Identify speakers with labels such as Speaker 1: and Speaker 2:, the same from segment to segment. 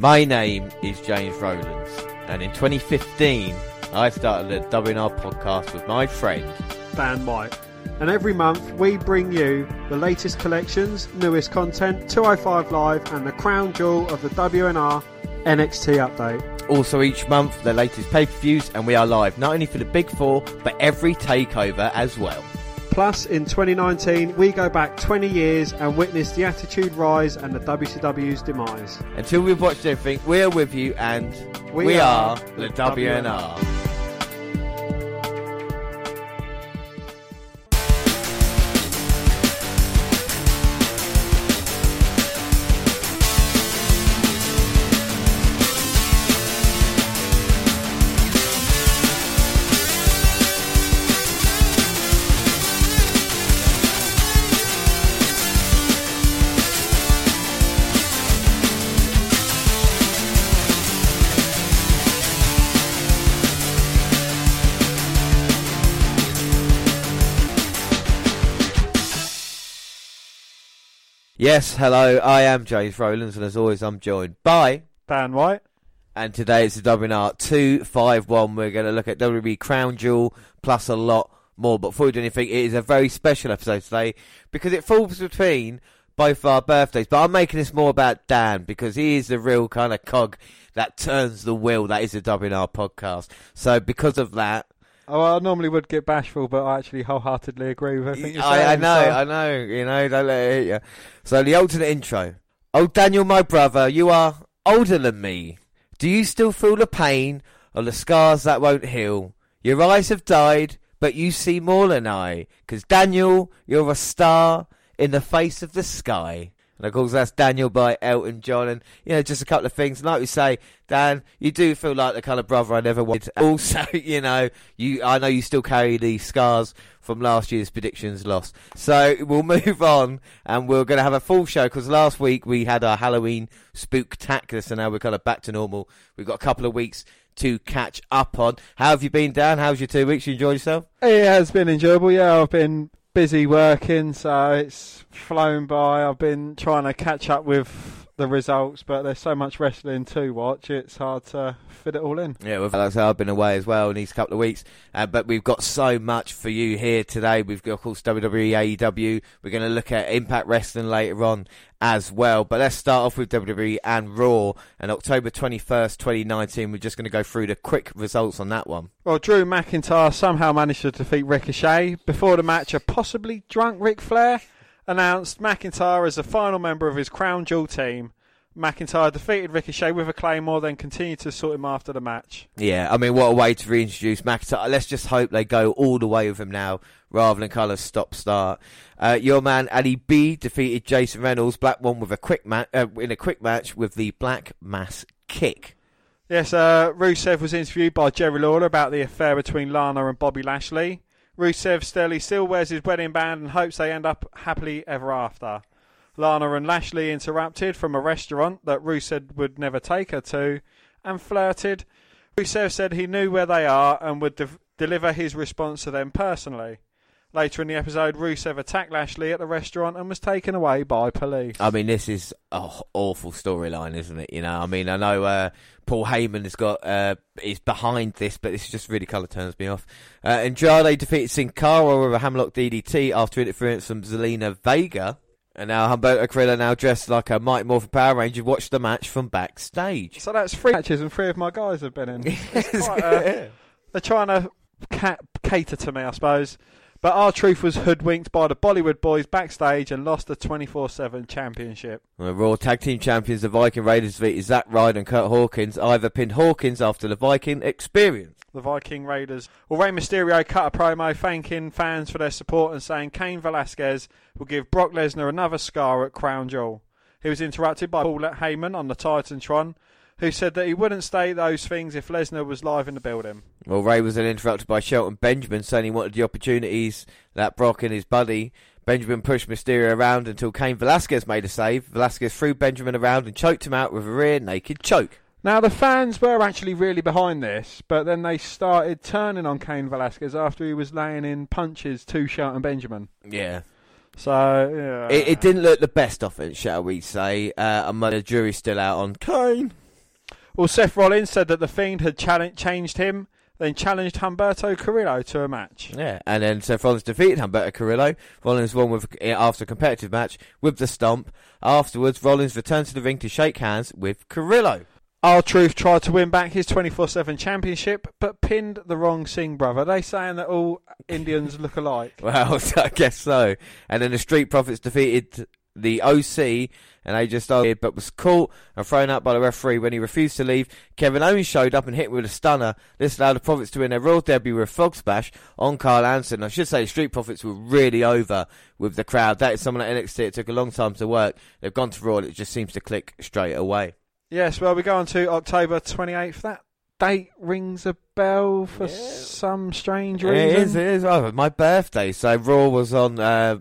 Speaker 1: My name is James Rowlands, and in 2015, I started a WNR podcast with my friend
Speaker 2: Dan White. And every month we bring you the latest collections, newest content, 205 Live, and the crown jewel of the WNR NXT update.
Speaker 1: Also, each month, the latest pay per views, and we are live not only for the Big Four, but every takeover as well.
Speaker 2: Plus, in 2019, we go back 20 years and witness the attitude rise and the WCW's demise.
Speaker 1: Until we've watched everything, we are with you, and we,
Speaker 2: We
Speaker 1: are,
Speaker 2: are
Speaker 1: the
Speaker 2: the
Speaker 1: WNR. Yes, hello, I am James Rowlands, and as always, I'm joined by.
Speaker 2: Dan White.
Speaker 1: And today it's the WNR 251. We're going to look at WWE Crown Jewel plus a lot more. But before we do anything, it is a very special episode today because it falls between both our birthdays. But I'm making this more about Dan because he is the real kind of cog that turns the wheel that is the WNR podcast. So because of that,
Speaker 3: Oh, I normally would get bashful, but I actually wholeheartedly agree with everything you're
Speaker 1: I, I know,
Speaker 3: so-
Speaker 1: I know, you know, don't let it hit you. So the alternate intro. Oh, Daniel, my brother, you are older than me. Do you still feel the pain or the scars that won't heal? Your eyes have died, but you see more than I. 'Cause Daniel, you're a star in the face of the sky. And of course, that's Daniel by Elton John. And, you know, just a couple of things. Like we say, Dan, you do feel like the kind of brother I never wanted. Also, you know, you, I know you still carry the scars from last year's predictions loss. So we'll move on and we're going to have a full show because last week we had our Halloween spooktacular. So now we're kind of back to normal. We've got a couple of weeks to catch up on. How have you been, Dan? How's your two weeks? You enjoyed yourself?
Speaker 3: It has been enjoyable. Yeah, I've been busy working, so it's flown by. I've been trying to catch up with the results, but there's so much wrestling to watch. It's hard to fit it all in.
Speaker 1: Yeah, well, like I say, I've been away as well in these couple of weeks, uh, but we've got so much for you here today. We've got, of course, WWE, AEW. We're going to look at Impact Wrestling later on as well. But let's start off with WWE and Raw. And October 21st, 2019, we're just going to go through the quick results on that one.
Speaker 3: Well, Drew McIntyre somehow managed to defeat Ricochet. Before the match, a possibly drunk Ric Flair announced McIntyre as the final member of his Crown Jewel team. McIntyre defeated Ricochet with a Claymore, then continued to sort him after the match.
Speaker 1: Yeah, I mean, what a way to reintroduce McIntyre. Let's just hope they go all the way with him now, rather than kind of stop start. Uh, your man Ali B defeated Jason Reynolds, Black One, with a quick ma- uh, in a quick match with the Black Mass Kick.
Speaker 3: Yes, uh, Rusev was interviewed by Jerry Lawler about the affair between Lana and Bobby Lashley. Rusev still, still wears his wedding band and hopes they end up happily ever after. Lana and Lashley interrupted from a restaurant that Rusev would never take her to and flirted. Rusev said he knew where they are and would de- deliver his response to them personally. Later in the episode, Rusev attacked Lashley at the restaurant and was taken away by police.
Speaker 1: I mean, this is an awful storyline, isn't it? You know, I mean, I know uh, Paul Heyman has got uh, is behind this, but this just really kind of turns me off. Uh, Andrade defeated Sin Cara with a hammerlock DDT after interference from Zelina Vega. And now Humberto Carrillo, now dressed like a Mighty Morphin Power Ranger, watched the match from backstage.
Speaker 3: So that's three matches and three of my guys have been in. It's quite, uh, they're trying to ca- cater to me, I suppose. But R Truth was hoodwinked by the Bollywood boys backstage and lost the 24 7 championship.
Speaker 1: The Raw Tag Team Champions, the Viking Raiders, defeated Zack Ryder and Kurt Hawkins. Ivar pinned Hawkins after the Viking experience.
Speaker 3: The Viking Raiders. Well, Rey Mysterio cut a promo thanking fans for their support and saying Cain Velasquez will give Brock Lesnar another scar at Crown Jewel. He was interrupted by Paul Heyman on the Titantron, who said that he wouldn't say those things if Lesnar was live in the building.
Speaker 1: Well, Rey was then interrupted by Shelton Benjamin saying he wanted the opportunities that Brock and his buddy. Benjamin pushed Mysterio around until Cain Velasquez made a save. Velasquez threw Benjamin around and choked him out with a rear naked choke.
Speaker 3: Now, the fans were actually really behind this, but then they started turning on Cain Velasquez after he was laying in punches to Shelton Benjamin.
Speaker 1: Yeah.
Speaker 3: So, yeah.
Speaker 1: It, it didn't look the best offense, shall we say. Uh, and the jury's still out on Cain.
Speaker 3: Well, Seth Rollins said that the Fiend had changed him, then challenged Humberto Carrillo to a match.
Speaker 1: Yeah, and then Seth Rollins defeated Humberto Carrillo. Rollins won with eh, after a competitive match with the stomp. Afterwards, Rollins returned to the ring to shake hands with Carrillo.
Speaker 3: R Truth tried to win back his 24 7 championship, but pinned the wrong Singh brother. Are they saying that all Indians look alike?
Speaker 1: Well, I guess so. And then the Street Profits defeated the OC and AJ Styles, but was caught and thrown out by the referee when he refused to leave. Kevin Owens showed up and hit with a stunner. This allowed the Profits to win their Royal debut with a frog splash on Carl Anderson. I should say Street Profits were really over with the crowd. That is someone at NXT. It took a long time to work. They've gone to Raw. It just seems to click straight away.
Speaker 3: Yes, well, we go on to October 28th. That date rings a bell for
Speaker 1: Yeah.
Speaker 3: some strange reason.
Speaker 1: is, it is. Oh, my birthday. So Raw was on. Uh,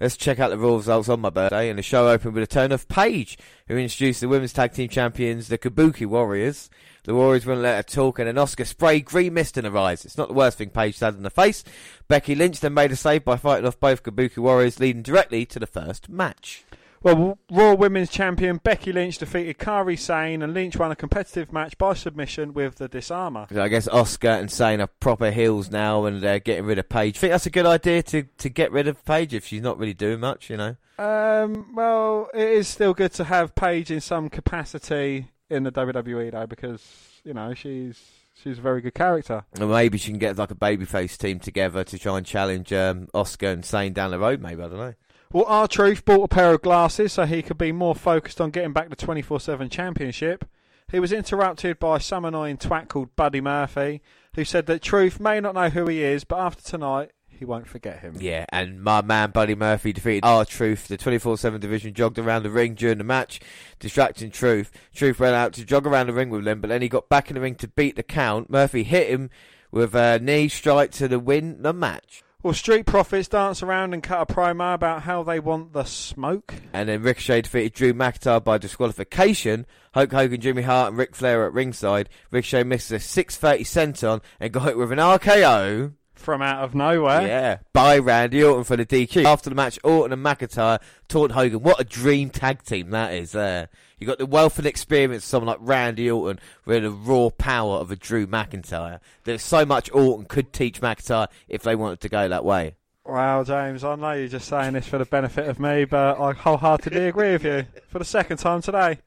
Speaker 1: let's check out the Raw results on my birthday, and the show opened with a turn of Paige, who introduced the women's tag team champions, the Kabuki Warriors. The Warriors wouldn't let her talk, and an Asuka spray green mist in her eyes. It's not the worst thing Paige had in the face. Becky Lynch then made a save by fighting off both Kabuki Warriors, leading directly to the first match.
Speaker 3: Well, Raw Women's Champion Becky Lynch defeated Kairi Sane, and Lynch won a competitive match by submission with the disarmer.
Speaker 1: I guess Asuka and Sane are proper heels now, and they're getting rid of Paige. Think that's a good idea to, to get rid of Paige if she's not really doing much, you know.
Speaker 3: Um, well, it is still good to have Paige in some capacity in the WWE though, because you know she's she's a very good character.
Speaker 1: Or maybe she can get like a babyface team together to try and challenge um, Asuka and Sane down the road. Maybe I don't know.
Speaker 3: Well, R Truth bought a pair of glasses so he could be more focused on getting back the 24 7 championship. He was interrupted by some annoying twat called Buddy Murphy, who said that Truth may not know who he is, but after tonight, he won't forget him.
Speaker 1: Yeah, and my man Buddy Murphy defeated R Truth. The 24/7 division jogged around the ring during the match, distracting Truth. Truth ran out to jog around the ring with them, but then he got back in the ring to beat the count. Murphy hit him with a knee strike to the win the match.
Speaker 3: Well, Street Profits dance around and cut a promo about how they want the smoke.
Speaker 1: And then Ricochet defeated Drew McIntyre by disqualification. Hulk Hogan, Jimmy Hart, and Ric Flair at ringside. Ricochet missed a 630 senton and got hit with an RKO.
Speaker 3: From out of nowhere.
Speaker 1: Yeah, by Randy Orton for the DQ. After the match, Orton and McIntyre taunt Hogan. What a dream tag team that is there. You got the wealth and experience of someone like Randy Orton with the raw power of a Drew McIntyre. There's so much Orton could teach McIntyre if they wanted to go that way.
Speaker 3: Wow, James, I know you're just saying this for the benefit of me, but I wholeheartedly agree with you for the second time today.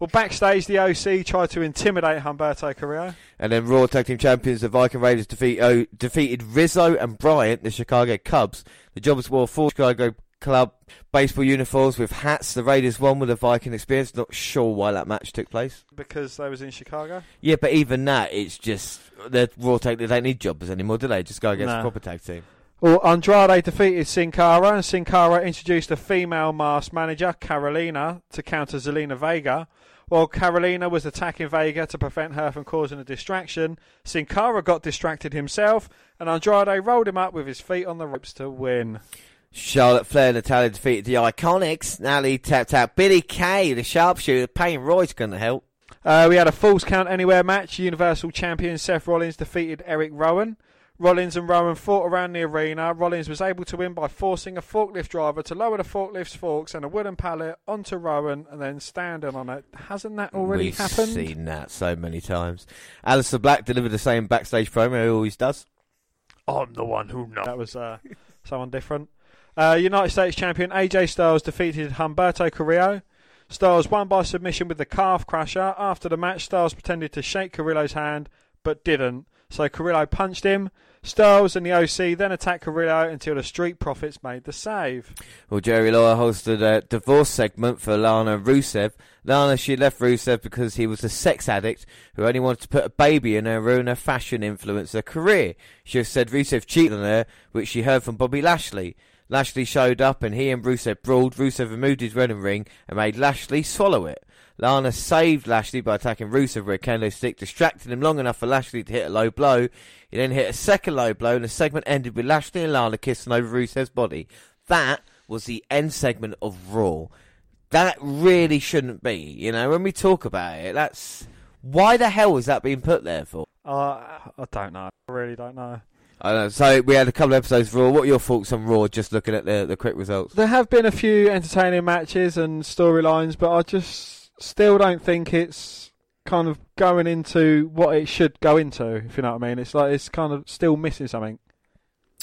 Speaker 3: Well, backstage, the OC tried to intimidate Humberto Carrillo.
Speaker 1: And then Raw Tag Team Champions, the Viking Raiders, defeat, oh, defeated Rizzo and Bryant, the Chicago Cubs. The Jobbers wore four Chicago Club baseball uniforms with hats. The Raiders won with a Viking experience. Not sure why that match took place.
Speaker 3: Because they was in Chicago.
Speaker 1: Yeah, but even that, it's just the Raw Tag. They don't need jobbers anymore, do they? Just go against
Speaker 3: No.
Speaker 1: a proper tag team.
Speaker 3: Well, Andrade defeated Sin Cara, and Sin Cara introduced a female masked manager, Carolina, to counter Zelina Vega. While Carolina was attacking Vega to prevent her from causing a distraction, Sin Cara got distracted himself, and Andrade rolled him up with his feet on the ropes to win.
Speaker 1: Charlotte Flair and Natalya defeated the Iconics. Natalie tapped out Billie Kay, the sharpshooter. Peyton Royce going to help.
Speaker 3: Uh, we had a Falls Count Anywhere match. Universal Champion Seth Rollins defeated Eric Rowan. Rollins and Rowan fought around the arena. Rollins was able to win by forcing a forklift driver to lower the forklift's forks and a wooden pallet onto Rowan and then standing on it. Hasn't that already happened?
Speaker 1: We've
Speaker 3: happened?
Speaker 1: seen that so many times. Aleister Black delivered the same backstage promo he always does.
Speaker 3: I'm the one who knows. That was uh, someone different. Uh, United States Champion AJ Styles defeated Humberto Carrillo. Styles won by submission with the calf crusher. After the match, Styles pretended to shake Carrillo's hand, but didn't. So Carrillo punched him. Styles and the OC then attacked Carrillo until the Street Profits made the save.
Speaker 1: Well, Jerry Lawler hosted a divorce segment for Lana Rusev. Lana, she left Rusev because he was a sex addict who only wanted to put a baby in her and ruin her fashion influencer career. She said Rusev cheated on her, which she heard from Bobby Lashley. Lashley showed up and he and Rusev brawled. Rusev removed his wedding ring and made Lashley swallow it. Lana saved Lashley by attacking Rusev with a kendo stick, distracting him long enough for Lashley to hit a low blow. He then hit a second low blow, and the segment ended with Lashley and Lana kissing over Rusev's body. That was the end segment of Raw. That really shouldn't be. You know, when we talk about it, that's why the hell was that being put there for?
Speaker 3: Uh, I don't know. I really don't know.
Speaker 1: I don't know. So we had a couple of episodes of Raw. What are your thoughts on Raw? Just looking at the the quick results.
Speaker 3: There have been a few entertaining matches and storylines, but I just still don't think it's kind of going into what it should go into. If you know what I mean, it's like it's kind of still missing something.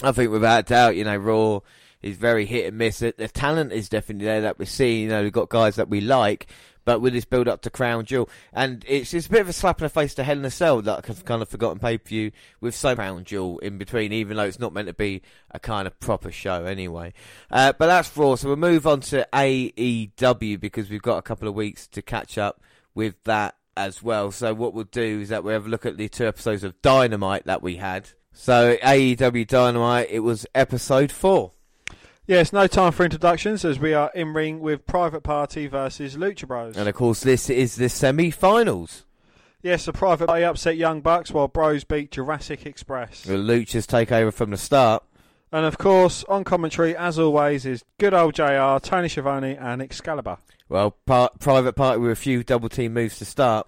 Speaker 1: I think without doubt, you know, Raw is very hit and miss. The talent is definitely there that we're seeing. You know, we've got guys that we like, but with this build up to Crown Jewel, and it's it's a bit of a slap in the face to Hell in a Cell that I've kind of forgotten pay per view with so Crown Jewel in between, even though it's not meant to be a kind of proper show anyway. Uh, but that's Raw, so we'll move on to AEW because we've got a couple of weeks to catch up with that as well. So what we'll do is that we'll have a look at the two episodes of Dynamite that we had. So AEW Dynamite, it was episode four.
Speaker 3: Yes, no time for introductions as we are in ring with Private Party versus Lucha Bros.
Speaker 1: And of course, this is the semi-finals.
Speaker 3: Yes, the Private Party upset Young Bucks while Bros beat Jurassic Express.
Speaker 1: The Luchas take over from the start.
Speaker 3: And of course, on commentary, as always, is good old JR, Tony Schiavone, and Excalibur.
Speaker 1: Well, par- Private Party with a few double team moves to start.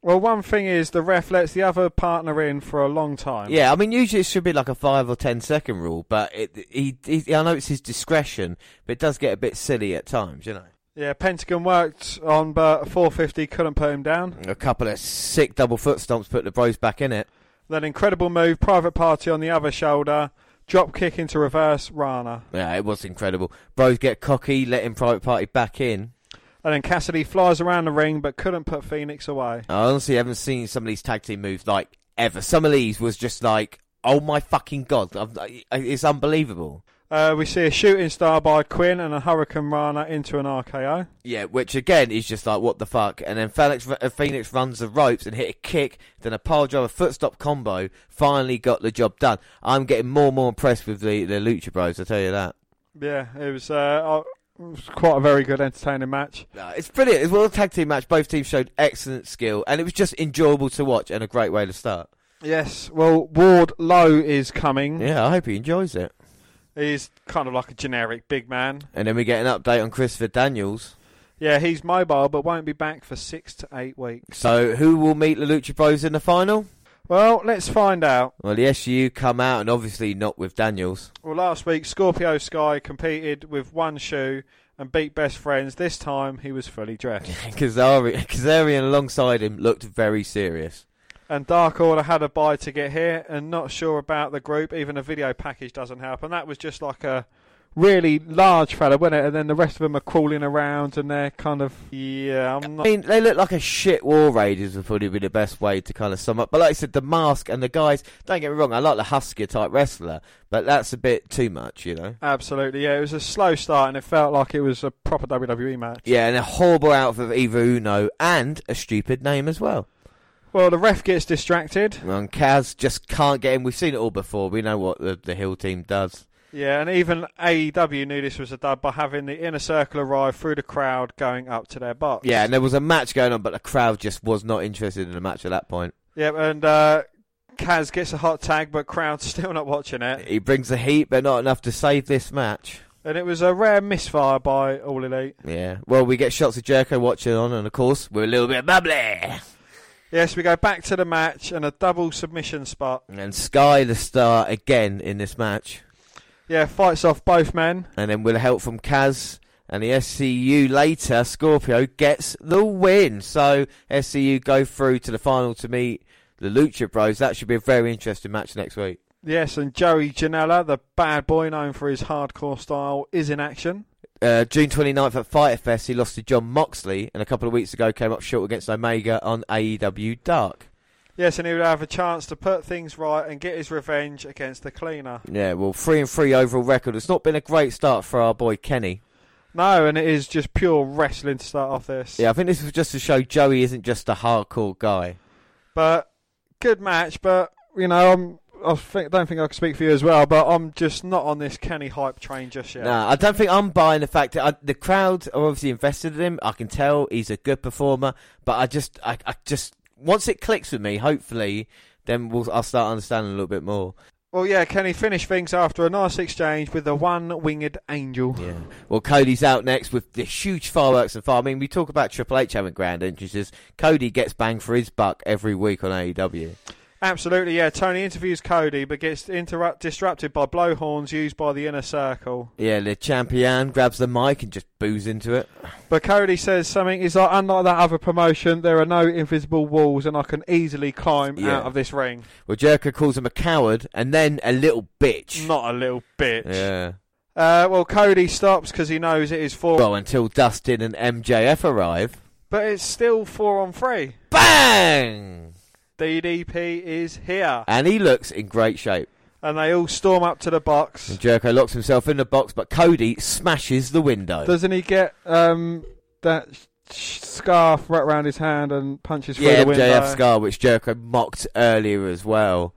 Speaker 3: Well, one thing is the ref lets the other partner in for a long time.
Speaker 1: Yeah, I mean, usually it should be like a five or ten second rule, but it, he, he, I know it's his discretion, but it does get a bit silly at times, you know.
Speaker 3: Yeah, Pentagon worked on, but 450 couldn't put him down.
Speaker 1: A couple of sick double foot stomps put the bros back in it.
Speaker 3: Then incredible move, private party on the other shoulder, drop kick into reverse, Rana.
Speaker 1: Yeah, it was incredible. Bros get cocky, letting private party back in.
Speaker 3: And then Cassidy flies around the ring but couldn't put Phoenix away.
Speaker 1: I honestly haven't seen some of these tag team moves like ever. Some of these was just like, oh my fucking god, it's unbelievable.
Speaker 3: Uh, we see a shooting star by Quen and a Hurricane Rana into an RKO.
Speaker 1: Yeah, which again is just like what the fuck. And then Felix, uh, Phoenix runs the ropes and hit a kick, then a pile driver foot stop combo. Finally got the job done. I'm getting more and more impressed with the the Lucha Bros. I tell you that.
Speaker 3: Yeah, it was. Uh, it was quite a very good, entertaining match.
Speaker 1: Uh, it's brilliant. It was a tag team match. Both teams showed excellent skill, and it was just enjoyable to watch and a great way to start.
Speaker 3: Yes, well, Wardlow is coming.
Speaker 1: Yeah, I hope he enjoys it.
Speaker 3: He's kind of like a generic big man.
Speaker 1: And then we get an update on Christopher Daniels.
Speaker 3: Yeah, he's mobile but won't be back for six to eight weeks.
Speaker 1: So who will meet the Lucha Bros in the final?
Speaker 3: Well, let's find out.
Speaker 1: Well, the SU come out and obviously not with Daniels.
Speaker 3: Well, last week Scorpio Sky competed with one shoe and beat best friends. This time he was fully dressed.
Speaker 1: Kazarian alongside him looked very serious.
Speaker 3: And Dark Order had a bye to get here and not sure about the group. Even a video package doesn't help. And that was just like a really large fella, wasn't it? And then the rest of them are crawling around and they're kind of, yeah, I'm not.
Speaker 1: I mean, they look like a shit War Raiders would probably be the best way to kind of sum up. But like I said, the mask and the guys, don't get me wrong, I like the Husker type wrestler, but that's a bit too much, you know?
Speaker 3: Absolutely, yeah. It was a slow start and it felt like it was a proper WWE match.
Speaker 1: Yeah, and a horrible outfit of Evil Uno and a stupid name as well.
Speaker 3: Well, the ref gets distracted.
Speaker 1: And Kaz just can't get in. We've seen it all before. We know what the, the Hill team does.
Speaker 3: Yeah, and even AEW knew this was a dud by having the inner circle arrive through the crowd going up to their box.
Speaker 1: Yeah, and there was a match going on, but the crowd just was not interested in the match at that point.
Speaker 3: Yep, and uh, Kaz gets a hot tag, but crowd's still not watching it.
Speaker 1: He brings the heat, but not enough to save this match.
Speaker 3: And it was a rare misfire by All Elite.
Speaker 1: Yeah, well, we get shots of Jericho watching on, and of course, we're a little bit bubbly.
Speaker 3: Yes, we go back to the match and a double submission spot.
Speaker 1: And Sky the star again in this match.
Speaker 3: Yeah, fights off both men.
Speaker 1: And then with help from Kaz and the SCU later, Scorpio gets the win. So SCU go through to the final to meet the Lucha Bros. That should be a very interesting match next week.
Speaker 3: Yes, and Joey Janela, the bad boy known for his hardcore style, is in action.
Speaker 1: Uh, June 29th at Fyter Fest, he lost to Jon Moxley, and a couple of weeks ago came up short against Omega on AEW Dark.
Speaker 3: Yes, and he would have a chance to put things right and get his revenge against the cleaner.
Speaker 1: Yeah, well, three and three overall record. It's not been a great start for our boy Kenny.
Speaker 3: No, and it is just pure wrestling to start off this.
Speaker 1: Yeah, I think this was just to show Joey isn't just a hardcore guy.
Speaker 3: But good match, but you know, I'm I think, don't think I can speak for you as well, but I'm just not on this Kenny hype train just yet.
Speaker 1: No, I don't think I'm buying the fact that I, the crowd are obviously invested in him. I can tell he's a good performer, but I just, I, I just once it clicks with me, hopefully, then we'll, I'll start understanding a little bit more.
Speaker 3: Well, yeah, Kenny finished things after a nice exchange with the one-winged angel.
Speaker 1: Yeah. Well, Cody's out next with the huge fireworks and fire. I mean, we talk about Triple H having grand entrances. Cody gets bang for his buck every week on AEW.
Speaker 3: Absolutely, yeah. Tony interviews Cody, but gets interrupt disrupted by blowhorns used by the inner circle.
Speaker 1: Yeah, the champion grabs the mic and just boos into it.
Speaker 3: But Cody says something. He's like, unlike that other promotion, there are no invisible walls, and I can easily climb
Speaker 1: Yeah.
Speaker 3: out of this ring.
Speaker 1: Well, Jericho calls him a coward and then a little bitch.
Speaker 3: Not a little bitch.
Speaker 1: Yeah.
Speaker 3: Uh, well, Cody stops because he knows it is four,
Speaker 1: Well, until Dustin and MJF arrive.
Speaker 3: but it's still four on three.
Speaker 1: Bang!
Speaker 3: DDP is here,
Speaker 1: And he looks in great shape.
Speaker 3: and they all storm up to the box.
Speaker 1: And Jericho locks himself in the box, but Cody smashes the window.
Speaker 3: Doesn't he get um, that sh- scarf wrapped around his hand and punches through
Speaker 1: yeah,
Speaker 3: the window?
Speaker 1: Yeah, MJF scar, which Jericho mocked earlier as well.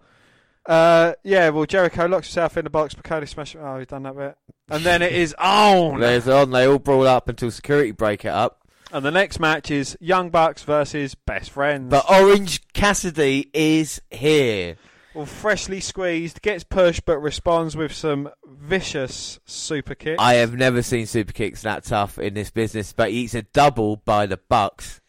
Speaker 3: Uh, yeah, well, Jericho locks himself in the box, but Cody smashes. Oh, he's done that bit. And then it is on.
Speaker 1: There's on. They all brawl up until security break it up.
Speaker 3: And the next match is Young Bucks versus Best Friends.
Speaker 1: But Orange Cassidy is here.
Speaker 3: well, freshly squeezed, gets pushed, but responds with some vicious super kicks.
Speaker 1: I have never seen super kicks that tough in this business, but he eats a double by the Bucks.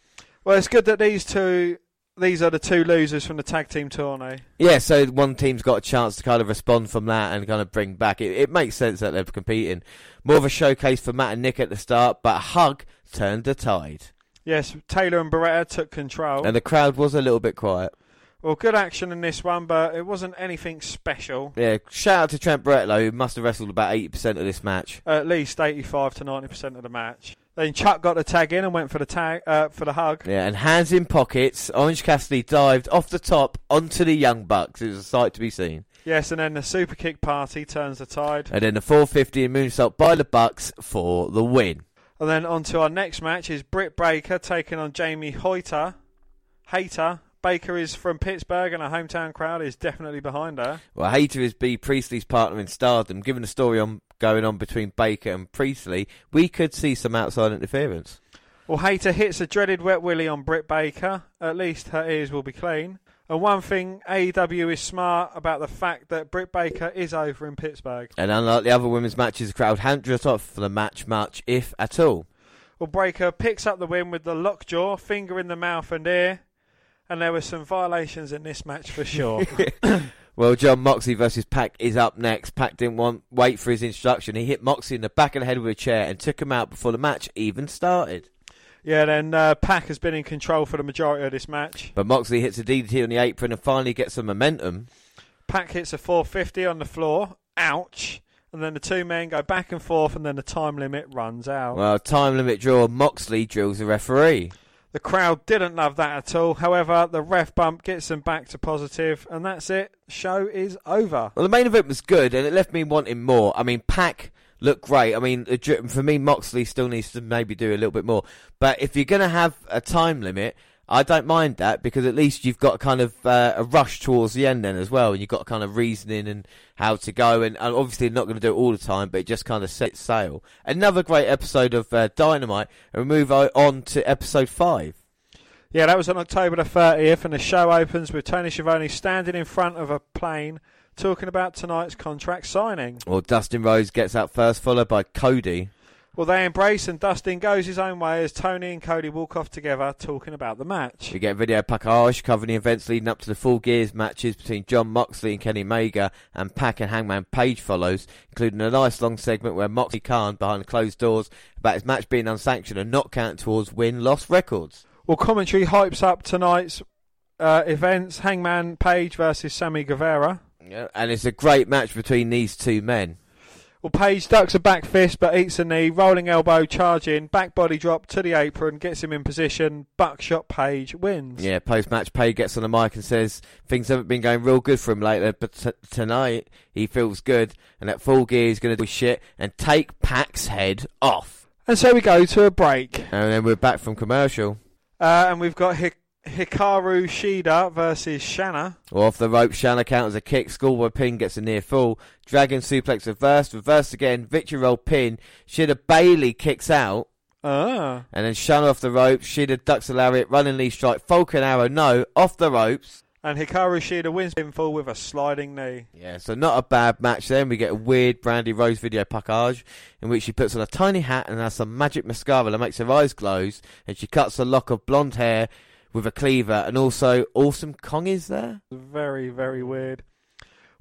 Speaker 3: Well, it's good that these two, these are the two losers from the tag team tourney.
Speaker 1: Yeah, so one team's got a chance to kind of respond from that and kind of bring back. It, it makes sense that they're competing. More of a showcase for Matt and Nick at the start, but Hug turned the tide.
Speaker 3: Yes, Taylor and Beretta took control.
Speaker 1: And the crowd was a little bit quiet.
Speaker 3: well, good action in this one, but it wasn't anything special.
Speaker 1: Yeah, shout out to Trent Bretlow, who must have wrestled about 80% of this match.
Speaker 3: At least 85 to 90% of the match. Then Chuck got the tag in and went for the tag uh, for the hug.
Speaker 1: Yeah, and hands in pockets, Orange Cassidy dived off the top onto the Young Bucks. It was a sight to be seen.
Speaker 3: Yes, and then the super kick party turns the tide.
Speaker 1: And then the 450 and moonsault by the Bucks for the win.
Speaker 3: And then on to our next match is Britt Baker taking on Jamie Hoyter. Hayter. Baker is from Pittsburgh and a hometown crowd is definitely behind her.
Speaker 1: Well, Hayter is Bea Priestley's partner in Stardom. Given the story on going on between Baker and Priestley, we could see some outside interference.
Speaker 3: Well, Hayter hits a dreaded wet willy on Britt Baker. At least her ears will be clean. And one thing AEW is smart about the fact that Britt Baker is over in Pittsburgh.
Speaker 1: And unlike the other women's matches, the crowd hadn't dressed up for the match much, if at all.
Speaker 3: Well, Breaker picks up the win with the lockjaw, finger in the mouth and ear. And there were some violations in this match for sure.
Speaker 1: Well, Jon Moxley versus Pac is up next. Pac didn't want wait for his instruction. He hit Moxley in the back of the head with a chair and took him out before the match even started.
Speaker 3: yeah, then uh, Pac has been in control for the majority of this match.
Speaker 1: But Moxley hits a DDT on the apron and finally gets some momentum.
Speaker 3: Pac hits a 450 on the floor. Ouch. And then the two men go back and forth, and then the time limit runs out.
Speaker 1: Well, time limit draw. Moxley drills the referee.
Speaker 3: The crowd didn't love that at all. However, the ref bump gets them back to positive, and that's it. Show is over.
Speaker 1: Well, the main event was good, and it left me wanting more. I mean, Pac looked great. I mean, for me, Moxley still needs to maybe do a little bit more. But if you're going to have a time limit, I don't mind that because at least you've got kind of uh, a rush towards the end then as well, and you've got kind of reasoning and how to go. And, and obviously, not going to do it all the time, but it just kind of sets sail. Another great episode of uh, Dynamite, and we move on to episode five.
Speaker 3: Yeah, that was on October the 30th, and the show opens with Tony Schiavone standing in front of a plane talking about tonight's contract signing.
Speaker 1: Well, Dustin Rhodes gets out first, followed by Cody.
Speaker 3: Well, they embrace, and Dustin goes his own way as Tony and Cody walk off together talking about the match.
Speaker 1: We get a video package covering the events leading up to the full gears matches between Jon Moxley and Kenny Omega, and Pac and Hangman Page follows, including a nice long segment where Moxley can't behind closed doors about his match being unsanctioned and not counting towards win-loss records.
Speaker 3: Well, commentary hypes up tonight's uh, events Hangman Page versus Sammy Guevara.
Speaker 1: Yeah, and it's a great match between these two men.
Speaker 3: Well, Page ducks a back fist but eats a knee, rolling elbow, charging, back body drop to the apron, gets him in position. Buckshot Page wins.
Speaker 1: Yeah, post-match, Page gets on the mic and says things haven't been going real good for him lately, but t- tonight he feels good, and at full gear he's going to do shit and take Pac's head off.
Speaker 3: And so we go to a break.
Speaker 1: And then we're back from commercial.
Speaker 3: Uh, and we've got Hik- Hikaru Shida versus Shanna.
Speaker 1: Well, off the rope, Shanna counters a kick, schoolboy pin gets a near fall, dragon suplex reversed, reversed again, victory roll pin, Shida Bailey kicks out,
Speaker 3: Ah.
Speaker 1: and then Shanna off the ropes, Shida ducks a lariat, running knee strike, Falcon arrow, no, off the ropes.
Speaker 3: And Hikaru Shida wins pinfall with a sliding knee.
Speaker 1: Yeah, so not a bad match then. We get a weird Brandi Rhodes video package in which she puts on a tiny hat and has some magic mascara that makes her eyes glow, and she cuts a lock of blonde hair with a cleaver, and also Awesome Kong is there.
Speaker 3: Very, very weird.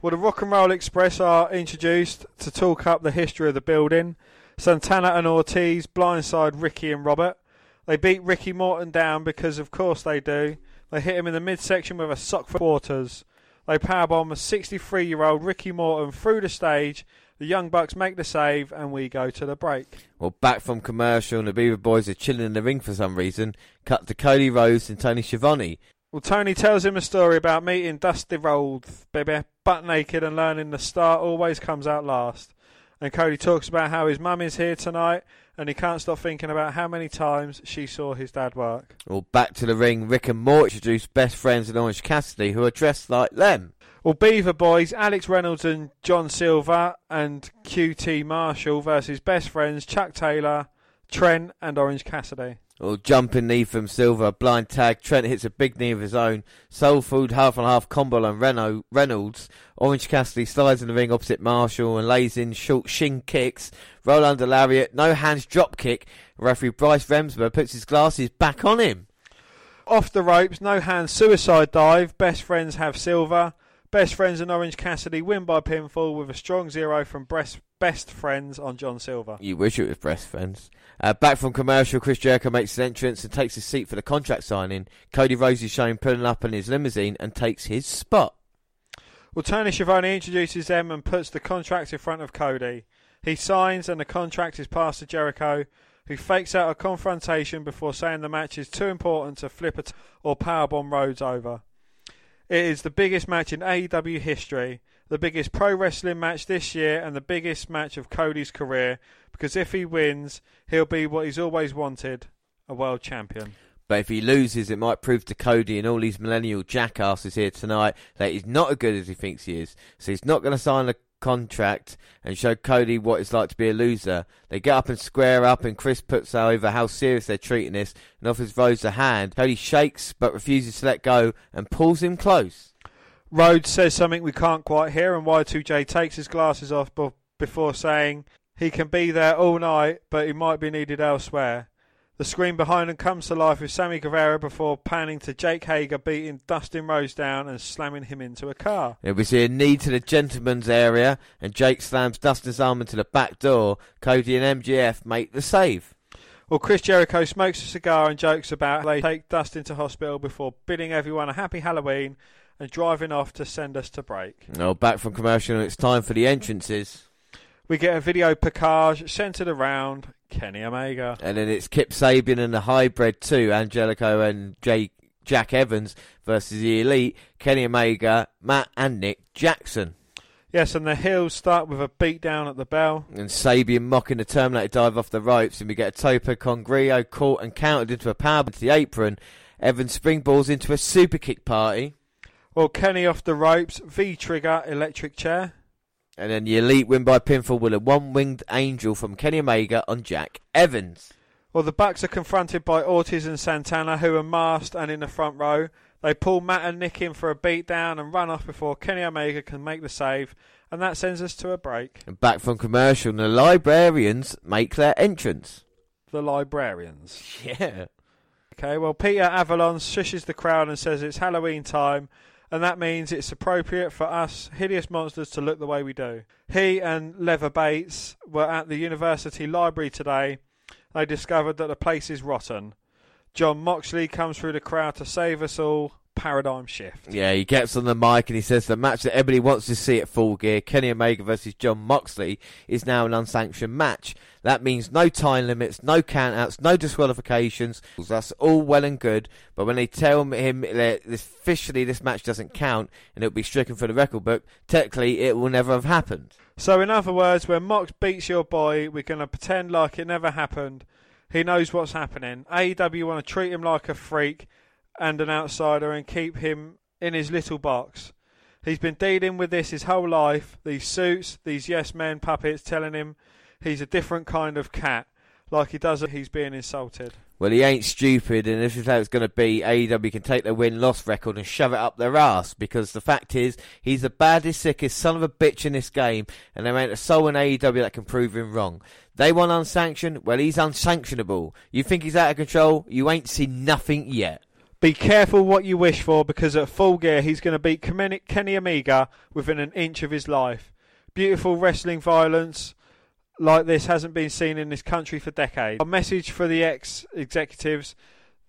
Speaker 3: Well, the Rock and Roll Express are introduced to talk up the history of the building. Santana and Ortiz blindside Ricky and Robert. They beat Ricky Morton down because, of course, they do. They hit him in the midsection with a sock for quarters. They powerbomb a 63 year old Ricky Morton through the stage. The Young Bucks make the save, and we go to the break.
Speaker 1: Well, back from commercial, and the Beaver Boys are chilling in the ring for some reason. Cut to Cody Rhodes and Tony Schiavone.
Speaker 3: Well, Tony tells him a story about meeting Dusty Rhodes, baby, butt naked, and learning the star always comes out last. And Cody talks about how his mum is here tonight, and he can't stop thinking about how many times she saw his dad work.
Speaker 1: Well, back to the ring, Rick and Mort introduce best friends in Orange Cassidy, who are dressed like them.
Speaker 3: Well, Beaver Boys, Alex Reynolds and John Silver, and QT Marshall versus best friends Chuck Taylor, Trent, and Orange Cassidy.
Speaker 1: Well, jumping knee from Silver, blind tag. Trent hits a big knee of his own. Soul Food half and half combo on Reno, Reynolds. Orange Cassidy slides in the ring opposite Marshall and lays in short shin kicks. Roll under lariat, no hands drop kick. Referee Bryce Remsburg puts his glasses back on him.
Speaker 3: Off the ropes, no hands suicide dive. Best friends have Silver. Best Friends and Orange Cassidy win by pinfall with a strong zero from Best, best Friends on John Silver.
Speaker 1: You wish it was Best Friends. Uh, back from commercial, Chris Jericho makes his entrance and takes his seat for the contract signing. Cody Rhodes is shown pulling up in his limousine and takes his spot.
Speaker 3: Well, Tony Schiavone introduces them and puts the contract in front of Cody. He signs and the contract is passed to Jericho, who fakes out a confrontation before saying the match is too important to flip a t- or powerbomb Rhodes over. It is the biggest match in AEW history, the biggest pro wrestling match this year, and the biggest match of Cody's career. Because if he wins, he'll be what he's always wanted a world champion.
Speaker 1: But if he loses, it might prove to Cody and all these millennial jackasses here tonight that he's not as good as he thinks he is. So he's not going to sign a contract and show Cody what it's like to be a loser. They get up and square up, and Chris puts over how serious they're treating this and offers Rhodes a hand. Cody shakes but refuses to let go and pulls him close.
Speaker 3: Rhodes says something we can't quite hear, and Y2J takes his glasses off before saying he can be there all night, but he might be needed elsewhere. The screen behind him comes to life with Sammy Guevara before panning to Jake Hager beating Dustin Rhodes down and slamming him into a car.
Speaker 1: Yeah, we see a knee to the gentleman's area, and Jake slams Dustin's arm into the back door. Cody and MJF make the save.
Speaker 3: Well, Chris Jericho smokes a cigar and jokes about how they take Dustin to hospital before bidding everyone a happy Halloween and driving off to send us to break.
Speaker 1: Now back from commercial, and it's time for the entrances.
Speaker 3: We get a video package centered around Kenny Omega.
Speaker 1: And then it's Kip Sabian and the hybrid two, Angelico and Jake, Jack Evans versus the Elite, Kenny Omega, Matt and Nick Jackson.
Speaker 3: Yes, and the heels start with a beatdown at the bell.
Speaker 1: And Sabian mocking the Terminator dive off the ropes, and we get a tope con hilo caught and countered into a power into the apron. Evans springballs into a super kick party.
Speaker 3: Well, Kenny off the ropes, V trigger, electric chair.
Speaker 1: And then the Elite win by pinfall with a one winged angel from Kenny Omega on Jack Evans.
Speaker 3: Well, the Bucks are confronted by Ortiz and Santana, who are masked and in the front row. They pull Matt and Nick in for a beatdown and run off before Kenny Omega can make the save, and that sends us to a break.
Speaker 1: And back from commercial, the librarians make their entrance.
Speaker 3: The librarians.
Speaker 1: Yeah.
Speaker 3: Okay, well, Peter Avalon shushes the crowd and says it's Halloween time, and that means it's appropriate for us hideous monsters to look the way we do. He and Leva Bates were at the university library today. They discovered that the place is rotten. Jon Moxley comes through the crowd to save us all. Paradigm shift.
Speaker 1: Yeah, he gets on the mic and he says the match that everybody wants to see at Full Gear, Kenny Omega versus Jon Moxley, is now an unsanctioned match. That means no time limits, no countouts, no disqualifications. That's all well and good, but when they tell him that officially this match doesn't count and it'll be stricken for the record book, technically it will never have happened.
Speaker 3: So, in other words, when Mox beats your boy, we're going to pretend like it never happened. He knows what's happening. AEW want to treat him like a freak and an outsider and keep him in his little box. He's been dealing with this his whole life. These suits, these yes men puppets telling him he's a different kind of cat. Like he does he's being insulted.
Speaker 1: Well, he ain't stupid, and this is how it's going to be. AEW can take the win-loss record and shove it up their ass because the fact is, he's the baddest, sickest son of a bitch in this game, and there ain't a soul in AEW that can prove him wrong. They want unsanctioned, well, he's unsanctionable. You think he's out of control? You ain't seen nothing yet.
Speaker 3: Be careful what you wish for because at full gear he's going to beat Kenny Omega within an inch of his life. Beautiful wrestling violence like this hasn't been seen in this country for decades. A message for the ex executives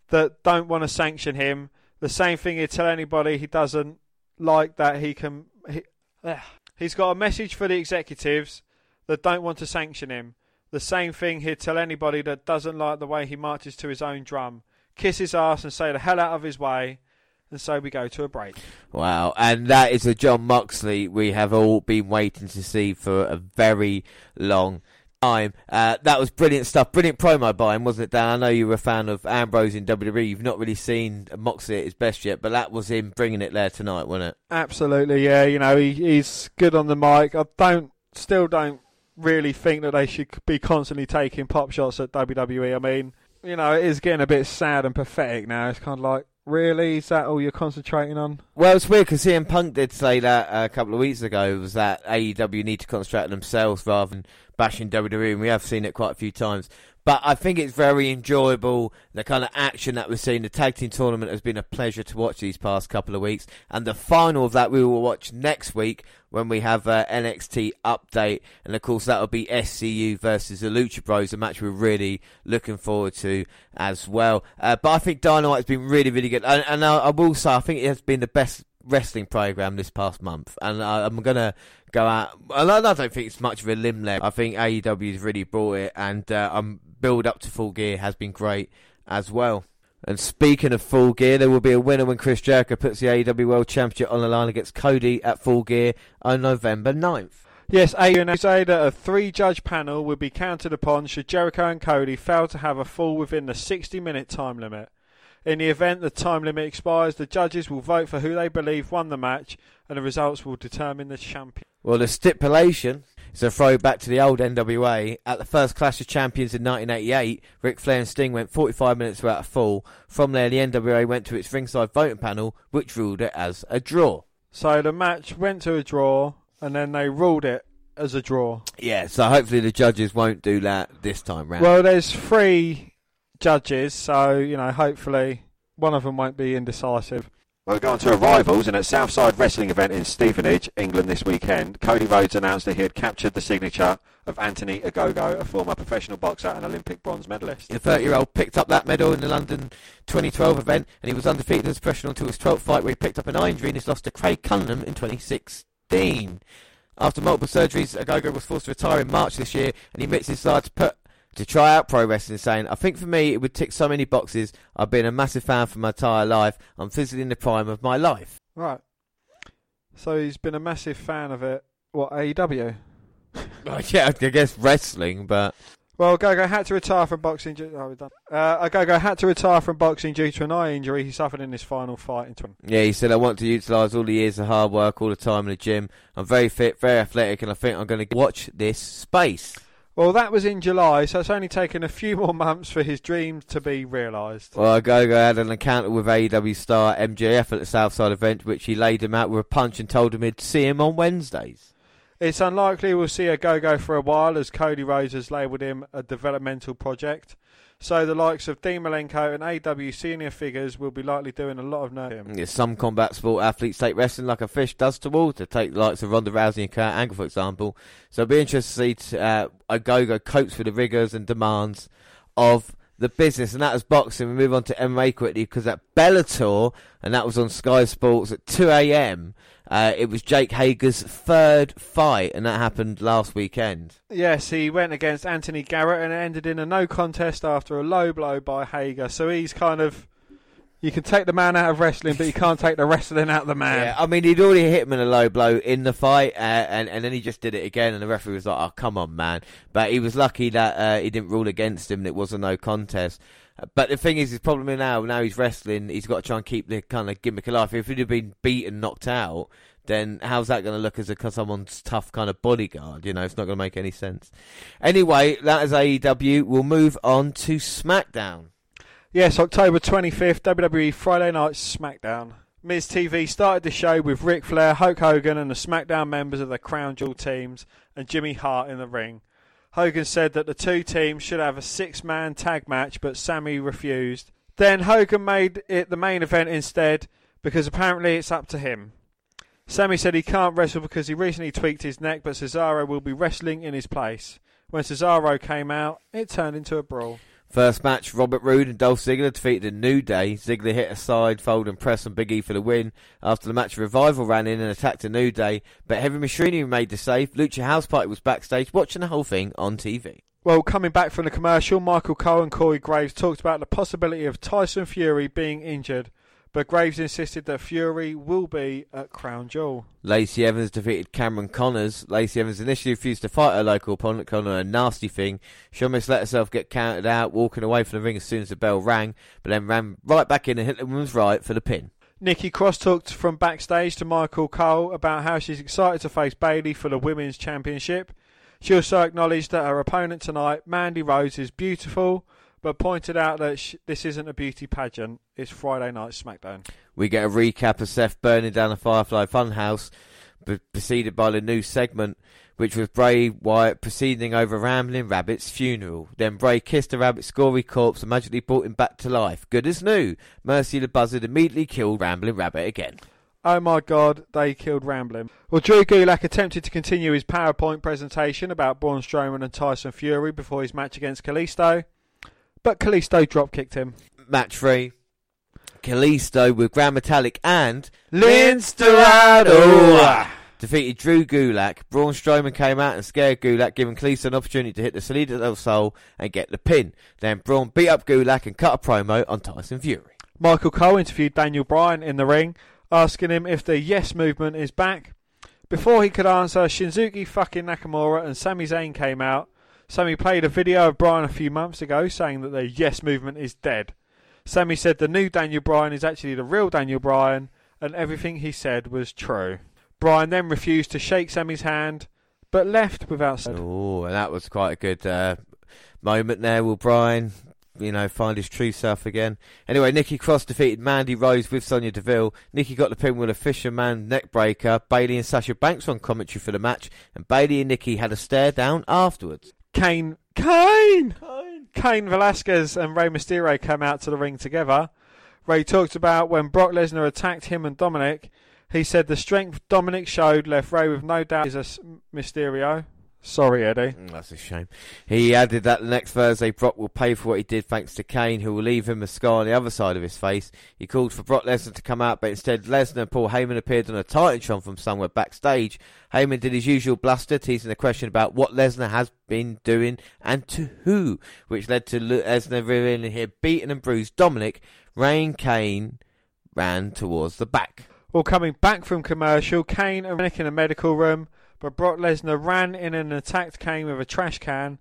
Speaker 3: that don't want to sanction him. The same thing he'd tell anybody he doesn't like that he can. He, he's got a message for the executives that don't want to sanction him. The same thing he'd tell anybody that doesn't like the way he marches to his own drum. Kiss his ass and say the hell out of his way and so we go to a break.
Speaker 1: Wow, and that is a Jon Moxley we have all been waiting to see for a very long time. Uh, that was brilliant stuff. Brilliant promo by him, wasn't it, Dan? I know you were a fan of Ambrose in WWE. You've not really seen Moxley at his best yet, but that was him bringing it there tonight, wasn't it?
Speaker 3: Absolutely, yeah. You know, he, he's good on the mic. I don't, still don't really think that they should be constantly taking pop shots at WWE. I mean, you know, it is getting a bit sad and pathetic now. It's kind of like, Really? Is that all you're concentrating on?
Speaker 1: Well, it's weird because CM Punk did say that a couple of weeks ago was that AEW need to concentrate on themselves rather than bashing WWE, and we have seen it quite a few times. But I think it's very enjoyable. The kind of action that we're seeing. The tag team tournament has been a pleasure to watch these past couple of weeks. And the final of that we will watch next week when we have uh, NXT update. And of course, that'll be SCU versus the Lucha Bros, a match we're really looking forward to as well. Uh, but I think Dynamite's been really, really good. And, and I, I will say, I think it has been the best wrestling program this past month, and I, am gonna go out. I don't think it's much of a limb there. I think AEW has really brought it, and uh, I'm build up to full gear has been great as well. And speaking of full gear, there will be a winner when Chris Jericho puts the AEW World Championship on the line against Cody at full gear on November 9th.
Speaker 3: Yes, AEW say that a three judge panel will be counted upon should Jericho and Cody fail to have a fall within the 60 minute time limit. In the event the time limit expires, the judges will vote for who they believe won the match, and the results will determine the champion.
Speaker 1: Well, the stipulation is a throwback to the old NWA. At the first Clash of Champions in 1988, Ric Flair and Sting went 45 minutes without a fall. From there, the NWA went to its ringside voting panel, which ruled it as a draw.
Speaker 3: So the match went to a draw, and then they ruled it as a draw.
Speaker 1: Yeah, so hopefully the judges won't do that this time round.
Speaker 3: Well, there's three judges, so you know, hopefully one of them won't be indecisive.
Speaker 4: We'll going to arrivals, and at Southside Wrestling event in Stevenage, England this weekend, Cody Rhodes announced that he had captured the signature of Anthony Ogogo, a former professional boxer and Olympic bronze medalist.
Speaker 1: The 30-year-old picked up that medal in the London 2012 event, and he was undefeated as a professional until his 12th fight, where he picked up an eye injury and his loss to Craig Cunningham in 2016. After multiple surgeries, Ogogo was forced to retire in March this year, and he admits his desire to put to try out pro wrestling, saying, I think for me it would tick so many boxes. I've been a massive fan for my entire life. I'm physically in the prime of my life.
Speaker 3: Right. So he's been a massive fan of it. What, AEW?
Speaker 1: yeah, I guess wrestling, but.
Speaker 3: Well, Gogo had to retire from boxing. Due- oh, we're done. Uh, Gogo had to retire from boxing due to an eye injury he suffered in his final fight in 20.
Speaker 1: Yeah, he said, I want to utilise all the years of hard work, all the time in the gym. I'm very fit, very athletic, and I think I'm going to watch this space.
Speaker 3: Well, that was in July, so it's only taken a few more months for his dreams to be realised.
Speaker 1: Well, Gogo had an encounter with AEW star MJF at the Southside event, which he laid him out with a punch and told him he'd see him on Wednesdays.
Speaker 3: It's unlikely we'll see Ogogo for a while, as Cody Rhodes has labelled him a developmental project. So the likes of Dean Malenko and AW senior figures will be likely doing a lot of nursing.
Speaker 1: Yeah, some combat sport athletes take wrestling like a fish does to water. Take the likes of Ronda Rousey and Kurt Angle, for example. So it'll be interesting to see uh, Ogogo cope with the rigours and demands of the business, and that was boxing. We move on to MMA quickly because at Bellator, and that was on Sky Sports at 2 a.m. Uh, it was Jake Hager's third fight, and that happened last weekend.
Speaker 3: Yes, he went against Anthony Garrett and it ended in a no contest after a low blow by Hager. So he's kind of. You can take the man out of wrestling, but you can't take the wrestling out of the man.
Speaker 1: Yeah, I mean, he'd already hit him in a low blow in the fight, uh, and, and then he just did it again, and the referee was like, oh, come on, man. But he was lucky that uh, he didn't rule against him and it was a no contest. But the thing is, his problem now, now he's wrestling, he's got to try and keep the kind of gimmick alive. If he'd have been beaten, knocked out, then how's that going to look as a someone's tough kind of bodyguard? You know, it's not going to make any sense. Anyway, that is AEW. We'll move on to SmackDown.
Speaker 3: Yes, October 25th, WWE Friday Night SmackDown. Miz TV started the show with Ric Flair, Hulk Hogan, and the SmackDown members of the Crown Jewel teams, and Jimmy Hart in the ring. Hogan said that the two teams should have a six man tag match, but Sami refused. Then Hogan made it the main event instead because apparently it's up to him. Sami said he can't wrestle because he recently tweaked his neck, but Cesaro will be wrestling in his place. When Cesaro came out, it turned into a brawl.
Speaker 1: First match, Robert Roode and Dolph Ziggler defeated a New Day. Ziggler hit a side fold and press on Big E for the win. After the match, Revival ran in and attacked a New Day, but Heavy Machinery made the save. Lucha House Party was backstage watching the whole thing on TV.
Speaker 3: Well, coming back from the commercial, Michael Cole and Corey Graves talked about the possibility of Tyson Fury being injured, but Graves insisted that Fury will be at Crown Jewel.
Speaker 1: Lacey Evans defeated Cameron Connors. Lacey Evans initially refused to fight her local opponent, her a nasty thing. She almost let herself get counted out, walking away from the ring as soon as the bell rang, but then ran right back in and hit the woman's right for the pin.
Speaker 3: Nikki Cross talked from backstage to Michael Cole about how she's excited to face Bayley for the Women's Championship. She also acknowledged that her opponent tonight, Mandy Rose, is beautiful, but pointed out that sh- this isn't a beauty pageant. It's Friday Night SmackDown.
Speaker 1: We get a recap of Seth burning down the Firefly Funhouse, b- preceded by the new segment, which was Bray Wyatt proceeding over Rambling Rabbit's funeral. Then Bray kissed the rabbit's gory corpse and magically brought him back to life. Good as new. Mercy the Buzzard immediately killed Rambling Rabbit again.
Speaker 3: Oh my god, they killed Ramblin'. Well, Drew Gulak attempted to continue his PowerPoint presentation about Braun Strowman and Tyson Fury before his match against Kalisto, but Kalisto drop kicked him.
Speaker 1: Match three. Kalisto with Gran Metalik and
Speaker 3: Lince
Speaker 1: Dorado defeated Drew Gulak. Braun Strowman came out and scared Gulak, giving Kalisto an opportunity to hit the Salida del Sol and get the pin. Then Braun beat up Gulak and cut a promo on Tyson Fury.
Speaker 3: Michael Cole interviewed Daniel Bryan in the ring, asking him if the Yes movement is back. Before he could answer, Shinsuke fucking Nakamura and Sami Zayn came out. Sami played a video of Bryan a few months ago saying that the Yes movement is dead. Sami said the new Daniel Bryan is actually the real Daniel Bryan, and everything he said was true. Bryan then refused to shake Sami's hand, but left without.
Speaker 1: Oh, and that was quite a good uh, moment there. Will Bryan, you know, find his true self again? Anyway, Nikki Cross defeated Mandy Rose with Sonya Deville. Nikki got the pin with a fisherman neckbreaker. Bayley and Sasha Banks on commentary for the match, and Bayley and Nikki had a stare down afterwards.
Speaker 3: Cain, Cain, Cain Velasquez and Rey Mysterio came out to the ring together. Rey talked about when Brock Lesnar attacked him and Dominic. He said the strength Dominic showed left Rey with no doubt is a Mysterio. Sorry, Eddie.
Speaker 1: Mm, That's a shame. He added that the next Thursday Brock will pay for what he did thanks to Cain, who will leave him a scar on the other side of his face. He called for Brock Lesnar to come out, but instead Lesnar and Paul Heyman appeared on a Titantron from somewhere backstage. Heyman did his usual bluster, teasing a question about what Lesnar has been doing and to who, which led to Le- Lesnar revealing he had beaten and bruised Dominic. Rey and Cain ran towards the back.
Speaker 3: Well, coming back from commercial, Cain and Nick in a medical room, but Brock Lesnar ran in and attacked Cain with a trash can.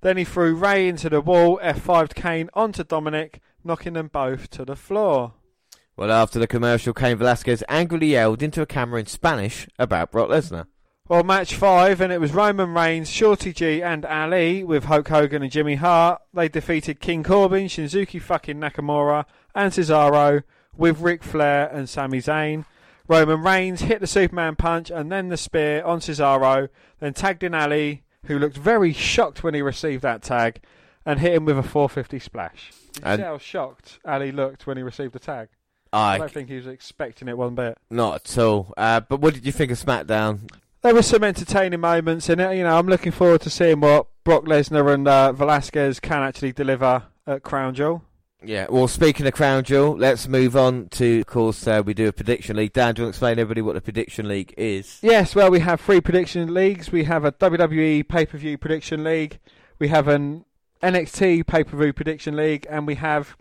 Speaker 3: Then he threw Rey into the wall, F5'd Cain onto Dominic, knocking them both to the floor.
Speaker 1: Well, after the commercial, Cain Velasquez angrily yelled into a camera in Spanish about Brock Lesnar.
Speaker 3: Well, match five, and it was Roman Reigns, Shorty G, and Ali with Hulk Hogan and Jimmy Hart. They defeated King Corbin, Shinsuke fucking Nakamura, and Cesaro with Ric Flair and Sami Zayn. Roman Reigns hit the Superman punch and then the spear on Cesaro, then tagged in Ali, who looked very shocked when he received that tag, and hit him with a 450 splash. Did you see how shocked Ali looked when he received the tag? I
Speaker 1: I
Speaker 3: don't think he was expecting it one bit.
Speaker 1: not at all. Uh, but what did you think of SmackDown?
Speaker 3: There were some entertaining moments in it. You know, I'm looking forward to seeing what Brock Lesnar and uh, Velasquez can actually deliver at Crown Jewel.
Speaker 1: Yeah, well, speaking of Crown Jewel, let's move on to, of course, uh, we do a prediction league. Dan, do you want to explain everybody what the prediction league is?
Speaker 3: Yes, well, we have three prediction leagues. We have a WWE pay per view prediction league, we have an NXT pay per view prediction league, and we have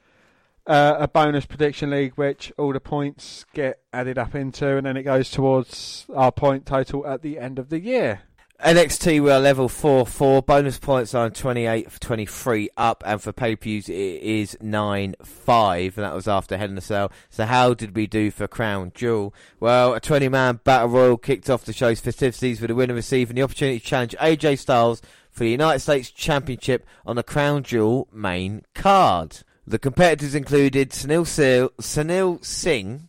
Speaker 3: uh, a bonus prediction league, which all the points get added up into, and then it goes towards our point total at the end of the year.
Speaker 1: NXT, we are level 4 4. Bonus points on 28 for 23 up, and for pay per views, it is 9 5, and that was after Hell in a Cell. So, how did we do for Crown Jewel? Well, a 20 man battle royal kicked off the show's festivities with the winner receiving the opportunity to challenge AJ Styles for the United States Championship on the Crown Jewel main card. The competitors included Sunil, Sunil Singh,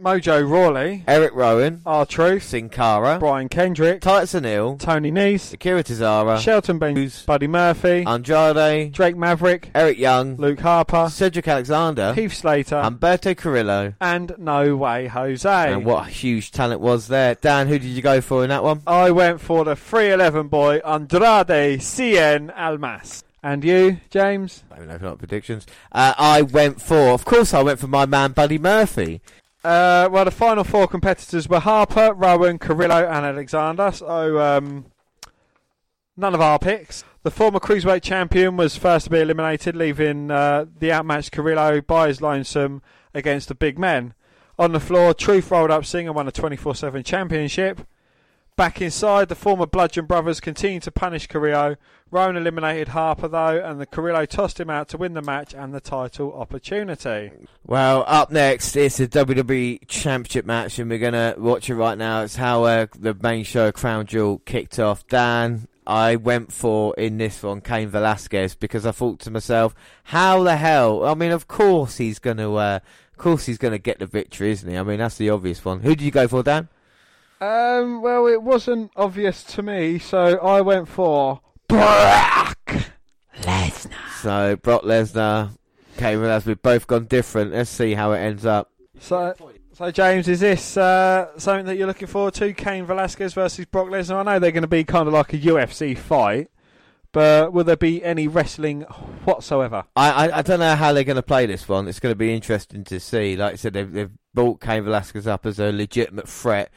Speaker 3: Mojo Rawley,
Speaker 1: Eric Rowan,
Speaker 3: R Truth,
Speaker 1: Sin Cara,
Speaker 3: Brian Kendrick,
Speaker 1: Titus O'Neill,
Speaker 3: Tony Nese,
Speaker 1: Akira Tozawa,
Speaker 3: Shelton Benz, Buddy Murphy,
Speaker 1: Andrade,
Speaker 3: Drake Maverick,
Speaker 1: Eric Young,
Speaker 3: Luke Harper,
Speaker 1: Cedric Alexander,
Speaker 3: Heath Slater,
Speaker 1: Humberto Carrillo.
Speaker 3: and No Way Jose.
Speaker 1: And what a huge talent was there. Dan, who did you go for in that one?
Speaker 3: I went for the 311 boy Andrade Cien Almas. And you, James?
Speaker 1: I know if not predictions. Uh, I went for, of course, I went for my man Buddy Murphy.
Speaker 3: Uh, well, the final four competitors were Harper, Rowan, Carrillo, and Alexander. So, um, none of our picks. The former cruiserweight champion was first to be eliminated, leaving uh, the outmatched Carrillo by his lonesome against the big men. On the floor, Truth rolled up Singer won a 24 7 championship. Back inside, the former Bludgeon Brothers continued to punish Carrillo. Rowan eliminated Harper, though, and the Carrillo tossed him out to win the match and the title opportunity.
Speaker 1: Well, up next, it's a WWE Championship match, and we're going to watch it right now. It's how uh, the main show, Crown Jewel, kicked off. Dan, I went for in this one, Cain Velasquez, because I thought to myself, how the hell? I mean, of course he's going to. Uh, of course, he's going to get the victory, isn't he? I mean, that's the obvious one. Who did you go for, Dan?
Speaker 3: Um, well, it wasn't obvious to me, so I went for Brock Lesnar.
Speaker 1: So Brock Lesnar, Cain Velasquez. We've both gone different. Let's see how it ends up.
Speaker 3: So, so James, is this uh, something that you're looking forward to? Cain Velasquez versus Brock Lesnar. I know they're going to be kind of like a UFC fight, but will there be any wrestling whatsoever?
Speaker 1: I, I, I don't know how they're going to play this one. It's going to be interesting to see. Like I said, they've, they've brought Cain Velasquez up as a legitimate threat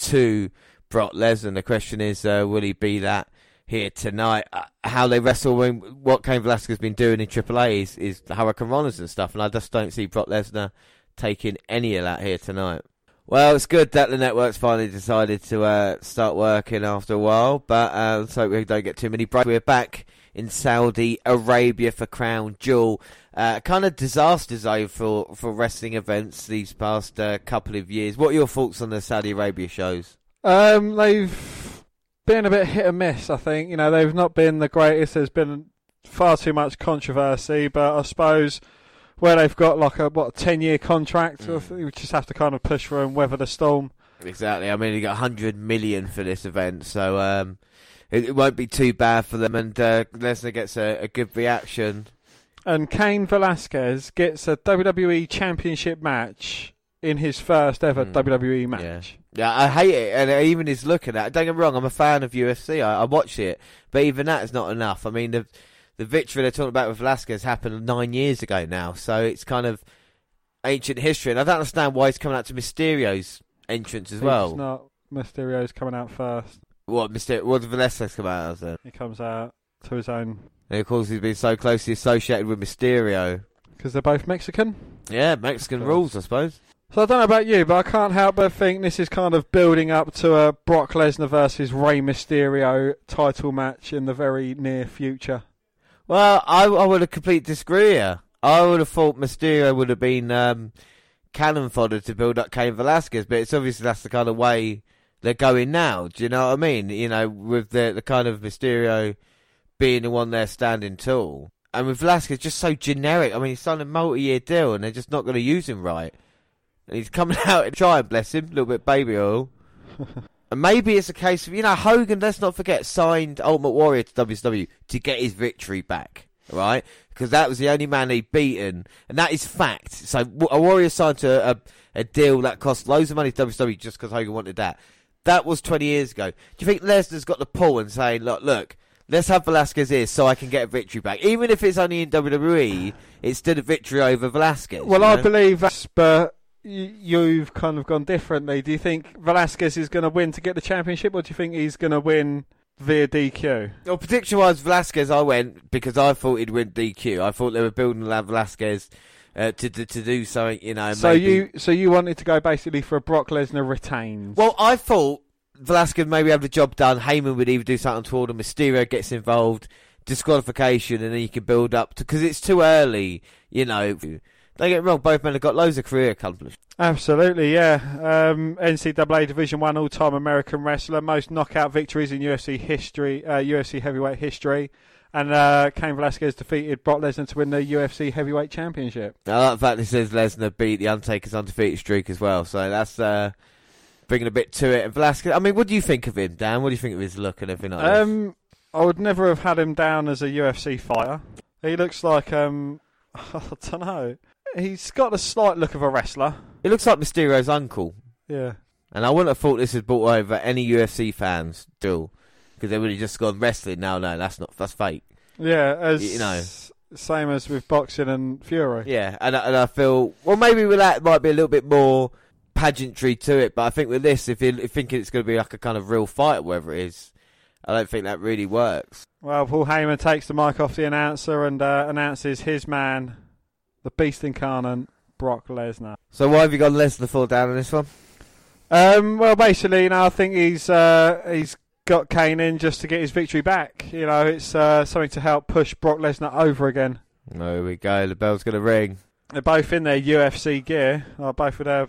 Speaker 1: to Brock Lesnar. The question is, uh, will he be that here tonight? Uh, how they wrestle, when, what Cain Velasquez has been doing in AAA is, is the hurricanranas and stuff, and I just don't see Brock Lesnar taking any of that here tonight. Well, it's good that the network's finally decided to uh, start working after a while, but uh, so we don't get too many breaks. We're back in Saudi Arabia for Crown Jewel. Uh, kind of disaster zone for, for wrestling events these past uh, couple of years. What are your thoughts on the Saudi Arabia shows?
Speaker 3: Um, they've been a bit hit and miss. I think you know they've not been the greatest. There's been far too much controversy, but I suppose where they've got like a what ten year contract,
Speaker 1: Mm.
Speaker 3: you just have to kind of push through and weather the storm.
Speaker 1: Exactly. I mean, you got 100 million for this event, so um, it, it won't be too bad for them. And uh, Lesnar gets a, a good reaction.
Speaker 3: And Cain Velasquez gets a WWE Championship match in his first ever
Speaker 1: Mm.
Speaker 3: WWE match.
Speaker 1: Yeah, I hate it, and even his look at it. Don't get me wrong, I'm a fan of UFC. I, I watch it, but even that is not enough. I mean, the the victory they're talking about with Velasquez happened nine years ago now, so it's kind of ancient history. And I don't understand why he's coming out to Mysterio's entrance as
Speaker 3: It's
Speaker 1: well.
Speaker 3: not Mysterio's coming out first.
Speaker 1: What Mysterio? What did Velasquez come out as then?
Speaker 3: He comes out to his own
Speaker 1: And of course, he's been so closely associated with Mysterio.
Speaker 3: because they're both Mexican.
Speaker 1: Yeah, Mexican rules, I suppose.
Speaker 3: So I don't know about you, but I can't help but think this is kind of building up to a Brock Lesnar versus Rey Mysterio title match in the very near future.
Speaker 1: Well, I, I would have completely disagree here. I would have thought Mysterio would have been um, cannon fodder to build up Cain Velasquez, but it's obviously that's the kind of way they're going now. Do you know what I mean? You know, with the the kind of Mysterio being the one there standing tall, and with Velasquez just so generic. I mean, he's signed a multi-year deal, and they're just not going to use him right. And he's coming out and trying, bless him, a little bit baby oil. And maybe it's a case of, you know, Hogan, let's not forget, signed Ultimate Warrior to WWE to get his victory back, right? Because that was the only man he'd beaten, and that is fact. So a Warrior signed to a, a deal that cost loads of money to WCW just because Hogan wanted that. That was 20 years ago. Do you think Lesnar's got the pull and saying, look, look, let's have Velasquez here so I can get a victory back? Even if it's only in WWE, it's still a victory over Velasquez.
Speaker 3: Well,
Speaker 1: you
Speaker 3: I believe that's, but you've kind of gone differently. Do you think Velasquez is going to win to get the championship, or do you think he's going to win via DQ?
Speaker 1: Well, prediction wise, Velasquez, I went because I thought he'd win DQ. I thought they were building around Velasquez uh, to, to to do something, you know.
Speaker 3: So
Speaker 1: maybe-
Speaker 3: you, so you wanted to go basically for a Brock Lesnar retains.
Speaker 1: Well, I thought Velasquez maybe have the job done. Heyman would either do something toward him. Mysterio gets involved, disqualification, and then you can build up because it's too early. You know, don't get me wrong. Both men have got loads of career accomplished.
Speaker 3: Absolutely, yeah. Um, NCAA Division One all-time American wrestler, most knockout victories in UFC history, uh, UFC heavyweight history, And uh, Cain Velasquez defeated Brock Lesnar to win the UFC Heavyweight Championship.
Speaker 1: I like the fact it says Lesnar beat the Undertaker's undefeated streak as well. So that's uh, bringing a bit to it. And Velasquez, I mean, what do you think of him, Dan? What do you think of his look and everything like this?
Speaker 3: Um, I would never have had him down as a UFC fighter. He looks like um, I don't know. He's got a slight look of a wrestler.
Speaker 1: He looks like Mysterio's uncle.
Speaker 3: Yeah.
Speaker 1: And I wouldn't have thought this had brought over any UFC fans, still. Because they would just gone wrestling. No, no, that's not, that's fake.
Speaker 3: Yeah, as
Speaker 1: You know.
Speaker 3: same as with boxing and Fury.
Speaker 1: Yeah, and, I- and I feel, well, maybe with that it might be a little bit more pageantry to it. But I think with this, if you're thinking it's going to be like a kind of real fight, whatever it is, I don't think that really works.
Speaker 3: Well, Paul Heyman takes the mic off the announcer and uh, announces his man, the Beast Incarnate, Brock Lesnar.
Speaker 1: So why have you got Lesnar fall down on this one?
Speaker 3: Um, well, basically, you know, I think he's uh, he's got Cain in just to get his victory back. You know, it's uh, something to help push Brock Lesnar over again.
Speaker 1: There we go. The bell's going to ring.
Speaker 3: They're both in their UFC gear, uh, both with their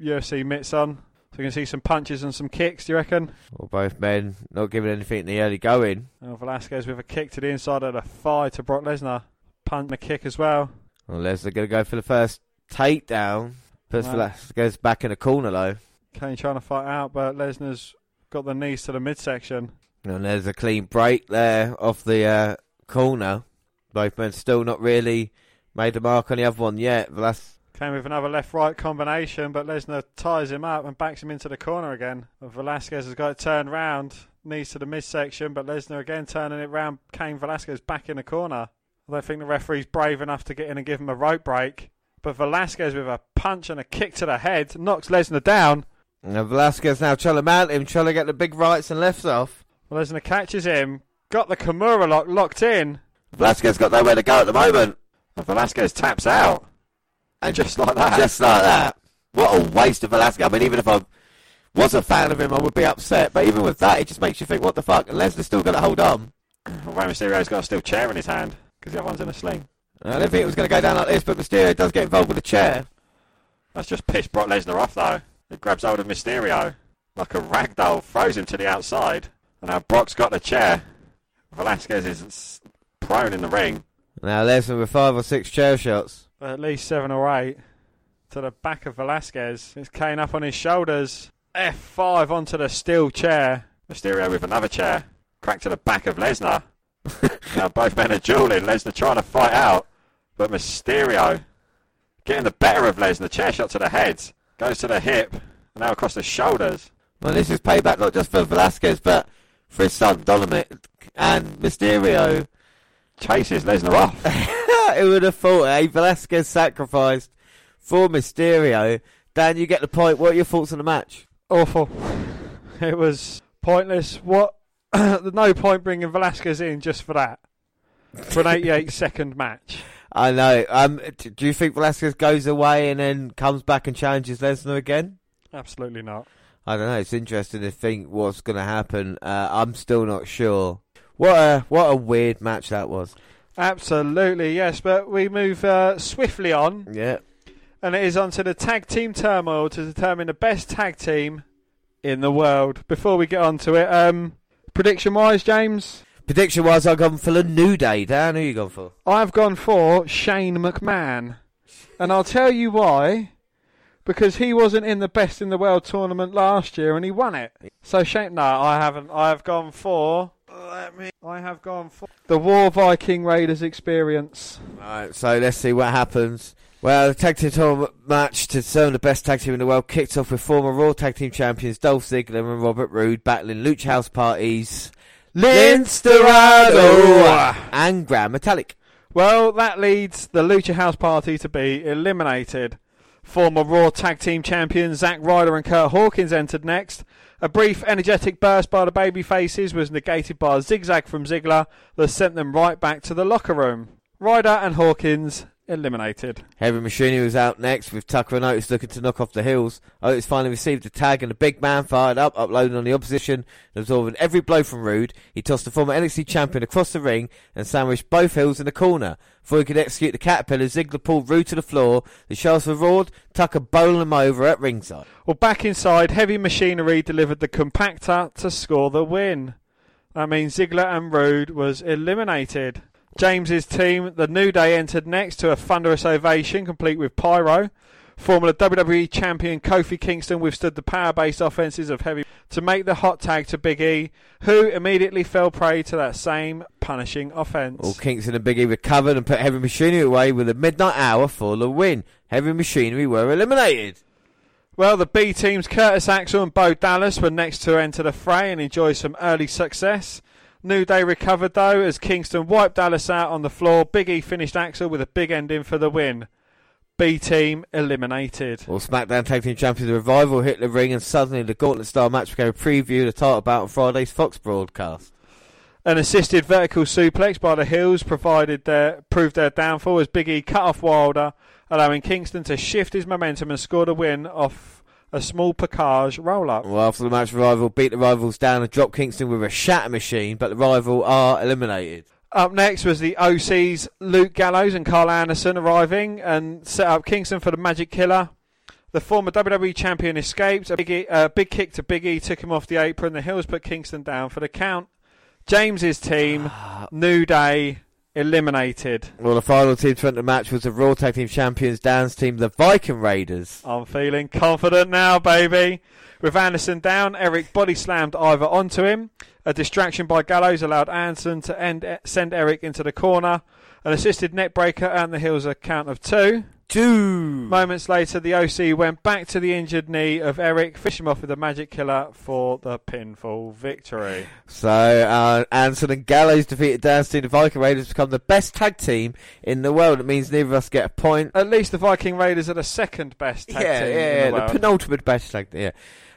Speaker 3: UFC mitts on. So you can see some punches and some kicks, do you reckon?
Speaker 1: Well, both men not giving anything in the early going.
Speaker 3: And Velasquez with a kick to the inside of the thigh to Brock Lesnar. Punch and a kick as well.
Speaker 1: Well, Lesnar going to go for the first takedown. Puts
Speaker 3: Wow.
Speaker 1: Velasquez back in the corner though.
Speaker 3: Cain trying to fight out, but Lesnar's got the knees to the midsection.
Speaker 1: And there's a clean break there off the uh, corner. Both men still not really made the mark on the other one yet. Velas-
Speaker 3: Cain with another left-right combination, but Lesnar ties him up and backs him into the corner again. And Velasquez has got it turned round, knees to the midsection, but Lesnar again turning it round. Cain Velasquez back in the corner. I don't think the referee's brave enough to get in and give him a rope break. But Velasquez with a punch and a kick to the head knocks Lesnar down.
Speaker 1: And Velasquez now trying to mount him, trying to get the big rights and lefts off.
Speaker 3: Well, Lesnar catches him, got the Kimura lock locked in.
Speaker 1: Velasquez got nowhere to go at the moment.
Speaker 4: And Velasquez taps out. And just like that.
Speaker 1: Just like that. What a waste of Velasquez. I mean, even if I was a fan of him, I would be upset. But even with that, it just makes you think, what the fuck? And Lesnar's still going to hold on.
Speaker 4: Rey Mysterio's got a steel chair in his hand because the other one's in a sling.
Speaker 1: I didn't think it was going to go down like this, but Mysterio does get involved with the chair.
Speaker 4: That's just pissed Brock Lesnar off though. He grabs hold of Mysterio like a rag doll, throws him to the outside, and now Brock's got the chair. Velasquez is prone in the ring.
Speaker 1: Now Lesnar with five or six chair shots.
Speaker 3: at least seven or eight to the back of Velasquez. It's Cain up on his shoulders. F5 onto the steel chair.
Speaker 4: Mysterio with another chair, crack to the back of Lesnar. now both men are dueling. Lesnar trying to fight out, but Mysterio getting the better of Lesnar. Chair shot to the head, goes to the hip, and now across the shoulders.
Speaker 1: Well, this is payback not just for Velasquez, but for his son Dominic and Mysterio.
Speaker 4: Chases Lesnar off.
Speaker 1: Who would have thought a Velasquez sacrificed for Mysterio? Dan, you get the point. What are your thoughts on the match?
Speaker 3: Awful. It was pointless. What? There's no point bringing Velasquez in just for that. For an 88 second match.
Speaker 1: I know. Um, do you think Velasquez goes away and then comes back and challenges Lesnar again?
Speaker 3: Absolutely not.
Speaker 1: I don't know. It's interesting to think what's going to happen. Uh, I'm still not sure. What a what a weird match that was.
Speaker 3: Absolutely, yes. But we move uh, swiftly on.
Speaker 1: Yeah.
Speaker 3: And it is on to the tag team turmoil to determine the best tag team in the world. Before we get on to it, um, prediction wise, James,
Speaker 1: Prediction wise, I've gone for the New Day. Dan, who you gone for?
Speaker 3: I've gone for Shane McMahon. And I'll tell you why. Because he wasn't in the best in the world tournament last year and he won it. So Shane, no, I haven't. I have gone for. Let me. I have gone for the War Viking Raiders experience.
Speaker 1: Alright, so let's see what happens. Well, the tag team tournament match to determine the best tag team in the world kicked off with former Raw tag team champions Dolph Ziggler and Robert Roode battling Lucha House parties Lince Dorado and Gran Metalik.
Speaker 3: Well, that leads the Lucha House Party to be eliminated. Former Raw Tag Team Champions Zack Ryder and Kurt Hawkins entered next. A brief energetic burst by the babyfaces was negated by a zigzag from Ziggler that sent them right back to the locker room. Ryder and Hawkins eliminated.
Speaker 1: Heavy Machinery was out next with Tucker and Otis looking to knock off the heels. Otis finally received a tag and the big man fired up, uploading on the opposition and absorbing every blow from Roode. He tossed the former NXT champion across the ring and sandwiched both heels in the corner. Before he could execute the caterpillar, Ziggler pulled Roode to the floor. The shafts were roared, Tucker bowled him over at ringside.
Speaker 3: Well, back inside, Heavy Machinery delivered the compactor to score the win. That means Ziggler and Roode was eliminated. James's team, the New Day, entered next to a thunderous ovation, complete with pyro. Former WWE champion Kofi Kingston withstood the power-based offenses of Heavy to make the hot tag to Big E, who immediately fell prey to that same punishing offense.
Speaker 1: All Kingston and Big E recovered and put Heavy Machinery away with a midnight hour for the win. Heavy Machinery were eliminated.
Speaker 3: Well, the B teams Curtis Axel and Bo Dallas were next to enter the fray and enjoy some early success. New Day recovered though as Kingston wiped Dallas out on the floor. Big E finished Axel with a big ending for the win. B team eliminated.
Speaker 1: Well, SmackDown Tag Team Champions Revival hit the ring, and suddenly the Gauntlet style match became a preview of the title bout on Friday's Fox broadcast.
Speaker 3: An assisted vertical suplex by the Hills provided their, proved their downfall as Big E cut off Wilder, allowing Kingston to shift his momentum and score the win off a small package roll up.
Speaker 1: Well, after the match, rival beat the Rivals down and dropped Kingston with a shatter machine, but the Rival are eliminated.
Speaker 3: Up next was the OC's Luke Gallows and Karl Anderson arriving and set up Kingston for the Magic Killer. The former WWE champion escaped. A big, e, uh, big kick to Big E took him off the apron. The Hills put Kingston down for the count. James's team, New Day, eliminated.
Speaker 1: Well, the final team to enter the match was the Raw Tag Team Champions Dan's team, the Viking Raiders.
Speaker 3: I'm feeling confident now, baby. With Anderson down, Eric body slammed Ivar onto him. A distraction by Gallows allowed Anderson to end, send Eric into the corner. An assisted neckbreaker and the heels a count of two.
Speaker 1: Two.
Speaker 3: Moments later, the OC went back to the injured knee of Eric, fish him off with the Magic Killer for the pinfall victory.
Speaker 1: So, uh, Anderson and Gallows defeated Dan's team. The Viking Raiders become the best tag team in the world. It means neither of us get a point.
Speaker 3: At least the Viking Raiders are the second best tag
Speaker 1: yeah,
Speaker 3: team
Speaker 1: yeah, yeah,
Speaker 3: the
Speaker 1: the penultimate best tag team. Yeah.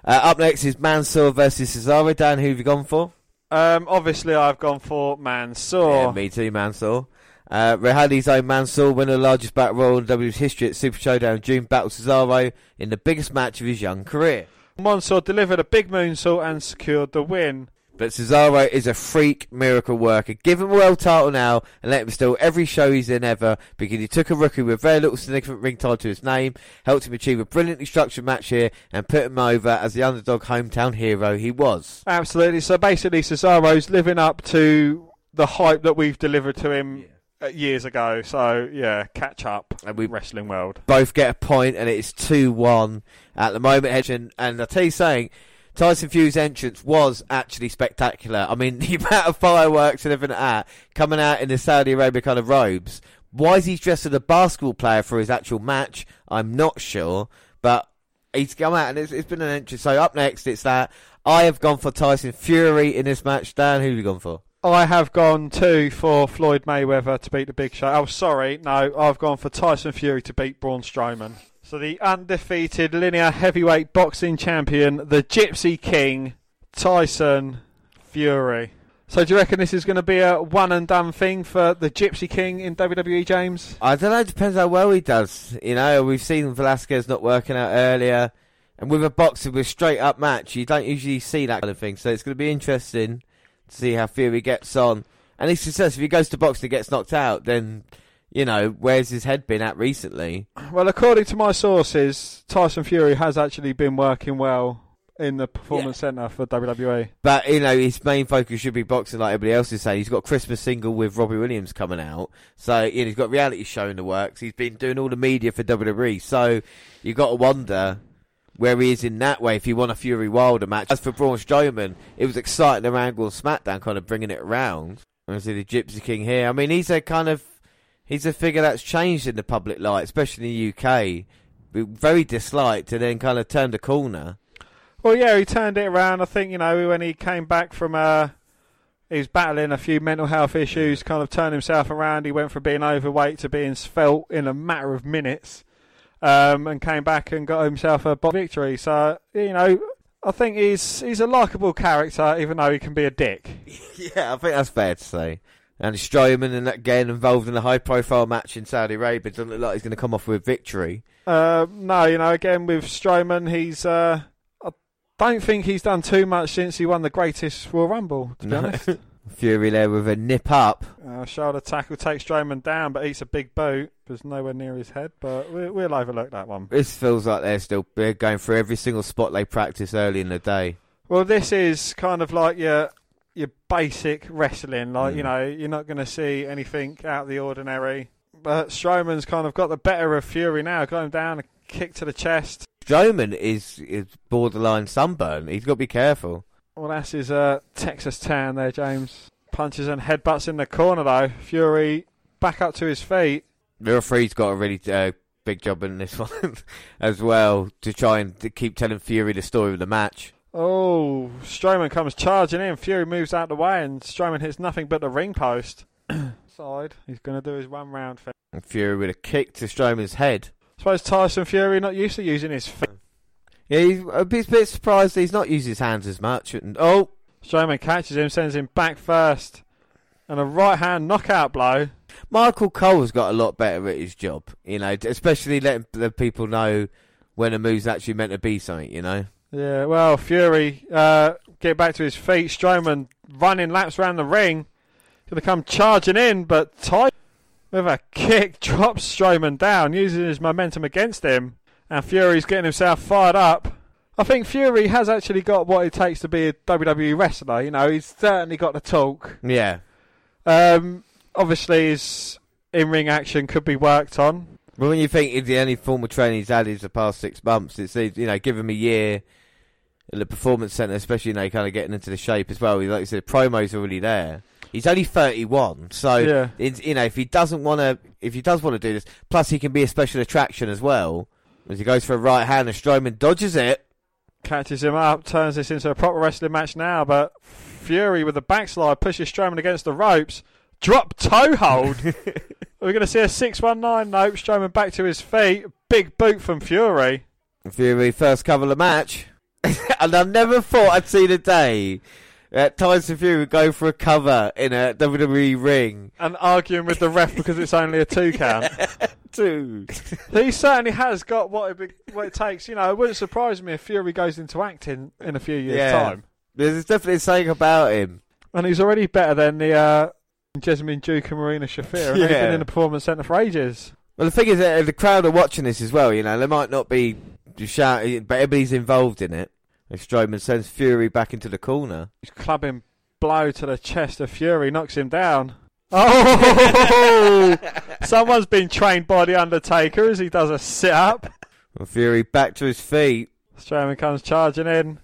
Speaker 1: Uh, up next is Mansoor versus Cesaro. Dan, who have you gone for?
Speaker 3: um, obviously, I've gone for Mansoor.
Speaker 1: Yeah, me too, Mansoor. Uh, Riyadh's own Mansoor won the largest battle royal in WWE's history at Super Showdown June, battled Cesaro in the biggest match of his young career.
Speaker 3: Mansoor delivered a big moonsault and secured the win.
Speaker 1: But Cesaro is a freak miracle worker. Give him a world title now and let him steal every show he's in ever because he took a rookie with very little significant ring title to his name, helped him achieve a brilliantly structured match here and put him over as the underdog hometown hero he was.
Speaker 3: Absolutely. So basically, Cesaro's living up to the hype that we've delivered to him uh, Uh, years ago. So yeah, catch up.
Speaker 1: And we
Speaker 3: Wrestling world.
Speaker 1: both get a point and it's 2-1 at the moment. Hedge, And, and I'll tell you something, Tyson Fury's entrance was actually spectacular. I mean, the amount of fireworks and everything like that coming out in the Saudi Arabia kind of robes. Why is he dressed as a basketball player for his actual match? I'm not sure. But he's come out and it's, it's been an entrance. So up next, it's that. I have gone for Tyson Fury in this match. Dan, who have you gone for?
Speaker 3: Oh, I have gone two for Floyd Mayweather to beat the Big Show. Oh, sorry, no, I've gone for Tyson Fury to beat Braun Strowman. So the undefeated linear heavyweight boxing champion, the Gypsy King, Tyson Fury. So do you reckon this is going to be a one and done thing for the Gypsy King in WWE, James?
Speaker 1: I don't know. It depends how well he does. You know, we've seen Velasquez not working out earlier, and with a boxer with straight up match, you don't usually see that kind of thing. So it's going to be interesting see how Fury gets on. And if he says if he goes to boxing and gets knocked out, then you know where's his head been at recently?
Speaker 3: Well, according to my sources, Tyson Fury has actually been working well in the Performance Centre for E. WWE.
Speaker 1: But you know his main focus should be boxing, like everybody else is saying. He's got a Christmas single with Robbie Williams coming out, so you know, he's got a reality show in the works. He's been doing all the media for WWE, so you've got to wonder where he is in that way if you want a Fury Wilder match. As for Braun Strowman, it was exciting around SmackDown, kind of bringing it around. I see the Gypsy King here. I mean, he's a kind of he's a figure that's changed in the public light, especially in the UK. Very disliked, and then kind of turned a corner.
Speaker 3: Well, yeah, he turned it around. I think you know when he came back from uh, he was battling a few mental health issues, kind of turned himself around. He went from being overweight to being svelte in a matter of minutes, um, and came back and got himself a victory. So you know, I think he's he's a likable character, even though he can be a dick.
Speaker 1: Yeah, I think that's fair to say. And Strowman, and again involved in a high-profile match in Saudi Arabia, doesn't look like he's going to come off with victory.
Speaker 3: Uh, no, you know, again with Strowman, he's. Uh, I don't think he's done too much since he won the greatest Royal Rumble. To be
Speaker 1: No.
Speaker 3: honest.
Speaker 1: Fury there with a nip up.
Speaker 3: Uh, shoulder tackle takes Strowman down, but eats a big boot. There's nowhere near his head, but we, we'll overlook that one.
Speaker 1: This feels like they're still they're going through every single spot they practice early in the day.
Speaker 3: Well, this is kind of like your your basic wrestling. Like you
Speaker 1: Mm.
Speaker 3: know, you're not going to see anything out of the ordinary. But Strowman's kind of got the better of Fury now. Got him down, a kick to the chest.
Speaker 1: Strowman is is borderline sunburn. He's got to be careful.
Speaker 3: Well, that's his uh, Texas tan there, James. Punches and headbutts in the corner though. Fury back up to his feet.
Speaker 1: The referee's got a really uh, big job in this one as well to try and to keep telling Fury the story of the match.
Speaker 3: Oh, Strowman comes charging in. Fury moves out the way, and Strowman hits nothing but the ring post. Side. He's going to do his one round thing.
Speaker 1: And Fury with a kick to Strowman's head.
Speaker 3: suppose Tyson Fury not used to using his feet.
Speaker 1: Yeah, he's a bit, bit surprised he's not using his hands as much. And oh,
Speaker 3: Strowman catches him, sends him back first, and a right hand knockout blow.
Speaker 1: Michael Cole's got a lot better at his job. You know, especially letting the people know when a move's actually meant to be something. You know.
Speaker 3: Yeah, well, Fury uh, get back to his feet. Strowman running laps around the ring. Gonna come charging in, but Ty with a kick drops Strowman down, using his momentum against him. And Fury's getting himself fired up. I think Fury has actually got what it takes to be a WWE wrestler. You know, he's certainly got the talk.
Speaker 1: Yeah.
Speaker 3: Um, obviously, his in-ring action could be worked on.
Speaker 1: But when you think the only formal training he's had is the past six months, it's you know, give him a year at the performance centre, especially you know, kind of getting into the shape as well. Like you said, promo's already there. He's only thirty-one, so
Speaker 3: Yeah.
Speaker 1: it's, you know, if he doesn't want to, if he does want to do this, plus he can be a special attraction as well. As he goes for a right hand, and Strowman dodges it.
Speaker 3: catches him up, turns this into a proper wrestling match now, but Fury with the backslide pushes Strowman against the ropes. Drop toe hold. We're going to see a 619 nope. Strowman back to his feet. Big boot from Fury.
Speaker 1: Fury first cover of the match, and I never thought I'd see the day that Tyson Fury would go for a cover in a WWE ring.
Speaker 3: And arguing with the ref because it's only a two count.
Speaker 1: Dude.
Speaker 3: he certainly has got what it, be- what it takes. You know, it wouldn't surprise me if Fury goes into acting in a few years'
Speaker 1: Yeah.
Speaker 3: time.
Speaker 1: There's definitely something about him.
Speaker 3: And he's already better than the uh, Jessamyn Duke and Marina Shafir. And they've
Speaker 1: Yeah.
Speaker 3: been in the Performance Centre for ages.
Speaker 1: Well, the thing is that the crowd are watching this as well. You know, they might not be shouting, but everybody's involved in it. And Strowman sends Fury back into the corner.
Speaker 3: He's clubbing blow to the chest of Fury, knocks him down. Oh! Someone's been trained by the Undertaker as he does a sit up.
Speaker 1: And Fury back to his feet.
Speaker 3: Strowman comes charging in.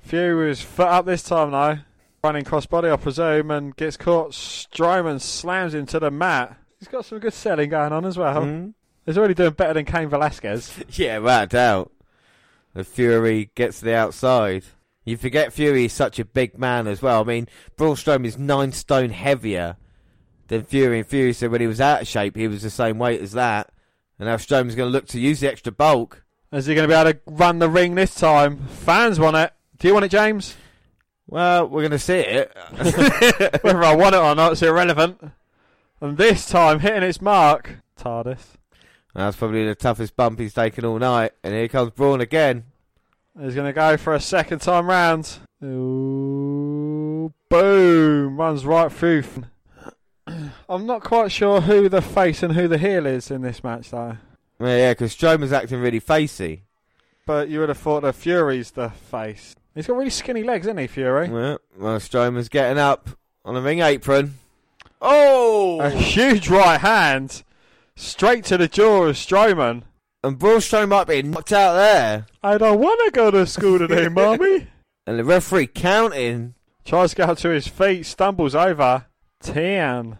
Speaker 3: Fury with his foot up this time though. Running crossbody, I presume, and gets caught. Strowman slams him to the mat. He's got some good selling going on as well.
Speaker 1: Hmm?
Speaker 3: He's already doing better than Cain Velasquez.
Speaker 1: Yeah, without a doubt. The Fury gets to the outside. You forget Fury is such a big man as well. I mean, Braun Strowman is nine stone heavier than Fury, and Fury said when he was out of shape, he was the same weight as that. And now Strowman's going to look to use the extra bulk.
Speaker 3: Is he going to be able to run the ring this time? Fans want it. Do you want it, James?
Speaker 1: Well, we're going to see it.
Speaker 3: Whether I want it or not, it's irrelevant. And this time, hitting its mark. TARDIS.
Speaker 1: That's probably the toughest bump he's taken all night. And here comes Braun again.
Speaker 3: He's going to go for a second time round. Ooh, boom. Runs right through. I'm not quite sure who the face and who the heel is in this match, though.
Speaker 1: Well, yeah, because Strowman's acting really facey.
Speaker 3: But you would have thought that Fury's the face. He's got really skinny legs, isn't he, Fury?
Speaker 1: Well, well, Strowman's getting up on a ring apron. Oh!
Speaker 3: A huge right hand. Straight to the jaw of Strowman.
Speaker 1: And Braun Strowman might be knocked out there.
Speaker 3: I don't want to go to school today, mommy.
Speaker 1: And the referee counting.
Speaker 3: Tries to get up to his feet, stumbles over. 10.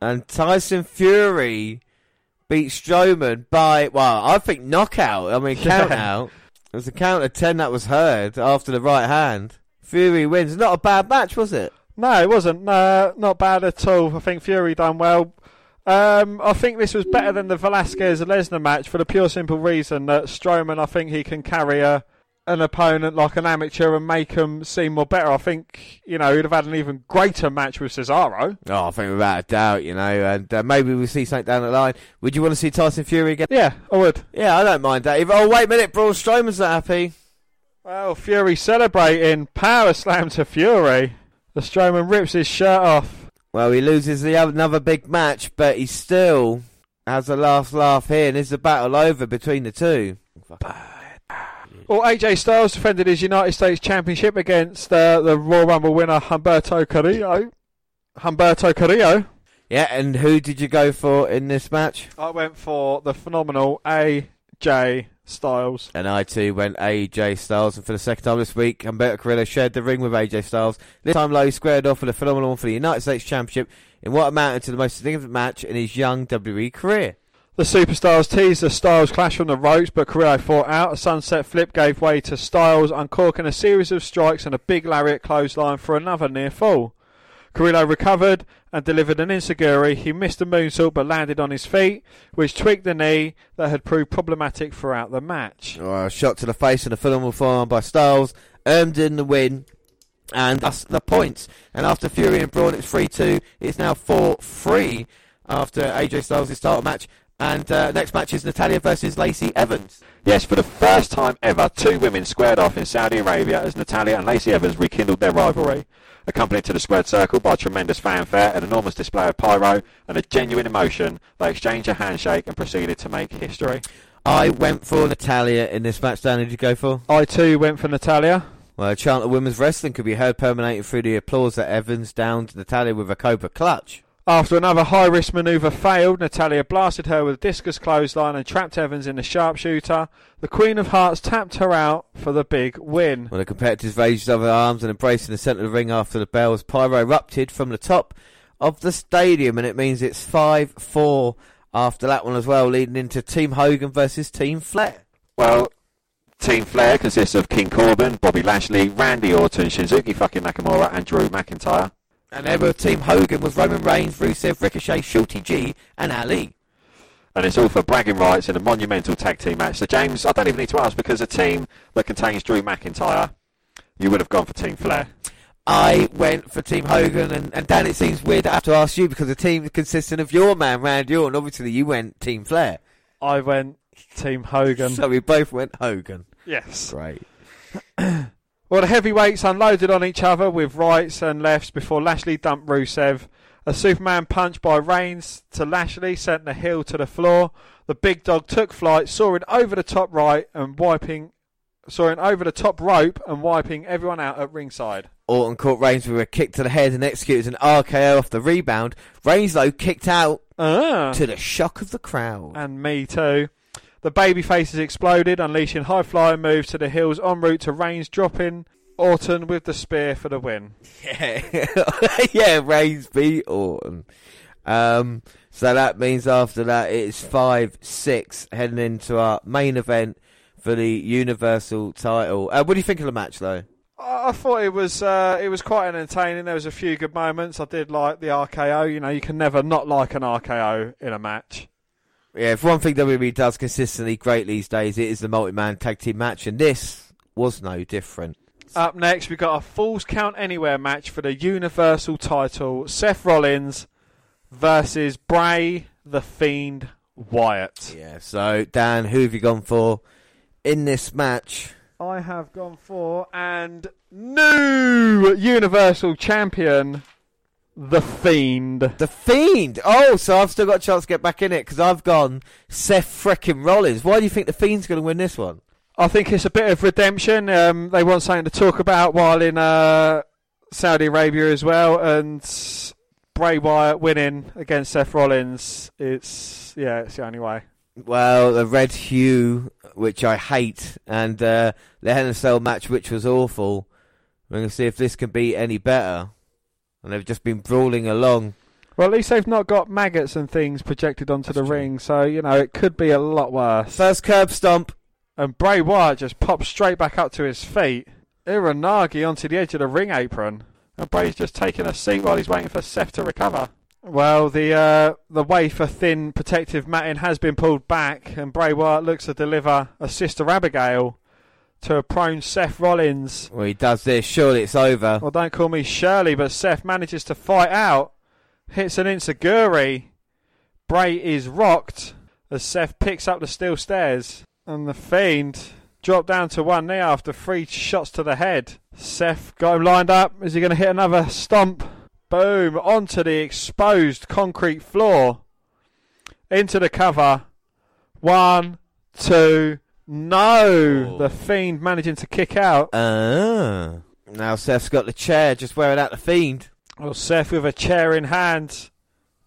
Speaker 1: And Tyson Fury beats Strowman by, well, I think knockout. I mean, count out. It was a count of 10 that was heard after the right hand. Fury wins. Not a bad match, was it?
Speaker 3: No, it wasn't. No, not bad at all. I think Fury done well. Um, I think this was better than the Velasquez Lesnar match for the pure simple reason that Strowman, I think he can carry a, an opponent like an amateur and make him seem more better. I think, you know, he'd have had an even greater match with Cesaro.
Speaker 1: Oh, I think without a doubt, you know, and uh, maybe we'll see something down the line. Would you want to see Tyson Fury again?
Speaker 3: Yeah, I would.
Speaker 1: Yeah, I don't mind that. If, oh, wait a minute, Braun Strowman's not happy.
Speaker 3: Well, Fury celebrating. Power slam to Fury. The Strowman rips his shirt off.
Speaker 1: Well, he loses the other, another big match, but he still has a last laugh here, and is the battle over between the two?
Speaker 3: Well, AJ Styles defended his United States Championship against uh, the Royal Rumble winner Humberto Carrillo. Humberto Carrillo.
Speaker 1: Yeah, and who did you go for in this match?
Speaker 3: I went for the phenomenal AJ Styles.
Speaker 1: And I too went AJ Styles, and for the second time this week, Humberto Carrillo shared the ring with AJ Styles. This time, Lowe squared off with a phenomenal one for the United States Championship in what amounted to the most significant match in his young WWE career.
Speaker 3: The Superstars teased the Styles clash on the ropes, but Carrillo fought out. A sunset flip gave way to Styles, uncorking a series of strikes and a big lariat clothesline for another near fall. Carrillo recovered and delivered an insecurity. He missed a moonsault but landed on his feet, which tweaked the knee that had proved problematic throughout the match.
Speaker 1: Oh, a shot to the face and a phenomenal forearm by Styles earned in the win. And thus the points. And after Fury and Braun, it's 3 2. It's now 4 3 after AJ Styles' title match. And uh, next match is Natalya versus Lacey Evans.
Speaker 4: Yes, for the first time ever, two women squared off in Saudi Arabia as Natalya and Lacey Evans rekindled their rivalry. Accompanied to the squared circle by a tremendous fanfare, an enormous display of pyro, and a genuine emotion, they exchanged a handshake and proceeded to make history.
Speaker 1: I went for Natalya in this match. Dan, who did you go for?
Speaker 3: I too went for Natalya.
Speaker 1: Well, a chant of women's wrestling could be heard permeating through the applause that Evans downed Natalya with a Cobra clutch.
Speaker 3: After another high risk manoeuvre failed, Natalya blasted her with a discus clothesline and trapped Evans in the sharpshooter. The Queen of Harts tapped her out for the big win.
Speaker 1: When the competitors raised other arms and embraced in the centre of the ring after the bells, pyro erupted from the top of the stadium, and it means it's 5 4 after that one as well, leading into Team Hogan versus Team Flair.
Speaker 4: Well, Team Flair consists of King Corbin, Bobby Lashley, Randy Orton, Shinsuke fucking Nakamura, and Drew McIntyre.
Speaker 1: And then with Team Hogan was Roman Reigns, Rusev, Ricochet, Shorty G, and Ali.
Speaker 4: And it's all for bragging rights in a monumental tag team match. So, James, I don't even need to ask because a team that contains Drew McIntyre, you would have gone for Team Flair.
Speaker 1: I went for Team Hogan, and, and Dan, it seems weird I have to ask you because the team consisting of your man, Randy Orton, obviously you went Team Flair.
Speaker 3: I went Team Hogan.
Speaker 1: So we both went Hogan.
Speaker 3: yes.
Speaker 1: Great.
Speaker 3: Well, the heavyweights unloaded on each other with rights and lefts before Lashley dumped Rusev. A Superman punch by Reigns to Lashley sent the heel to the floor. The big dog took flight, soaring over the top right and wiping, soaring over the top rope and wiping everyone out at ringside.
Speaker 1: Orton caught Reigns with a kick to the head and executed an RKO off the rebound. Reigns, though, kicked out
Speaker 3: Ah.
Speaker 1: to the shock of the crowd.
Speaker 3: and me too. The baby faces exploded, unleashing high flying moves to the hills en route to Reigns, dropping Orton with the spear for the win.
Speaker 1: Yeah, yeah, Reigns beat Orton. Um, so that means after that it's 5 6 heading into our main event for the Universal title. Uh, what do you think of the match, though?
Speaker 3: I I thought it was uh, it was quite entertaining. There was a few good moments. I did like the RKO. You know, you can never not like an RKO in a match.
Speaker 1: Yeah, if one thing WWE does consistently great these days, it is the multi-man tag team match, and this was no different.
Speaker 3: Up next, we've got a Falls Count Anywhere match for the Universal title: Seth Rollins versus Bray the Fiend Wyatt.
Speaker 1: Yeah, so Dan, who have you gone for in this match?
Speaker 3: I have gone for and new Universal Champion, the Fiend.
Speaker 1: The Fiend. Oh, so I've still got a chance to get back in it because I've gone Seth frickin' Rollins. Why do you think the Fiend's going to win this one?
Speaker 3: I think it's a bit of redemption. Um, they want something to talk about while in uh, Saudi Arabia as well, and Bray Wyatt winning against Seth Rollins. It's yeah, it's the only way.
Speaker 1: Well, the red hue, which I hate, and uh, the Hell in a Cell match, which was awful. We're going to see if this can be any better. And they've just been brawling along.
Speaker 3: Well, at least they've not got maggots and things projected onto the
Speaker 1: true.
Speaker 3: ring, so you know it could be a lot worse.
Speaker 1: First curb stomp.
Speaker 3: And Bray Wyatt just popped straight back up to his feet. Iranagi onto the edge of the ring apron.
Speaker 4: And Bray's just taking a seat while he's waiting for Seth to recover.
Speaker 3: Well, the uh, the wafer thin protective matting has been pulled back, and Bray Wyatt looks to deliver a Sister Abigail to a prone Seth Rollins.
Speaker 1: Well, he does this. Surely it's over.
Speaker 3: Well, don't call me Shirley, but Seth manages to fight out, hits an enzuigiri. Bray is rocked as Seth picks up the steel stairs, and the Fiend dropped down to one knee after three shots to the head. Seth got him lined up. Is he going to hit another stomp? Boom! Onto the exposed concrete floor. Into the cover. One, two, No,
Speaker 1: Oh.
Speaker 3: the Fiend managing to kick out.
Speaker 1: Ah. Now Seth's got the chair, just wearing out the fiend.
Speaker 3: Well, Seth with a chair in hand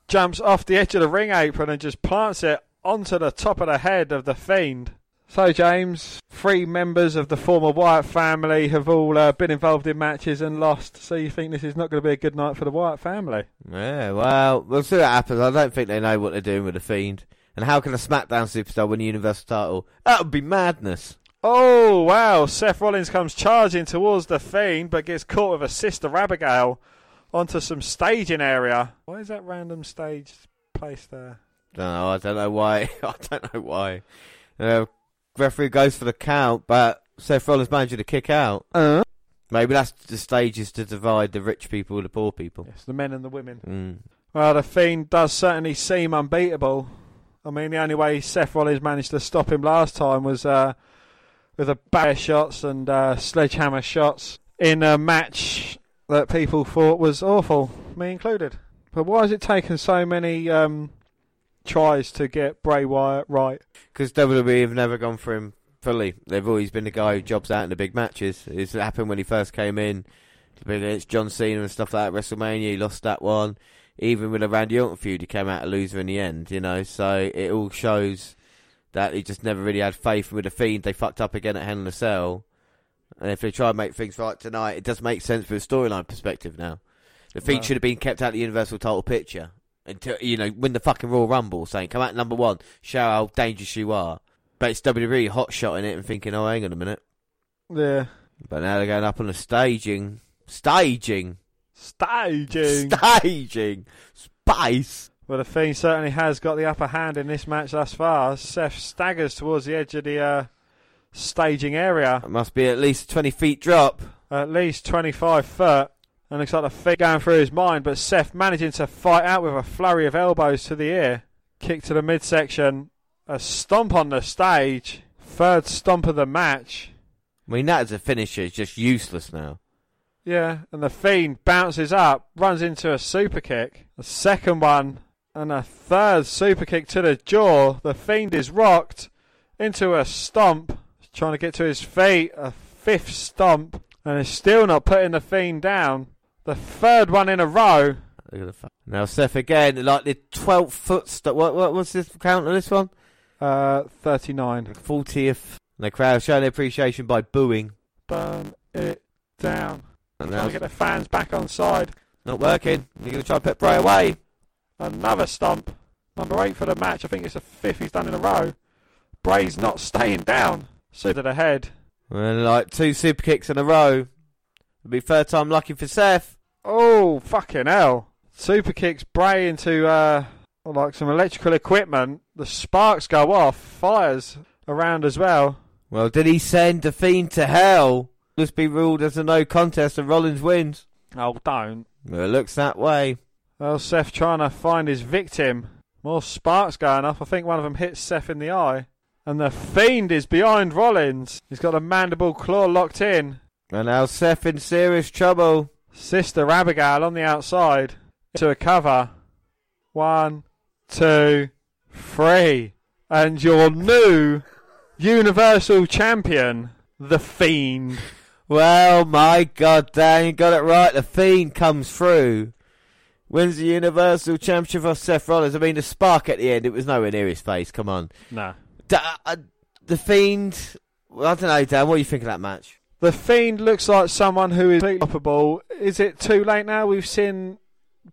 Speaker 3: jumps off the edge of the ring apron and just plants it onto the top of the head of the Fiend. So, James, three members of the former Wyatt family have all uh, been involved in matches and lost. So, you think this is not going to be a good night for the Wyatt family?
Speaker 1: Yeah, well, we'll see what happens. I don't think they know what they're doing with the fiend. And how can a SmackDown superstar win the Universal title? That would be madness.
Speaker 3: Oh, wow. Seth Rollins comes charging towards the Fiend but gets caught with a Sister Abigail onto some staging area. Why is that random stage placed there?
Speaker 1: Don't know. I don't know why. I don't know why. Uh, referee goes for the count, but Seth Rollins managed to kick out.
Speaker 3: Uh?
Speaker 1: Maybe that's the stages to divide the rich people with the poor people.
Speaker 3: Yes, the men and the women.
Speaker 1: Mm.
Speaker 3: Well, the Fiend does certainly seem unbeatable. I mean, the only way Seth Rollins managed to stop him last time was uh, with a bear shots and uh, sledgehammer shots in a match that people thought was awful, me included. But why has it taken so many um, tries to get Bray Wyatt right?
Speaker 1: Because WWE have never gone for him fully. They've always been the guy who jobs out in the big matches. It's happened when he first came in. Against John Cena and stuff like that. WrestleMania, he lost that one. Even with a Randy Orton feud, he came out a loser in the end. You know, so it all shows that he just never really had faith. And with the Fiend, they fucked up again at Hell in a Cell. And if they try and make things right tonight, it does make sense from a storyline perspective now. The Fiend should have been kept out of the Universal title picture until you know win the fucking Royal Rumble, saying come out number one, show how dangerous you are. But it's WWE hot shotting it and thinking, oh, hang on a minute.
Speaker 3: Yeah.
Speaker 1: But now they're going up on the staging, staging,
Speaker 3: Staging.
Speaker 1: staging, space.
Speaker 3: Well, the Fiend certainly has got the upper hand in this match thus far. Seth staggers towards the edge of the uh, staging area.
Speaker 1: It must be at least twenty feet drop.
Speaker 3: at least 25 foot. And looks like the feet going through his mind, but Seth managing to fight out with a flurry of elbows to the ear. Kick to the midsection. A stomp on the stage. Third stomp of the match.
Speaker 1: I mean, that as a finisher is just useless now.
Speaker 3: Yeah, and the Fiend bounces up, runs into a super kick. A second one, and a third super kick to the jaw. The Fiend is rocked into a stomp, trying to get to his feet. A fifth stomp, and is still not putting the Fiend down. The third one in a row.
Speaker 1: Look at the fu- now Seth again, like the twelfth foot. St- what what what's this count on this one?
Speaker 3: Uh, 39.
Speaker 1: Fortieth. The crowd showing their appreciation by booing.
Speaker 3: Burn it down.
Speaker 1: And
Speaker 3: Trying
Speaker 1: now
Speaker 3: to get the fans back on side.
Speaker 1: not working. You're going to try and put Bray away.
Speaker 3: Another stomp. Number eight for the match. I think it's the fifth he's done in a row. Bray's not staying down. Super to the head.
Speaker 1: And like two super kicks in a row. It'll be third time lucky for Seth.
Speaker 3: Oh, fucking hell. Super kicks Bray into uh, like some electrical equipment. The sparks go off. Fires around as well.
Speaker 1: Well, did he send the Fiend to hell? This be ruled as a no contest and Rollins wins.
Speaker 3: Oh, don't.
Speaker 1: It looks that way.
Speaker 3: Well, Seth trying to find his victim. More sparks going off. I think one of them hits Seth in the eye. And the Fiend is behind Rollins. He's got a mandible claw locked in.
Speaker 1: And now Seth in serious trouble.
Speaker 3: Sister Abigail on the outside. To a cover. One, two, three. And your new Universal Champion, The Fiend.
Speaker 1: Well, my God, Dan, you got it right. The Fiend comes through. Wins the Universal Championship for Seth Rollins. I mean, the spark at the end, it was nowhere near his face. Come on.
Speaker 3: No.
Speaker 1: Da- uh, the Fiend, well, I don't know, Dan, what do you think of that match?
Speaker 3: The Fiend looks like someone who is beatable. Is it too late now? We've seen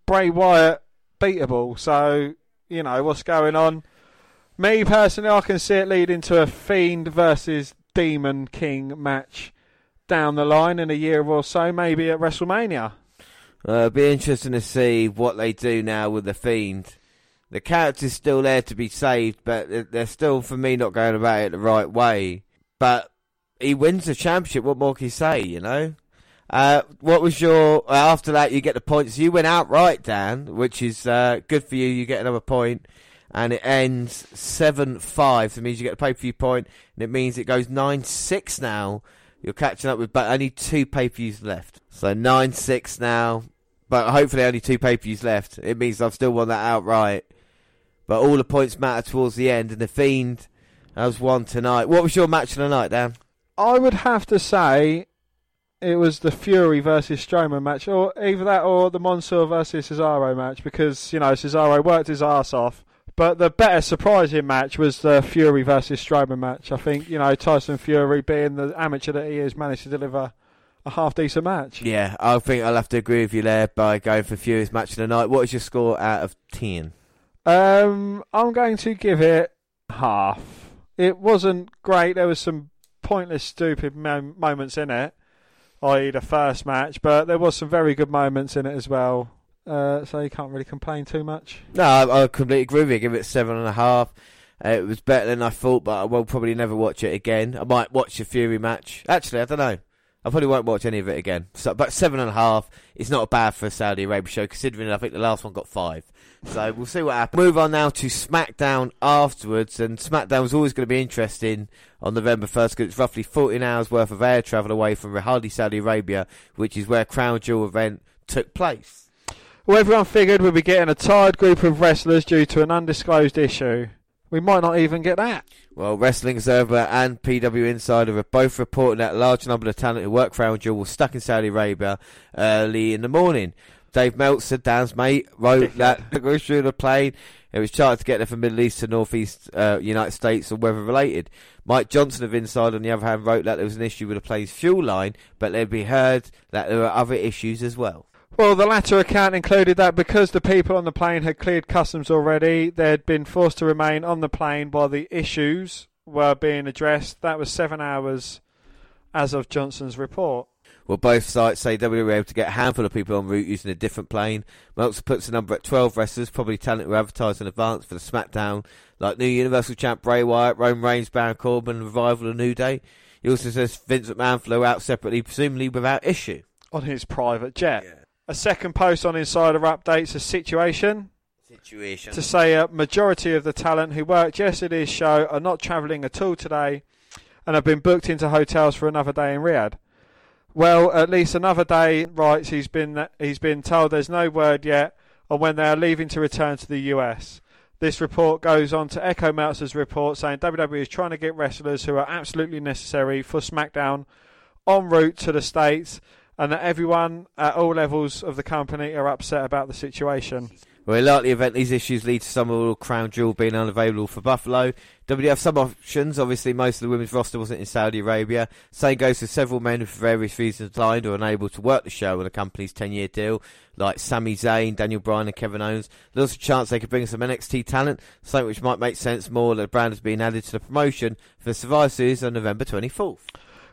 Speaker 3: Bray Wyatt beatable, so you know what's going on. Me personally, I can see it leading to a Fiend versus Demon King match down the line in a year or so, maybe at WrestleMania.
Speaker 1: Uh, it'll be interesting to see what they do now with the Fiend. The character's still there to be saved, but they're- still, for me, not going about it the right way. But he wins the championship. What more can you say? You know. Uh, what was your uh, after that? You get the points. You went outright, Dan, which is uh, good for you. You get another point, and it ends seven five. That means you get a pay per view point, and it means it goes nine six now. You're catching up with, but only two pay per views left. So nine six now, but hopefully only two pay per views left. It means I've still won that outright. But all the points matter towards the end, and the Fiend That was one tonight. What was your match of the night, Dan?
Speaker 3: I would have to say it was the Fury versus Strowman match, or either that or the Mansoor versus Cesaro match, because you know Cesaro worked his ass off. But the better surprising match was the Fury versus Strowman match. I think you know Tyson Fury, being the amateur that he is, managed to deliver a half decent match.
Speaker 1: Yeah, I think I'll have to agree with you there by going for Fury's match of the night. What is your score out of 10?
Speaker 3: Um, I'm going to give it half. It wasn't great. There was some pointless, stupid mo- moments in it, i.e. the first match, but there was some very good moments in it as well. Uh, so you can't really complain too much.
Speaker 1: No, I, I completely agree with you. Give it seven and a half. Uh, it was better than I thought, but I will probably never watch it again. I might watch the Fury match. Actually, I don't know. I probably won't watch any of it again. So, but seven and a half is not bad for a Saudi Arabia show, considering I think the last one got five. So we'll see what happens. Move on now to SmackDown afterwards, and SmackDown was always going to be interesting on November 1st because it's roughly 14 hours worth of air travel away from Riyadh, Saudi Arabia, which is where Crown Jewel event took place.
Speaker 3: Well, everyone figured we'd be getting a tired group of wrestlers due to an undisclosed issue. We might not even get that.
Speaker 1: Well, Wrestling Observer and PW Insider are both reporting that a large number of talent who work for Jewel were stuck in Saudi Arabia early in the morning. Dave Meltzer, Dan's mate, wrote that was through the plane. It was chartered to get there from Middle East to Northeast uh, United States or weather related. Mike Johnson of Inside, on the other hand, wrote that there was an issue with the plane's fuel line, but they'd be heard that there were other issues as well.
Speaker 3: Well, the latter account included that because the people on the plane had cleared customs already, they'd been forced to remain on the plane while the issues were being addressed. That was seven hours as of Johnson's report.
Speaker 1: Well, both sites say they were able to get a handful of people en route using a different plane. Meltzer puts the number at 12 wrestlers, probably talent who advertised in advance for the SmackDown, like new Universal Champ Bray Wyatt, Roman Reigns, Baron Corbin, and Revival of New Day. He also says Vince McMahon flew out separately, presumably without issue.
Speaker 3: On his private jet. A second post on Insider updates the situation
Speaker 1: Situation.
Speaker 3: to say a majority of the talent who worked yesterday's show are not travelling at all today and have been booked into hotels for another day in Riyadh. Well, at least another day, writes he's been he's been told there's no word yet on when they are leaving to return to the US. This report goes on to echo Meltzer's report saying WWE is trying to get wrestlers who are absolutely necessary for SmackDown en route to the States and that everyone at all levels of the company are upset about the situation.
Speaker 1: Well, in likely event, these issues lead to some of the Crown Jewel being unavailable for Buffalo. WWE have some options. Obviously, most of the women's roster wasn't in Saudi Arabia. Same goes for several men for various reasons, declined or unable to work the show on the company's 10-year deal, like Sami Zayn, Daniel Bryan, and Kevin Owens. There's a chance they could bring some NXT talent, something which might make sense more that the brand has been added to the promotion for the Survivor Series on November 24th.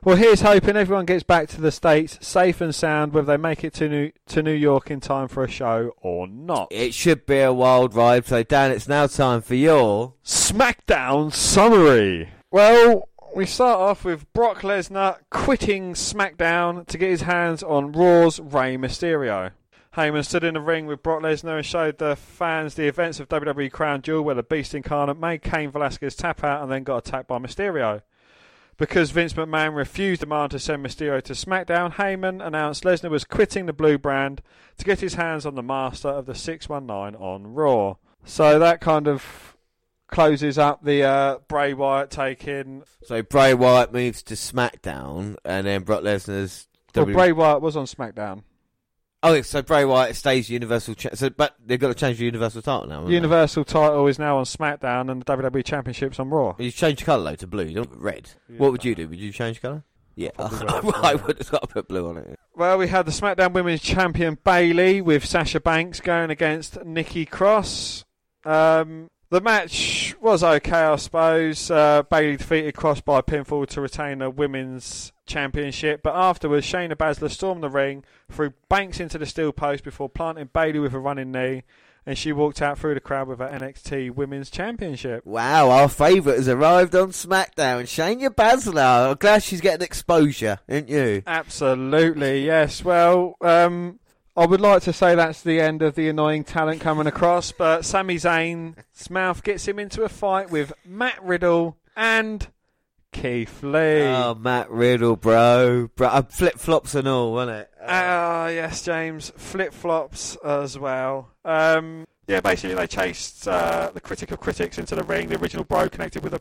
Speaker 3: Well, here's hoping everyone gets back to the States safe and sound, whether they make it to New, to New York in time for a show or not.
Speaker 1: It should be a wild ride. So, Dan, it's now time for your
Speaker 3: SmackDown summary. Well, we start off with Brock Lesnar quitting SmackDown to get his hands on Raw's Rey Mysterio. Heyman stood in the ring with Brock Lesnar and showed the fans the events of WWE Crown Jewel where the Beast Incarnate made Cain Velasquez tap out and then got attacked by Mysterio. Because Vince McMahon refused demand to send Mysterio to SmackDown, Heyman announced Lesnar was quitting the blue brand to get his hands on the master of the 619 on Raw. So that kind of closes up the uh, Bray Wyatt taking.
Speaker 1: So Bray Wyatt moves to SmackDown, and then Brock Lesnar's.
Speaker 3: Well,
Speaker 1: W-
Speaker 3: Bray Wyatt was on SmackDown.
Speaker 1: Oh, so Bray Wyatt stays Universal. Cha- so, but they've got to change the Universal title now. haven't they?
Speaker 3: Universal title is now on SmackDown and the WWE Championship's on Raw.
Speaker 1: You change colour though to blue, don't red. what would you do? Would you change colour? Yeah, I would have got to put blue on it.
Speaker 3: Well, we had the SmackDown Women's Champion Bayley with Sasha Banks going against Nikki Cross. Um, the match was okay, I suppose. Uh, Bayley defeated Cross by pinfall to retain the Women's Championship, but afterwards, Shayna Baszler stormed the ring, threw Banks into the steel post before planting Bayley with a running knee, and she walked out through the crowd with her NXT Women's Championship.
Speaker 1: Wow, our favourite has arrived on SmackDown. Shayna Baszler. I'm glad she's getting exposure, aren't you?
Speaker 3: Absolutely, yes. Well, um, I would like to say that's the end of the annoying talent coming across, but Sami Zayn's mouth gets him into a fight with Matt Riddle and Keith Lee.
Speaker 1: Oh, Matt Riddle, bro. bro uh, flip flops and all, wasn't it?
Speaker 3: Ah, yes, James. Flip flops as well. Um,
Speaker 4: Yeah, basically they chased uh, the critic of critics into the ring. The original bro connected with a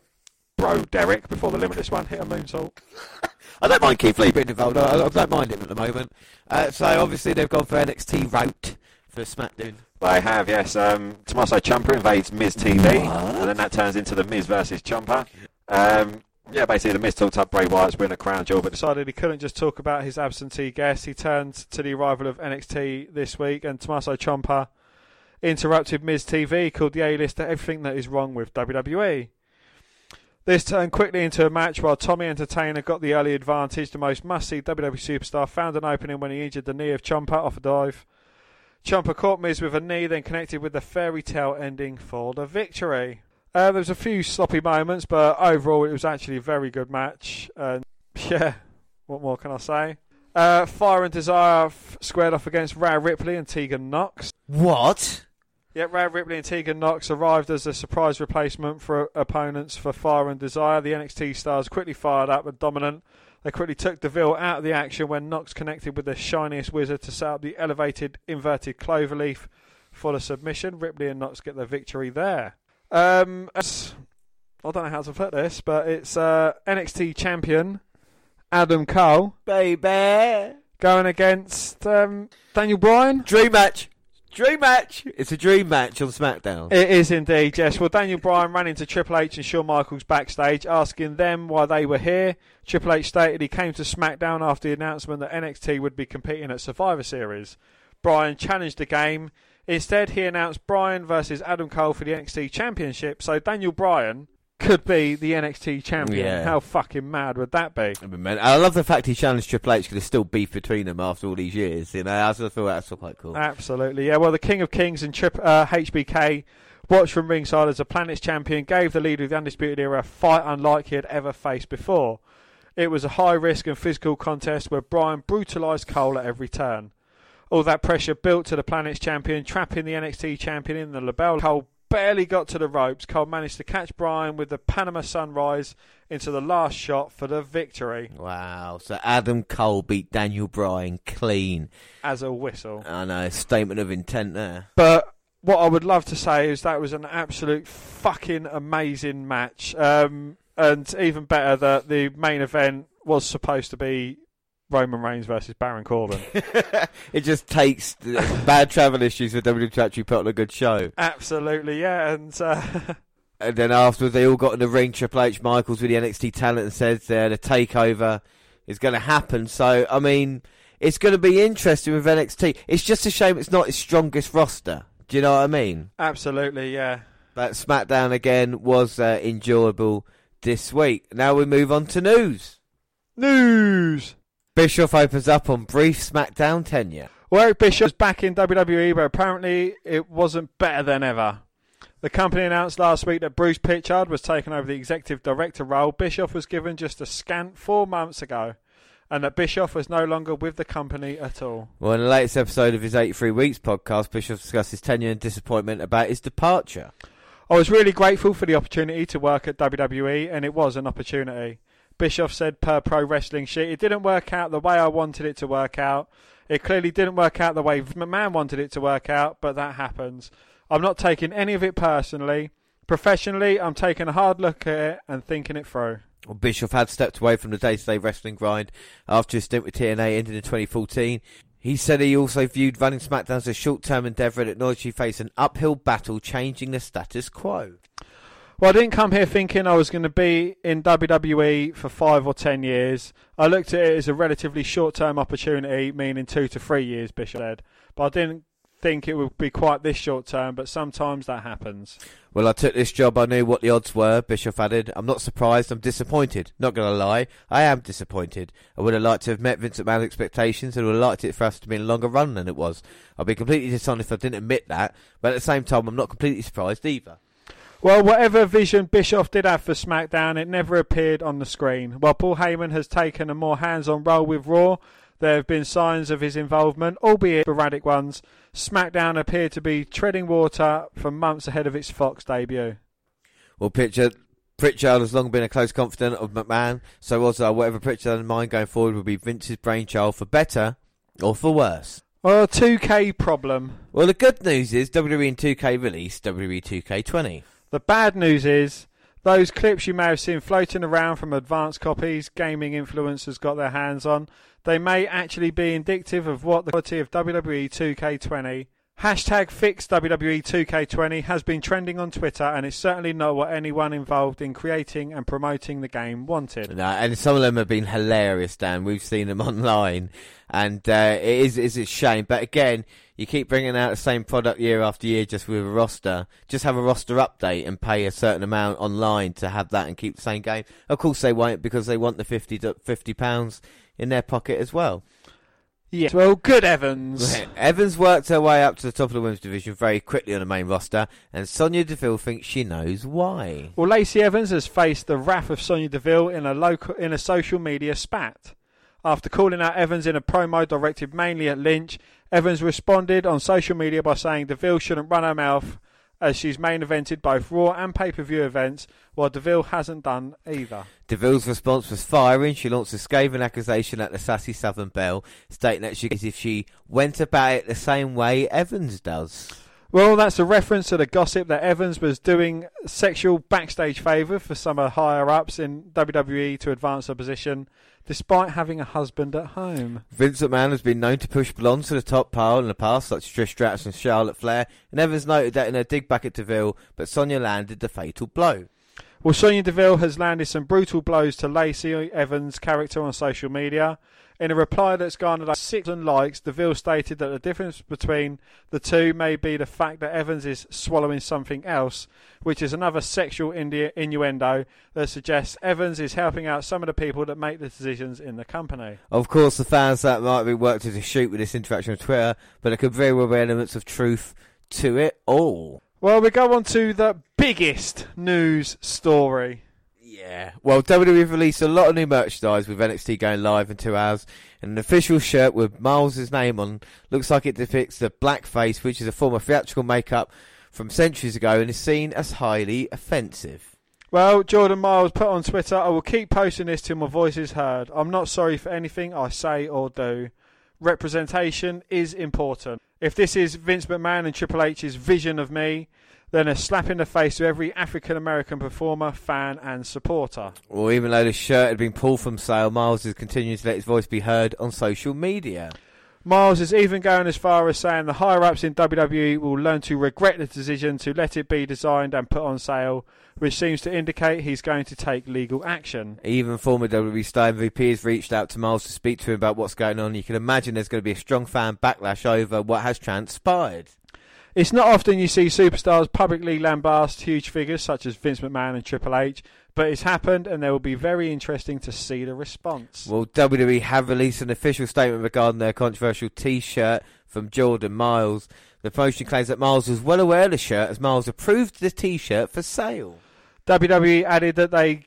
Speaker 4: bro Derek before the Limitless one hit a moonsault.
Speaker 1: I don't mind Keith Lee being involved. I, I don't mind him at the moment. Uh, so obviously they've gone for NXT route for SmackDown.
Speaker 4: They have, yes. Um, Tommaso Ciampa invades Miz TV, and then that turns into the Miz versus Ciampa. Um, yeah, basically the Miz talked up Bray Wyatt's win a crown jewel, but
Speaker 3: decided he couldn't just talk about his absentee guest. He turned to the arrival of NXT this week, and Tommaso Ciampa interrupted Miz TV, called the A-lister everything that is wrong with WWE. This turned quickly into a match while Tommy Entertainer got the early advantage. The most must-see WWE superstar found an opening when he injured the knee of Ciampa off a dive. Ciampa caught Miz with a knee, then connected with the fairy tale ending for the victory. Uh, there was a few sloppy moments, but overall it was actually a very good match. And yeah, what more can I say? Uh, Fire and Desire f- squared off against Rhea Ripley and Tegan Nox.
Speaker 1: What?
Speaker 3: Yeah, Rhea Ripley and Tegan Nox arrived as a surprise replacement for opponents for Fire and Desire. The NXT stars quickly fired up and dominant. They quickly took Deville out of the action when Nox connected with the shiniest wizard to set up the elevated inverted cloverleaf for the submission. Ripley and Nox get the victory there. Um, I don't know how to put this, but it's uh, NXT champion Adam Cole
Speaker 1: Baby.
Speaker 3: going against um, Daniel Bryan.
Speaker 1: Dream match. Dream match. It's a dream match on SmackDown.
Speaker 3: It is indeed, yes. Well, Daniel Bryan ran into Triple H and Shawn Michaels backstage, asking them why they were here. Triple H stated he came to SmackDown after the announcement that NXT would be competing at Survivor Series. Bryan challenged the game. Instead, he announced Bryan versus Adam Cole for the NXT Championship. So Daniel Bryan could be the NXT champion.
Speaker 1: Yeah.
Speaker 3: How fucking mad would that be?
Speaker 1: I mean, man, I love the fact he challenged Triple H because there's still beef between them after all these years. You know, I just feel that's quite cool.
Speaker 3: Absolutely, yeah. Well, the King of Kings and Trip, uh, HBK watched from ringside as a Planet's champion, gave the leader of the Undisputed Era a fight unlike he had ever faced before. It was a high risk and physical contest where Bryan brutalised Cole at every turn. All that pressure built to the Planet's champion, trapping the NXT champion in the LeBell. Cole barely got to the ropes. Cole managed to catch Bryan with the Panama Sunrise into the last shot for the victory
Speaker 1: Wow. So Adam Cole beat Daniel Bryan clean.
Speaker 3: as a whistle.
Speaker 1: I know. Statement of intent there.
Speaker 3: But what I would love to say is that was an absolute fucking amazing match. Um, and even better that the main event was supposed to be Roman Reigns versus Baron Corbin.
Speaker 1: it just takes the bad travel issues for WWE to actually put on a good show.
Speaker 3: Absolutely, yeah. And uh,
Speaker 1: And then afterwards, they all got in the ring. Triple H, Michaels with the NXT talent, and says there the takeover is going to happen. So, I mean, it's going to be interesting with NXT. It's just a shame it's not its strongest roster. Do you know what I mean?
Speaker 3: absolutely, yeah.
Speaker 1: But SmackDown again was uh, enjoyable this week. Now we move on to news.
Speaker 3: News.
Speaker 1: Bischoff opens up on brief SmackDown tenure.
Speaker 3: Well, Eric Bischoff's back in WWE, but apparently it wasn't better than ever. The company announced last week that Bruce Prichard was taking over the executive director role. Bischoff was given just a scant four months ago, and that Bischoff was no longer with the company at all.
Speaker 1: Well, in the latest episode of his 83 Weeks podcast, Bischoff discussed his tenure and disappointment about his departure.
Speaker 3: I was really grateful for the opportunity to work at WWE, and it was an opportunity. Bischoff said per Pro Wrestling Sheet, it didn't work out the way I wanted it to work out. It clearly didn't work out the way McMahon wanted it to work out, but that happens. I'm not taking any of it personally. Professionally, I'm taking a hard look at it and thinking it through.
Speaker 1: Well, Bischoff had stepped away from the day-to-day wrestling grind after his stint with TNA ended in 2014. He said he also viewed running SmackDown as a short-term endeavour and acknowledged he faced an uphill battle changing the status quo.
Speaker 3: Well, I didn't come here thinking I was going to be in WWE for five or ten years. I looked at it as a relatively short term opportunity, meaning two to three years, Bischoff said. But I didn't think it would be quite this short term, but sometimes that happens.
Speaker 1: Well, I took this job. I knew what the odds were, Bischoff added. I'm not surprised. I'm disappointed. Not going to lie. I am disappointed. I would have liked to have met Vince McMahon's expectations and would have liked it for us to be a longer run than it was. I'd be completely dishonest if I didn't admit that. But at the same time, I'm not completely surprised either.
Speaker 3: Well, whatever vision Bischoff did have for SmackDown, it never appeared on the screen. While Paul Heyman has taken a more hands on role with Raw, there have been signs of his involvement, albeit sporadic ones. SmackDown appeared to be treading water for months ahead of its Fox debut.
Speaker 1: Well, Prichard, Prichard has long been a close confidant of McMahon, so was I. Whatever Prichard had in mind going forward would be Vince's brainchild for better or for worse.
Speaker 3: Well, 2K problem.
Speaker 1: Well, the good news is WWE and 2K released WWE 2K20.
Speaker 3: The bad news is Those clips you may have seen floating around from advanced copies gaming influencers got their hands on, they may actually be indicative of what the quality of WWE 2K20 Hashtag fix WWE 2K20 has been trending on Twitter and it's certainly not what anyone involved in creating and promoting the game wanted.
Speaker 1: No, and some of them have been hilarious, Dan. We've seen them online, and uh, it is it's a shame. But again, you keep bringing out the same product year after year just with a roster. Just have a roster update and pay a certain amount online to have that and keep the same game. Of course, they won't because they want the 50 50 pounds in their pocket as well.
Speaker 3: Yes. Well, good Evans.
Speaker 1: Evans worked her way up to the top of the women's division very quickly on the main roster, and Sonya Deville thinks she knows why.
Speaker 3: Well, Lacey Evans has faced the wrath of Sonya Deville in a local in a social media spat. After calling out Evans in a promo directed mainly at Lynch, Evans responded on social media by saying Deville shouldn't run her mouth as she's main evented both Raw and pay per view events, while Deville hasn't done either.
Speaker 1: Deville's response was firing. She launched a scathing accusation at the sassy Southern Belle, stating that she if she went about it the same way Evans does.
Speaker 3: Well, that's a reference to the gossip that Evans was doing sexual backstage favour for some of the higher ups in WWE to advance her position despite having a husband at home.
Speaker 1: Vince McMahon has been known to push blondes to the top pile in the past, such as Trish Stratus and Charlotte Flair, and Evans noted that in her dig back at Deville, but Sonya landed the fatal blow.
Speaker 3: Well, Sonya Deville has landed some brutal blows to Lacey Evans' character on social media. In a reply that's garnered six likes, Deville stated that the difference between the two may be the fact that Evans is swallowing something else, which is another sexual innuendo that suggests Evans is helping out some of the people that make the decisions in the company.
Speaker 1: Of course, the fans that might be worked to shoot with this interaction on Twitter, but there could very well be elements of truth to it all.
Speaker 3: Well, we go on to the biggest news story.
Speaker 1: Yeah. Well, WWE released a lot of new merchandise with NXT going live in two hours. And an official shirt with Myles' name on looks like it depicts the blackface, which is a form of theatrical makeup from centuries ago and is seen as highly offensive.
Speaker 3: Well, Jordan Myles put on Twitter, I will keep posting this till my voice is heard. I'm not sorry for anything I say or do. Representation is important. If this is Vince McMahon and Triple H's vision of me, then a slap in the face to every African American performer, fan, and supporter.
Speaker 1: Well, even though the shirt had been pulled from sale, Myles is continuing to let his voice be heard on social media.
Speaker 3: Myles is even going as far as saying the higher ups in WWE will learn to regret the decision to let it be designed and put on sale, which seems to indicate he's going to take legal action.
Speaker 1: Even former WWE star MVP has reached out to Myles to speak to him about what's going on. You can imagine there's going to be a strong fan backlash over what has transpired.
Speaker 3: It's not often you see superstars publicly lambast huge figures such as Vince McMahon and Triple H, but it's happened and it will be very interesting to see the response.
Speaker 1: Well, WWE have released an official statement regarding their controversial T-shirt from Jordan Myles. The promotion claims that Myles was well aware of the shirt as Myles approved the T-shirt for sale.
Speaker 3: WWE added that they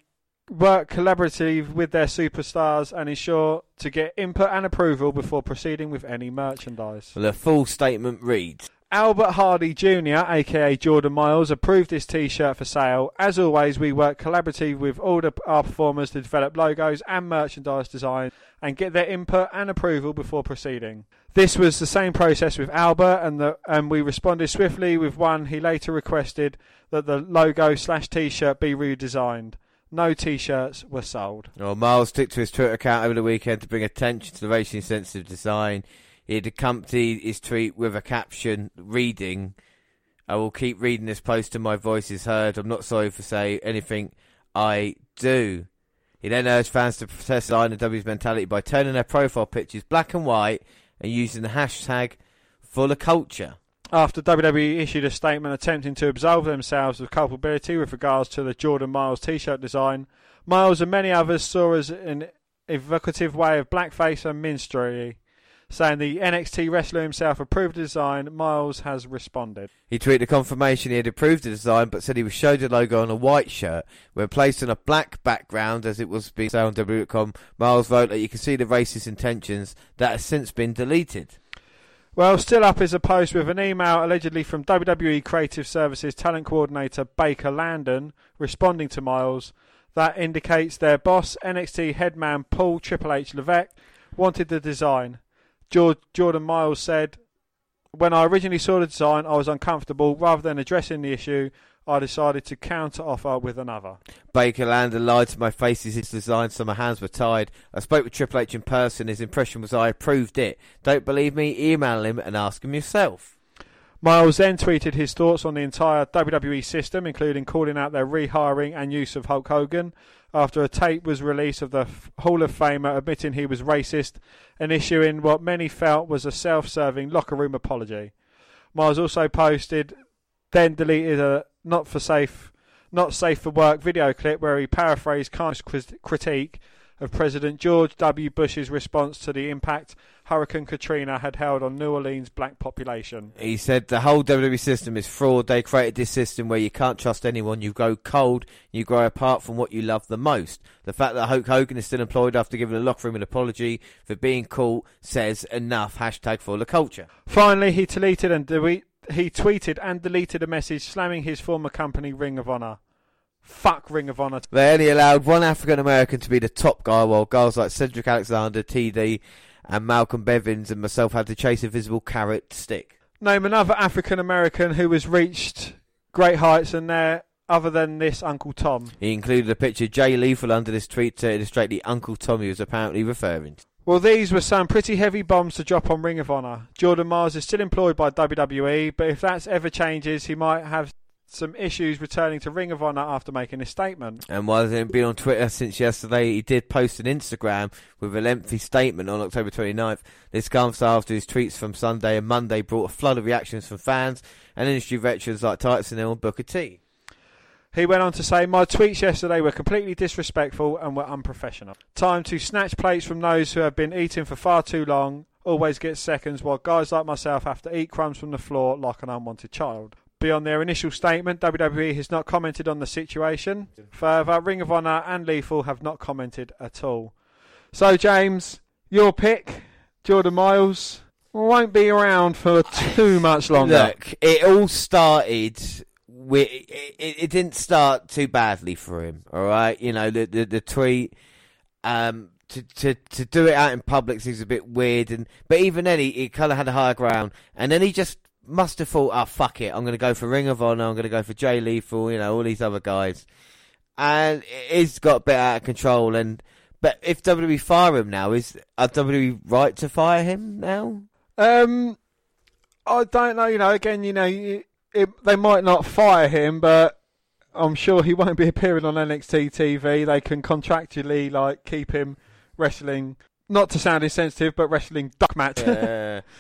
Speaker 3: work collaboratively with their superstars and ensure to get input and approval before proceeding with any merchandise.
Speaker 1: Well, the full statement reads
Speaker 3: Albert Hardie Jr., aka Jordan Myles, approved this t shirt for sale. As always, we work collaboratively with all the, our performers to develop logos and merchandise design and get their input and approval before proceeding. This was the same process with Albert, and, the, and we responded swiftly with one he later requested that the logo slash t shirt be redesigned. No t shirts were sold.
Speaker 1: Myles took to his Twitter account over the weekend to bring attention to the racially sensitive design. Had accompanied his tweet with a caption reading, I will keep reading this post till my voice is heard. I'm not sorry for saying anything I do. He then urged fans to protest the INW's mentality by turning their profile pictures black and white and using the hashtag full of culture.
Speaker 3: After WWE issued a statement attempting to absolve themselves of culpability with regards to the Jordan Myles t shirt design, Myles and many others saw as an evocative way of blackface and minstrelsy saying the NXT wrestler himself approved the design. Myles has responded.
Speaker 1: He tweeted a confirmation he had approved the design, but said he was showed the logo on a white shirt, when placed on a black background as it was being said on W.com. Myles wrote that you can see the racist intentions that has since been deleted.
Speaker 3: Well, still up is a post with an email allegedly from WWE Creative Services talent coordinator Baker Landon responding to Myles that indicates their boss, NXT headman Paul Triple H Levesque, wanted the design. Jordan Myles said, When I originally saw the design, I was uncomfortable. Rather than addressing the issue, I decided to counter offer with another.
Speaker 1: Baker Lander lied to my face. As his design, so my hands were tied. I spoke with Triple H in person. His impression was I approved it. Don't believe me? Email him and ask him yourself.
Speaker 3: Myles then tweeted his thoughts on the entire WWE system, including calling out their rehiring and use of Hulk Hogan after a tape was released of the Hall of Famer admitting he was racist and issuing what many felt was a self serving locker room apology. Myles also posted, then deleted a not for safe, not safe for work video clip where he paraphrased Kanye's critique of President George W. Bush's response to the impact Hurricane Katrina had held on New Orleans' black population.
Speaker 1: He said the whole WWE system is fraud. They created this system where you can't trust anyone. You go cold. You grow apart from what you love the most. The fact that Hulk Hogan is still employed after giving the locker room an apology for being caught says enough. Hashtag for the culture.
Speaker 3: Finally, he deleted and de- he tweeted and deleted a message slamming his former company Ring of Honor. Fuck Ring of Honor.
Speaker 1: They only allowed one African American to be the top guy, while guys like Cedric Alexander, TD, and Malcolm Bivens and myself had to chase a visible carrot stick.
Speaker 3: Name another African American who has reached great heights and there other than this Uncle Tom.
Speaker 1: He included a picture of Jay Lethal under this tweet to illustrate the Uncle Tom he was apparently referring to.
Speaker 3: Well, these were some pretty heavy bombs to drop on Ring of Honor. Jordan Myles is still employed by WWE, but if that ever changes, he might have some issues returning to Ring of Honor after making a statement.
Speaker 1: And while he hasn't been on Twitter since yesterday, he did post an Instagram with a lengthy statement on October 29th. This comes after his tweets from Sunday and Monday brought a flood of reactions from fans and industry veterans like Tyson Hill and Booker T.
Speaker 3: He went on to say, My tweets yesterday were completely disrespectful and were unprofessional. Time to snatch plates from those who have been eating for far too long always get seconds, while guys like myself have to eat crumbs from the floor like an unwanted child. Beyond their initial statement, WWE has not commented on the situation. Further, Ring of Honor and Lethal have not commented at all. So, James, your pick, Jordan Myles, won't be around for too much longer.
Speaker 1: Look, it all started. With, it, it, didn't start too badly for him. All right, you know the the, the tweet. Um, to, to to do it out in public seems a bit weird, and but even then he, he kind of had a higher ground, and then he just must have thought, oh, fuck it, I'm going to go for Ring of Honor, I'm going to go for Jay Lethal, you know, all these other guys. And it's got a bit out of control. And But if WWE fire him now, is are WWE right to fire him now?
Speaker 3: Um, I don't know, you know, again, you know, it, it, they might not fire him, but I'm sure he won't be appearing on NXT TV. They can contractually, like, keep him wrestling, not to sound insensitive, but wrestling duck match.
Speaker 1: Yeah.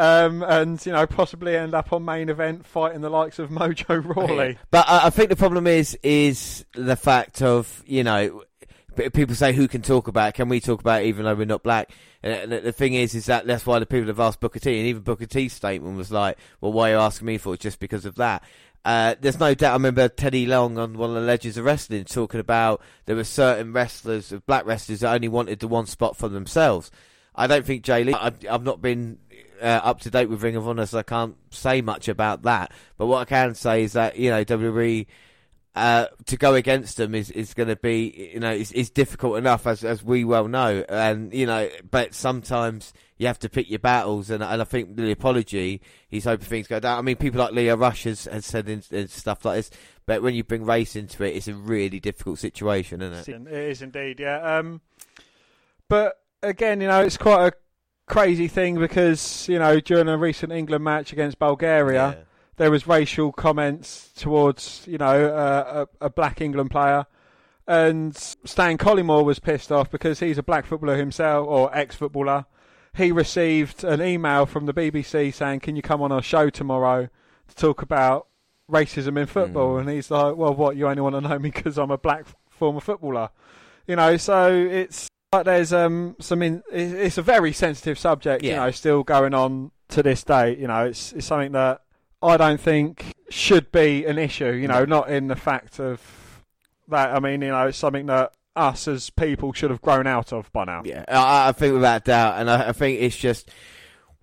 Speaker 3: Um, and you know possibly end up on main event fighting the likes of Mojo Rawley.
Speaker 1: But I, think the problem is is the fact of you know people say who can talk about it? Can we talk about it even though we're not black? And the thing is, is that that's why the people have asked Booker T, and even Booker T's statement was like, "Well, why are you asking me for it? Just because of that." Uh, there's no doubt. I remember Teddy Long on one of the Legends of Wrestling talking about there were certain wrestlers, black wrestlers, that only wanted the one spot for themselves. I don't think Jay Lee. I've, I've not been uh, up to date with Ring of Honor, so I can't say much about that. But what I can say is that you know WWE uh, to go against them is, is going to be you know is difficult enough as as we well know, and you know, but sometimes you have to pick your battles, and, and I think the apology, he's hoping things go down. I mean, people like Lio Rush has, has said in, in stuff like this, but when you bring race into it, it's a really difficult situation, isn't it?
Speaker 3: It is indeed, yeah. Um, but again, you know, it's quite a crazy thing because you know during a recent England match against Bulgaria, yeah. there was racial comments towards you know uh, a, a, black England player, and Stan Collymore was pissed off because he's a black footballer himself or ex-footballer. He received an email from the BBC saying, "Can you come on our show tomorrow to talk about racism in football?" Mm. And he's like, "Well, what? You only want to know me because I'm a black former footballer." You know, so it's but there's um some in, it's a very sensitive subject, yeah. you know, still going on to this day. You know, it's it's something that I don't think should be an issue. You know, not in the fact of that. I mean, you know, it's something that us as people should have grown out of by now.
Speaker 1: Yeah, I, I think without doubt, and I, I, think it's just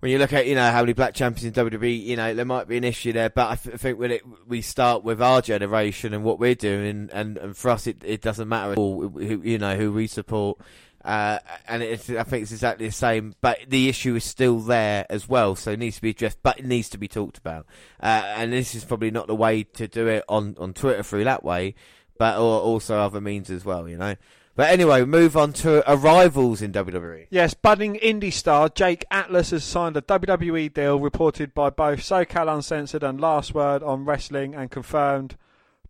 Speaker 1: when you look at you know how many black champions in WWE, you know there might be an issue there, but I, th- I think when it we start with our generation and what we're doing, and, and for us it, it doesn't matter at all, who, you know who we support Uh, and I think it's exactly the same, but the issue is still there as well, so it needs to be addressed, but it needs to be talked about. Uh, and this is probably not the way to do it on, on Twitter through that way, but or also other means as well, you know. But anyway, move on to arrivals in WWE.
Speaker 3: Yes, budding indie star Jake Atlas has signed a WWE deal reported by both SoCal Uncensored and Last Word on Wrestling and confirmed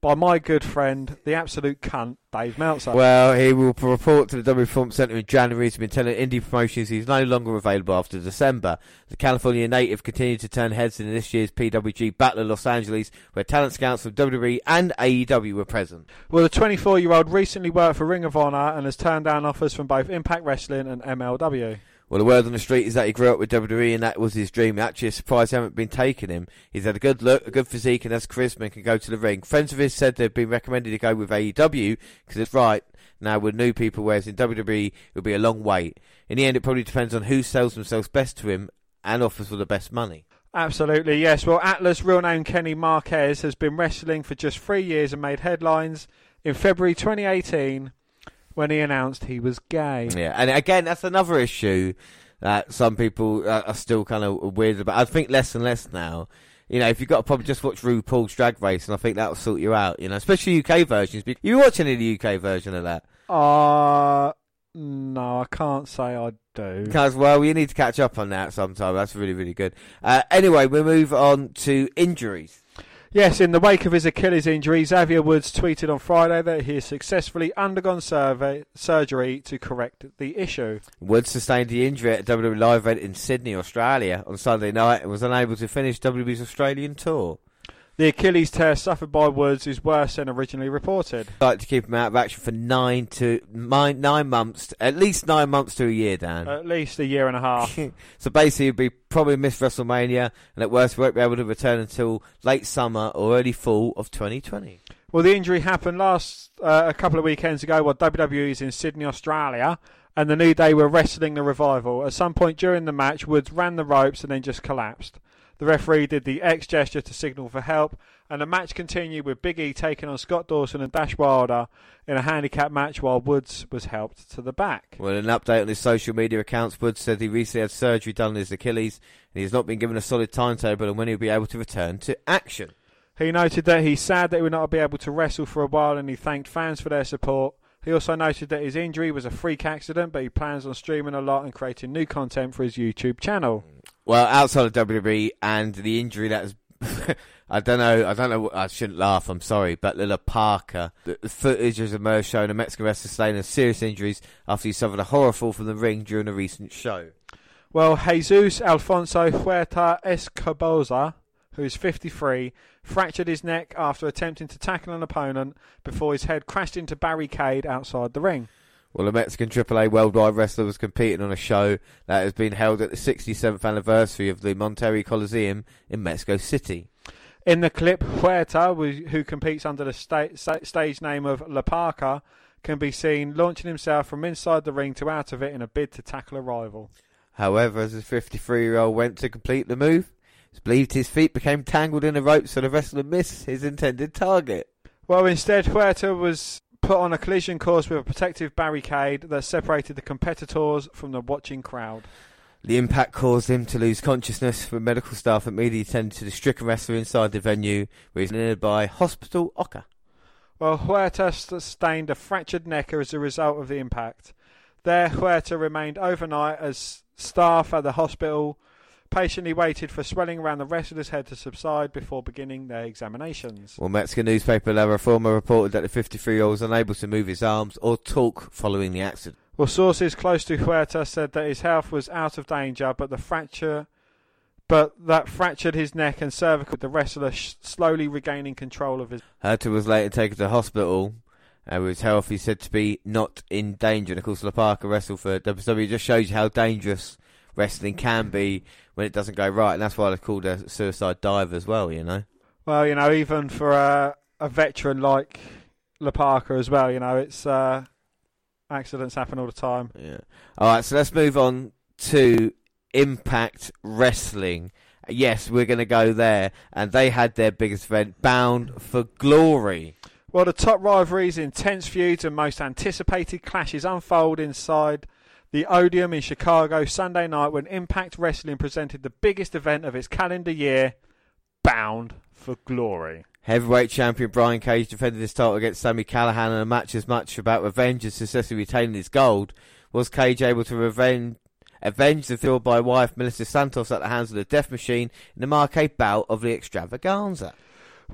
Speaker 3: by my good friend, the absolute cunt, Dave Meltzer.
Speaker 1: Well, he will report to the W Performance Centre in January. He's been telling indie promotions he's no longer available after December. The California native continued to turn heads in this year's PWG Battle of Los Angeles, where talent scouts from WWE and AEW were present.
Speaker 3: Well, the 24 year old recently worked for Ring of Honor and has turned down offers from both Impact Wrestling and MLW.
Speaker 1: Well, the word on the street is that he grew up with WWE and that was his dream. Actually, a surprise haven't been taking him. He's had a good look, a good physique, and has charisma and can go to the ring. Friends of his said they've been recommended to go with AEW because it's right now with new people, whereas in WWE it'll be a long wait. In the end, it probably depends on who sells themselves best to him and offers for the best money.
Speaker 3: Absolutely, yes. Well, Atlas, real name Kenny Marquez, has been wrestling for just three years and made headlines in February 2018 when he announced he was gay.
Speaker 1: Yeah, and again, that's another issue that some people uh, are still kind of weird about. I think less and less now. You know, if you've got a problem, just watch RuPaul's Drag Race, and I think that'll sort you out. You know, especially UK versions. You watch any of the UK version of that?
Speaker 3: Uh, no, I can't say I do.
Speaker 1: Because well, you need to catch up on that sometime. That's really, really good. Uh, anyway, we move on to injuries.
Speaker 3: Yes, in the wake of his Achilles injury, Xavier Woods tweeted on Friday that he has successfully undergone survey, surgery to correct the issue.
Speaker 1: Woods sustained the injury at a WWE live event in Sydney, Australia on Sunday night and was unable to finish WWE's Australian tour.
Speaker 3: The Achilles tear suffered by Woods is worse than originally reported.
Speaker 1: I'd like to keep him out of action for nine to nine, nine months, at least nine months to a year, Dan.
Speaker 3: At least a year and a half.
Speaker 1: so basically, he'd be probably miss WrestleMania, and at worst, won't be able to return until late summer or early fall of 2020.
Speaker 3: Well, the injury happened last uh, a couple of weekends ago while WWE is in Sydney, Australia, and the New Day were wrestling the revival. At some point during the match, Woods ran the ropes and then just collapsed. The referee did the X gesture to signal for help, and the match continued with Big E taking on Scott Dawson and Dash Wilder in a handicap match while Woods was helped to the back.
Speaker 1: Well, in an update on his social media accounts, Woods said he recently had surgery done on his Achilles, and he has not been given a solid timetable on when he'll be able to return to action.
Speaker 3: He noted that he's sad that he would not be able to wrestle for a while, and he thanked fans for their support. He also noted that his injury was a freak accident, but he plans on streaming a lot and creating new content for his YouTube channel.
Speaker 1: Well, outside of WWE and the injury that's, I don't know, I don't know, I shouldn't laugh, I'm sorry, but La Parka, the, the footage has emerged showing a Mexican wrestler sustaining serious injuries after he suffered a horror fall from the ring during a recent show.
Speaker 3: Well, Jesus Alfonso Huerta Escoboza, who is 53, fractured his neck after attempting to tackle an opponent before his head crashed into barricade outside the ring.
Speaker 1: Well, a Mexican AAA worldwide wrestler was competing on a show that has been held at the 67th anniversary of the Monterrey Coliseum in Mexico City.
Speaker 3: In the clip, Huerta, who competes under the sta- stage name of La Parka, can be seen launching himself from inside the ring to out of it in a bid to tackle a rival.
Speaker 1: However, as the 53 year old went to complete the move, it's believed his feet became tangled in the rope so the wrestler missed his intended target.
Speaker 3: Well, instead, Huerta was put on a collision course with a protective barricade that separated the competitors from the watching crowd.
Speaker 1: The impact caused him to lose consciousness for medical staff immediately attended to the stricken wrestler inside the venue, where he's nearby Hospital Oka.
Speaker 3: Well, Huerta sustained a fractured neck as a result of the impact. There, Huerta remained overnight as staff at the hospital patiently waited for swelling around the rest of his head to subside before beginning their examinations.
Speaker 1: Well, Mexican newspaper La Reforma reported that the 53 year old was unable to move his arms or talk following the accident.
Speaker 3: Well, sources close to Huerta said that his health was out of danger, but the fracture. But that fractured his neck and cervical, the wrestler sh- slowly regaining control of his.
Speaker 1: Huerta was later taken to hospital, uh, and with his health he said to be not in danger. And of course, La Parka wrestled for WWE. It just shows you how dangerous wrestling can be when it doesn't go right, and that's why they're called a suicide dive as well. You know.
Speaker 3: Well, you know, even for a, a veteran like La Parka as well, you know, it's uh, accidents happen all the time.
Speaker 1: Yeah. All right, so let's move on to Impact Wrestling. Yes, we're going to go there, and they had their biggest event, Bound for Glory.
Speaker 3: Well, the top rivalries, intense feuds, and most anticipated clashes unfold inside the Odeum in Chicago Sunday night when Impact Wrestling presented the biggest event of its calendar year, Bound for Glory.
Speaker 1: Heavyweight champion Brian Cage defended his title against Sami Callihan in a match as much about revenge as successfully retaining his gold. Was Cage able to revenge, avenge the field by wife Melissa Santos at the hands of the Death Machine in the Marquee bout of the Extravaganza?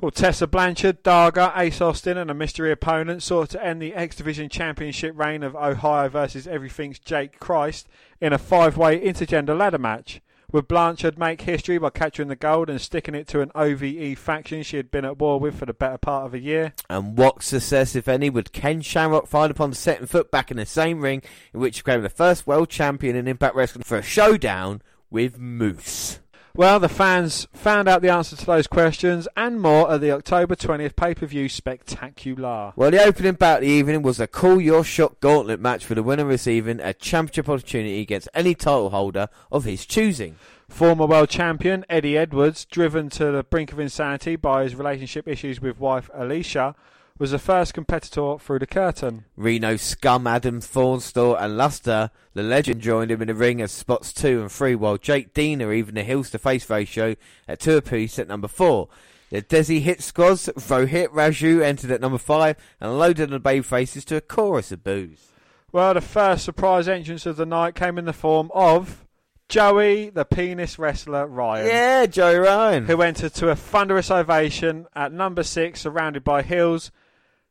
Speaker 3: Well, Tessa Blanchard, Daga, Ace Austin, and a mystery opponent sought to end the X Division Championship reign of Ohio versus Everything's Jake Crist in a five way intergender ladder match. Would Blanchard make history by capturing the gold and sticking it to an OVE faction she had been at war with for the better part of a year?
Speaker 1: And what success, if any, would Ken Shamrock find upon setting foot back in the same ring in which he became the first world champion in Impact Wrestling for a showdown with Moose?
Speaker 3: Well, the fans found out the answer to those questions and more at the October 20th pay per view spectacular.
Speaker 1: Well, the opening bout of the evening was a Call Your Shot gauntlet match for the winner receiving a championship opportunity against any title holder of his choosing.
Speaker 3: Former world champion Eddie Edwards, driven to the brink of insanity by his relationship issues with wife Alicia, was the first competitor through the curtain.
Speaker 1: Reno Scum, Adam Thornstowe, and Luster, the legend, joined him in the ring as spots two and three, while Jake Deaner even the heels to face ratio at two apiece at number four. The Desi Hit Squads, Rohit Raju entered at number five and loaded the baby faces to a chorus of boos.
Speaker 3: Well, the first surprise entrance of the night came in the form of Joey, the penis wrestler Ryan.
Speaker 1: Yeah, Joey Ryan.
Speaker 3: Who entered to a thunderous ovation at number six, surrounded by heels.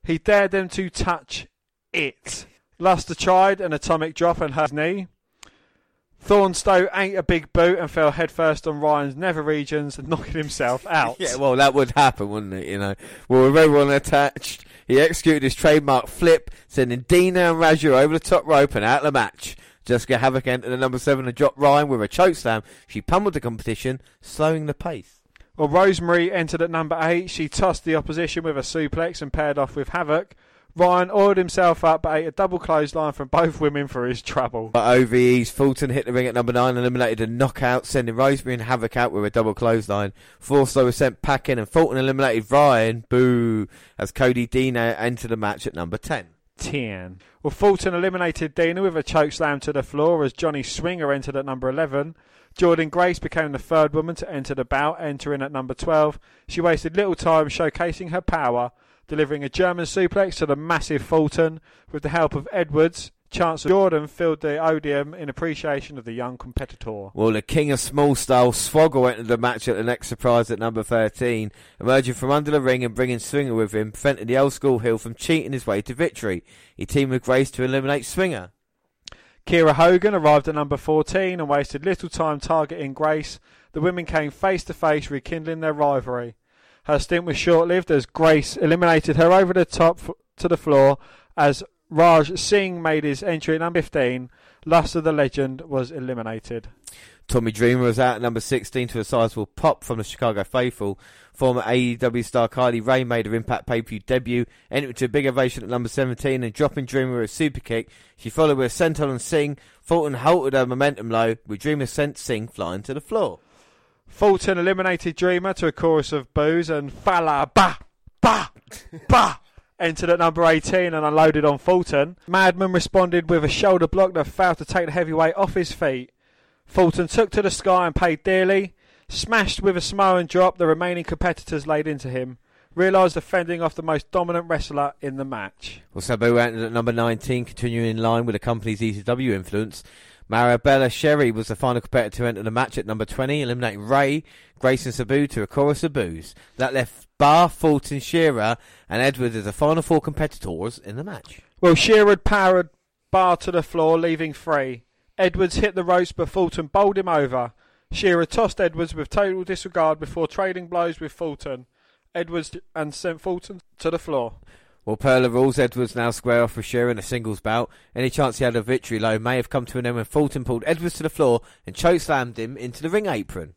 Speaker 3: He dared them to touch it. Luster tried an atomic drop and hurt his knee. Thornstowe ate a big boot and fell headfirst on Ryan's nether regions, knocking himself out.
Speaker 1: Yeah, well, that would happen, wouldn't it? You know, well, with everyone attached, he executed his trademark flip, sending Deaner and Raju over the top rope and out of the match. Jessicka Havok entered the number seven and dropped Ryan with a choke slam. She pummeled the competition, slowing the pace.
Speaker 3: Well, Rosemary entered at number eight. She tossed the opposition with a suplex and paired off with Havok. Ryan oiled himself up but ate a double clothesline from both women for his trouble.
Speaker 1: But OVE's Fulton hit the ring at number nine, eliminated a knockout, sending Rosemary and Havok out with a double clothesline. Forster was sent packing, and Fulton eliminated Ryan. Boo! As Cody Deaner entered the match at number ten.
Speaker 3: 10. Well, Fulton eliminated Dina with a choke slam to the floor as Johnny Swinger entered at number 11. Jordynne Grace became the third woman to enter the bout, entering at number 12. She wasted little time showcasing her power, delivering a German suplex to the massive Fulton with the help of Edwards. Chancellor Jordan filled the odium in appreciation of the young competitor.
Speaker 1: Well, the king of small style, Swoggle entered the match at the next surprise at number 13, emerging from under the ring and bringing Swinger with him, preventing the old school heel from cheating his way to victory. He teamed with Grace to eliminate Swinger.
Speaker 3: Kiera Hogan arrived at number 14 and wasted little time targeting Grace. The women came face to face, rekindling their rivalry. Her stint was short lived as Grace eliminated her over the top f- to the floor as Raj Singh made his entry at number 15. Luster the Legend was eliminated.
Speaker 1: Tommy Dreamer was out at number 16 to a sizable pop from the Chicago Faithful. Former AEW star Kylie Rae made her Impact pay-per-view debut, entering to a big ovation at number 17 and dropping Dreamer with a super kick. She followed with a senton and Singh. Fulton halted her momentum low, with Dreamer sent Singh flying to the floor.
Speaker 3: Fulton eliminated Dreamer to a chorus of boos and Fala Ba Ba Ba entered at number 18 and unloaded on Fulton. Madman responded with a shoulder block that failed to take the heavyweight off his feet. Fulton took to the sky and paid dearly. Smashed with a Samoan drop, the remaining competitors laid into him. Realised defending off the most dominant wrestler in the match.
Speaker 1: Well, Sabu entered at number 19, continuing in line with the company's ECW influence. Mahabali Shera was the final competitor to enter the match at number 20, eliminating Ray, Grace and Sabu to a chorus of boos. That left Bar, Fulton, Shera and Edwards as the final four competitors in the match.
Speaker 3: Well, Shera had powered Bar to the floor, leaving free. Edwards hit the ropes, but Fulton bowled him over. Shera tossed Edwards with total disregard before trading blows with Fulton. Edwards and sent Fulton to the floor.
Speaker 1: Well, Perla rules Edwards now square off with Shera in a singles bout. Any chance he had of victory, though, may have come to an end when Fulton pulled Edwards to the floor and choke slammed him into the ring apron.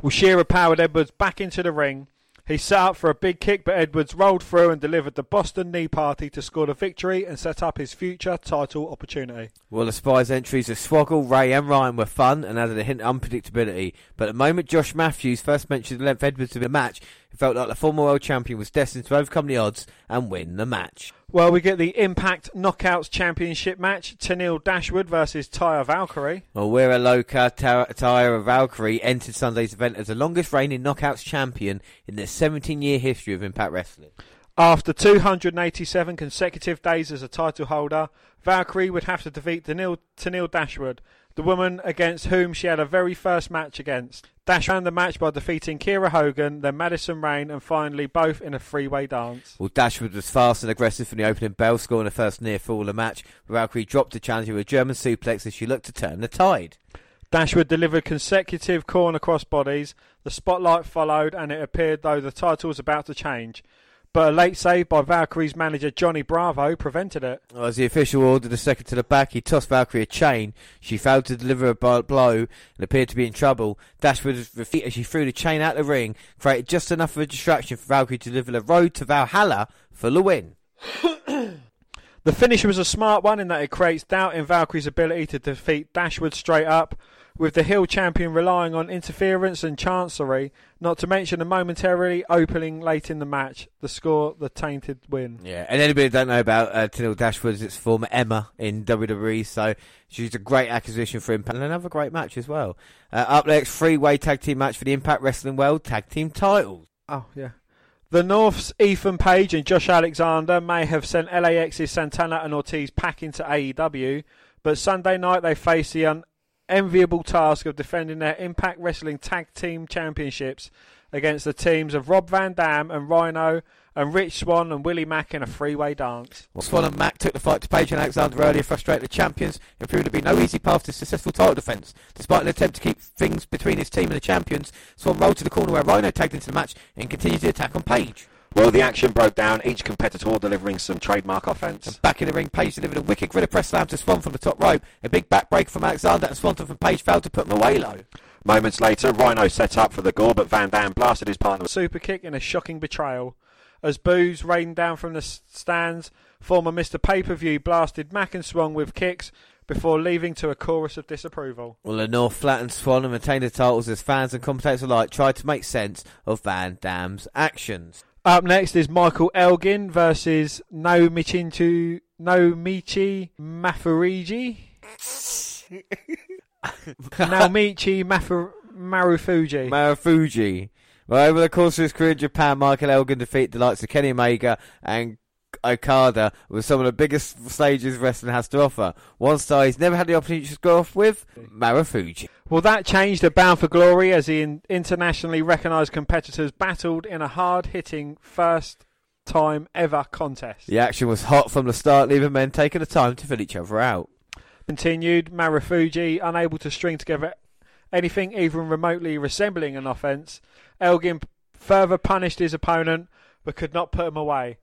Speaker 3: Well, Shera powered Edwards back into the ring. He set up for a big kick, but Edwards rolled through and delivered the Boston knee party to score the victory and set up his future title opportunity.
Speaker 1: Well, the Spies' entries of Swoggle, Ray, and Ryan were fun and added a hint of unpredictability. But the moment Josh Matthews first mentioned the length Edwards of the match, It felt like the former world champion was destined to overcome the odds and win the match.
Speaker 3: Well, we get the Impact Knockouts Championship match: Tennille Dashwood versus Taya Valkyrie.
Speaker 1: Well, Wera Loca Taya Valkyrie entered Sunday's event as the longest reigning Knockouts champion in the 17 year history of Impact Wrestling.
Speaker 3: After 287 consecutive days as a title holder, Valkyrie would have to defeat Tennille, Tennille Dashwood, the woman against whom she had her very first match against. Dash won the match by defeating Kiera Hogan, then Madison Rayne, and finally both in a three-way dance.
Speaker 1: Well, Dashwood was fast and aggressive from the opening bell, scoring the first near fall of the match. Valkyrie dropped the challenger with a German suplex as she looked to turn the tide.
Speaker 3: Dashwood delivered consecutive corner cross bodies. The spotlight followed, and it appeared though the title was about to change but a late save by Valkyrie's manager Johnny Bravo prevented it.
Speaker 1: As the official ordered a second to the back, he tossed Valkyrie a chain. She failed to deliver a blow and appeared to be in trouble. Dashwood feet as she threw the chain out of the ring, created just enough of a distraction for Valkyrie to deliver the road to Valhalla for the win.
Speaker 3: the finish was a smart one in that it creates doubt in Valkyrie's ability to defeat Dashwood straight up with the Hill champion relying on interference and chancery, not to mention a momentarily opening late in the match. The score, the tainted win.
Speaker 1: Yeah, and anybody that don't know about uh, Tennille Dashwood, it's former Emma in WWE, so she's a great acquisition for Impact and another great match as well. Uh, up next, three-way tag team match for the Impact Wrestling World Tag Team titles.
Speaker 3: Oh, yeah. The North's Ethan Page and Josh Alexander may have sent LAX's Santana and Ortiz packing to AEW, but Sunday night they face the un- enviable task of defending their Impact Wrestling Tag Team Championships against the teams of Rob Van Dam and Rhino and Rich Swann and Willie Mack in a three-way dance.
Speaker 1: Well, Swann and Mack took the fight to Page and Alexander earlier, frustrated the champions. It proved to be no easy path to successful title defence. Despite an attempt to keep things between his team and the champions, Swann rolled to the corner where Rhino tagged into the match and continued the attack on Page.
Speaker 4: Well, the action broke down, each competitor delivering some trademark offence.
Speaker 1: And back in the ring, Page delivered a wicked Gorilla Press slam to Swann from the top rope. A big backbreak from Alexander and Swanton from Page failed to put him away low.
Speaker 4: Moments later, Rhino set up for the gore, but Van Dam blasted his partner.
Speaker 3: With a super kick in a shocking betrayal. As boos rained down from the stands, former Mr. Pay-Per-View blasted Mack and Swann with kicks before leaving to a chorus of disapproval.
Speaker 1: Well, the North flattened Swann and maintained the titles as fans and commentators alike tried to make sense of Van Dam's actions.
Speaker 3: Up next is Michael Elgin versus Naomichi Naomichi Mafuruji. Naomichi Mafu, Marufuji.
Speaker 1: Marufuji. Well, over the course of his career in Japan, Michael Elgin defeated the likes of Kenny Omega and Okada with some of the biggest stages wrestling has to offer. One star he's never had the opportunity to go off with, Marufuji.
Speaker 3: Well, that changed at Bound for Glory as the internationally recognised competitors battled in a hard-hitting first time ever contest.
Speaker 1: The action was hot from the start, leaving men taking the time to fill each other out.
Speaker 3: Continued, Marufuji, unable to string together anything even remotely resembling an offence, Elgin further punished his opponent but could not put him away.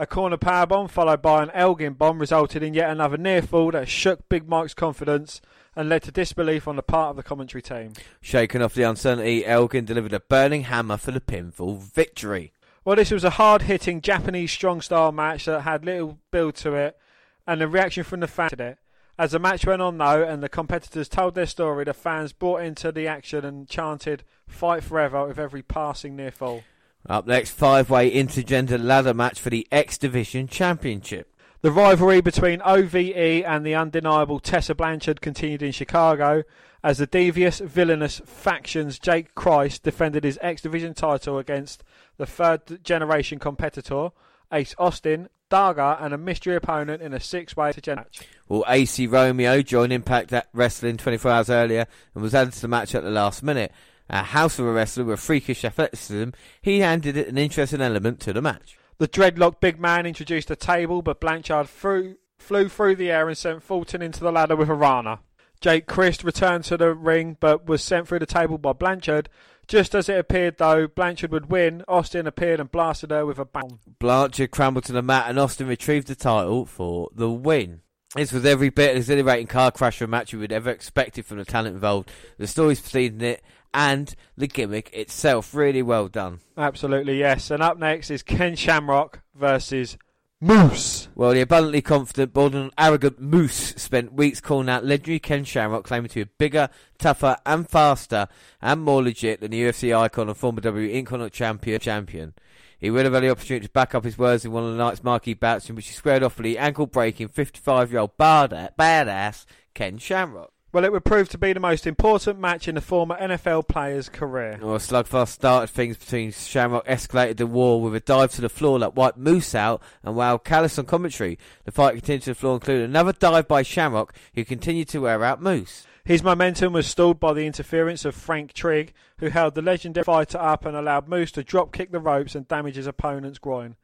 Speaker 3: A corner power bomb followed by an Elgin bomb resulted in yet another near fall that shook Big Mike's confidence and led to disbelief on the part of the commentary team.
Speaker 1: Shaken off the uncertainty, Elgin delivered a burning hammer for the pinfall victory.
Speaker 3: Well, this was a hard hitting Japanese strong style match that had little build to it, and the reaction from the fans it. As the match went on, though, and the competitors told their story, the fans bought into the action and chanted "Fight forever" with every passing near fall.
Speaker 1: Up next, five-way intergender ladder match for the X Division Championship.
Speaker 3: The rivalry between OVE and the undeniable Tessa Blanchard continued in Chicago as the devious, villainous factions Jake Crist defended his X Division title against the third generation competitor, Ace Austin, Daga, and a mystery opponent in a six way match.
Speaker 1: Well, Acey Romero joined Impact Wrestling 24 hours earlier and was added to the match at the last minute. A house of a wrestler with freakish athleticism, he handed it an interesting element to the match.
Speaker 3: The dreadlock big man introduced a table, but Blanchard flew, flew through the air and sent Fulton into the ladder with a rana. Jake Crist returned to the ring, but was sent through the table by Blanchard. Just as it appeared, though, Blanchard would win, Austin appeared and blasted her with a bang.
Speaker 1: Blanchard crumbled to the mat, and Austin retrieved the title for the win. This was every bit as exhilarating car crasher match you would ever expected from the talent involved. The stories preceding it and the gimmick itself. Really well done.
Speaker 3: Absolutely, yes. And up next is Ken Shamrock versus Moose.
Speaker 1: Well, the abundantly confident, bold and arrogant Moose spent weeks calling out legendary Ken Shamrock, claiming to be bigger, tougher, and faster, and more legit than the UFC icon and former WWE Intercontinental Champion. champion. He would have had the opportunity to back up his words in one of the night's marquee bouts in which he squared off with the ankle-breaking 55-year-old badass Ken Shamrock.
Speaker 3: Well, it would prove to be the most important match in the former NFL player's career.
Speaker 1: Oh, well, a slugfest started things between Shamrock escalated the war with a dive to the floor that wiped Moose out and while Callis on commentary. The fight continued to the floor, including another dive by Shamrock, who continued to wear out Moose.
Speaker 3: His momentum was stalled by the interference of Frank Trigg, who held the legendary fighter up and allowed Moose to drop kick the ropes and damage his opponent's groin.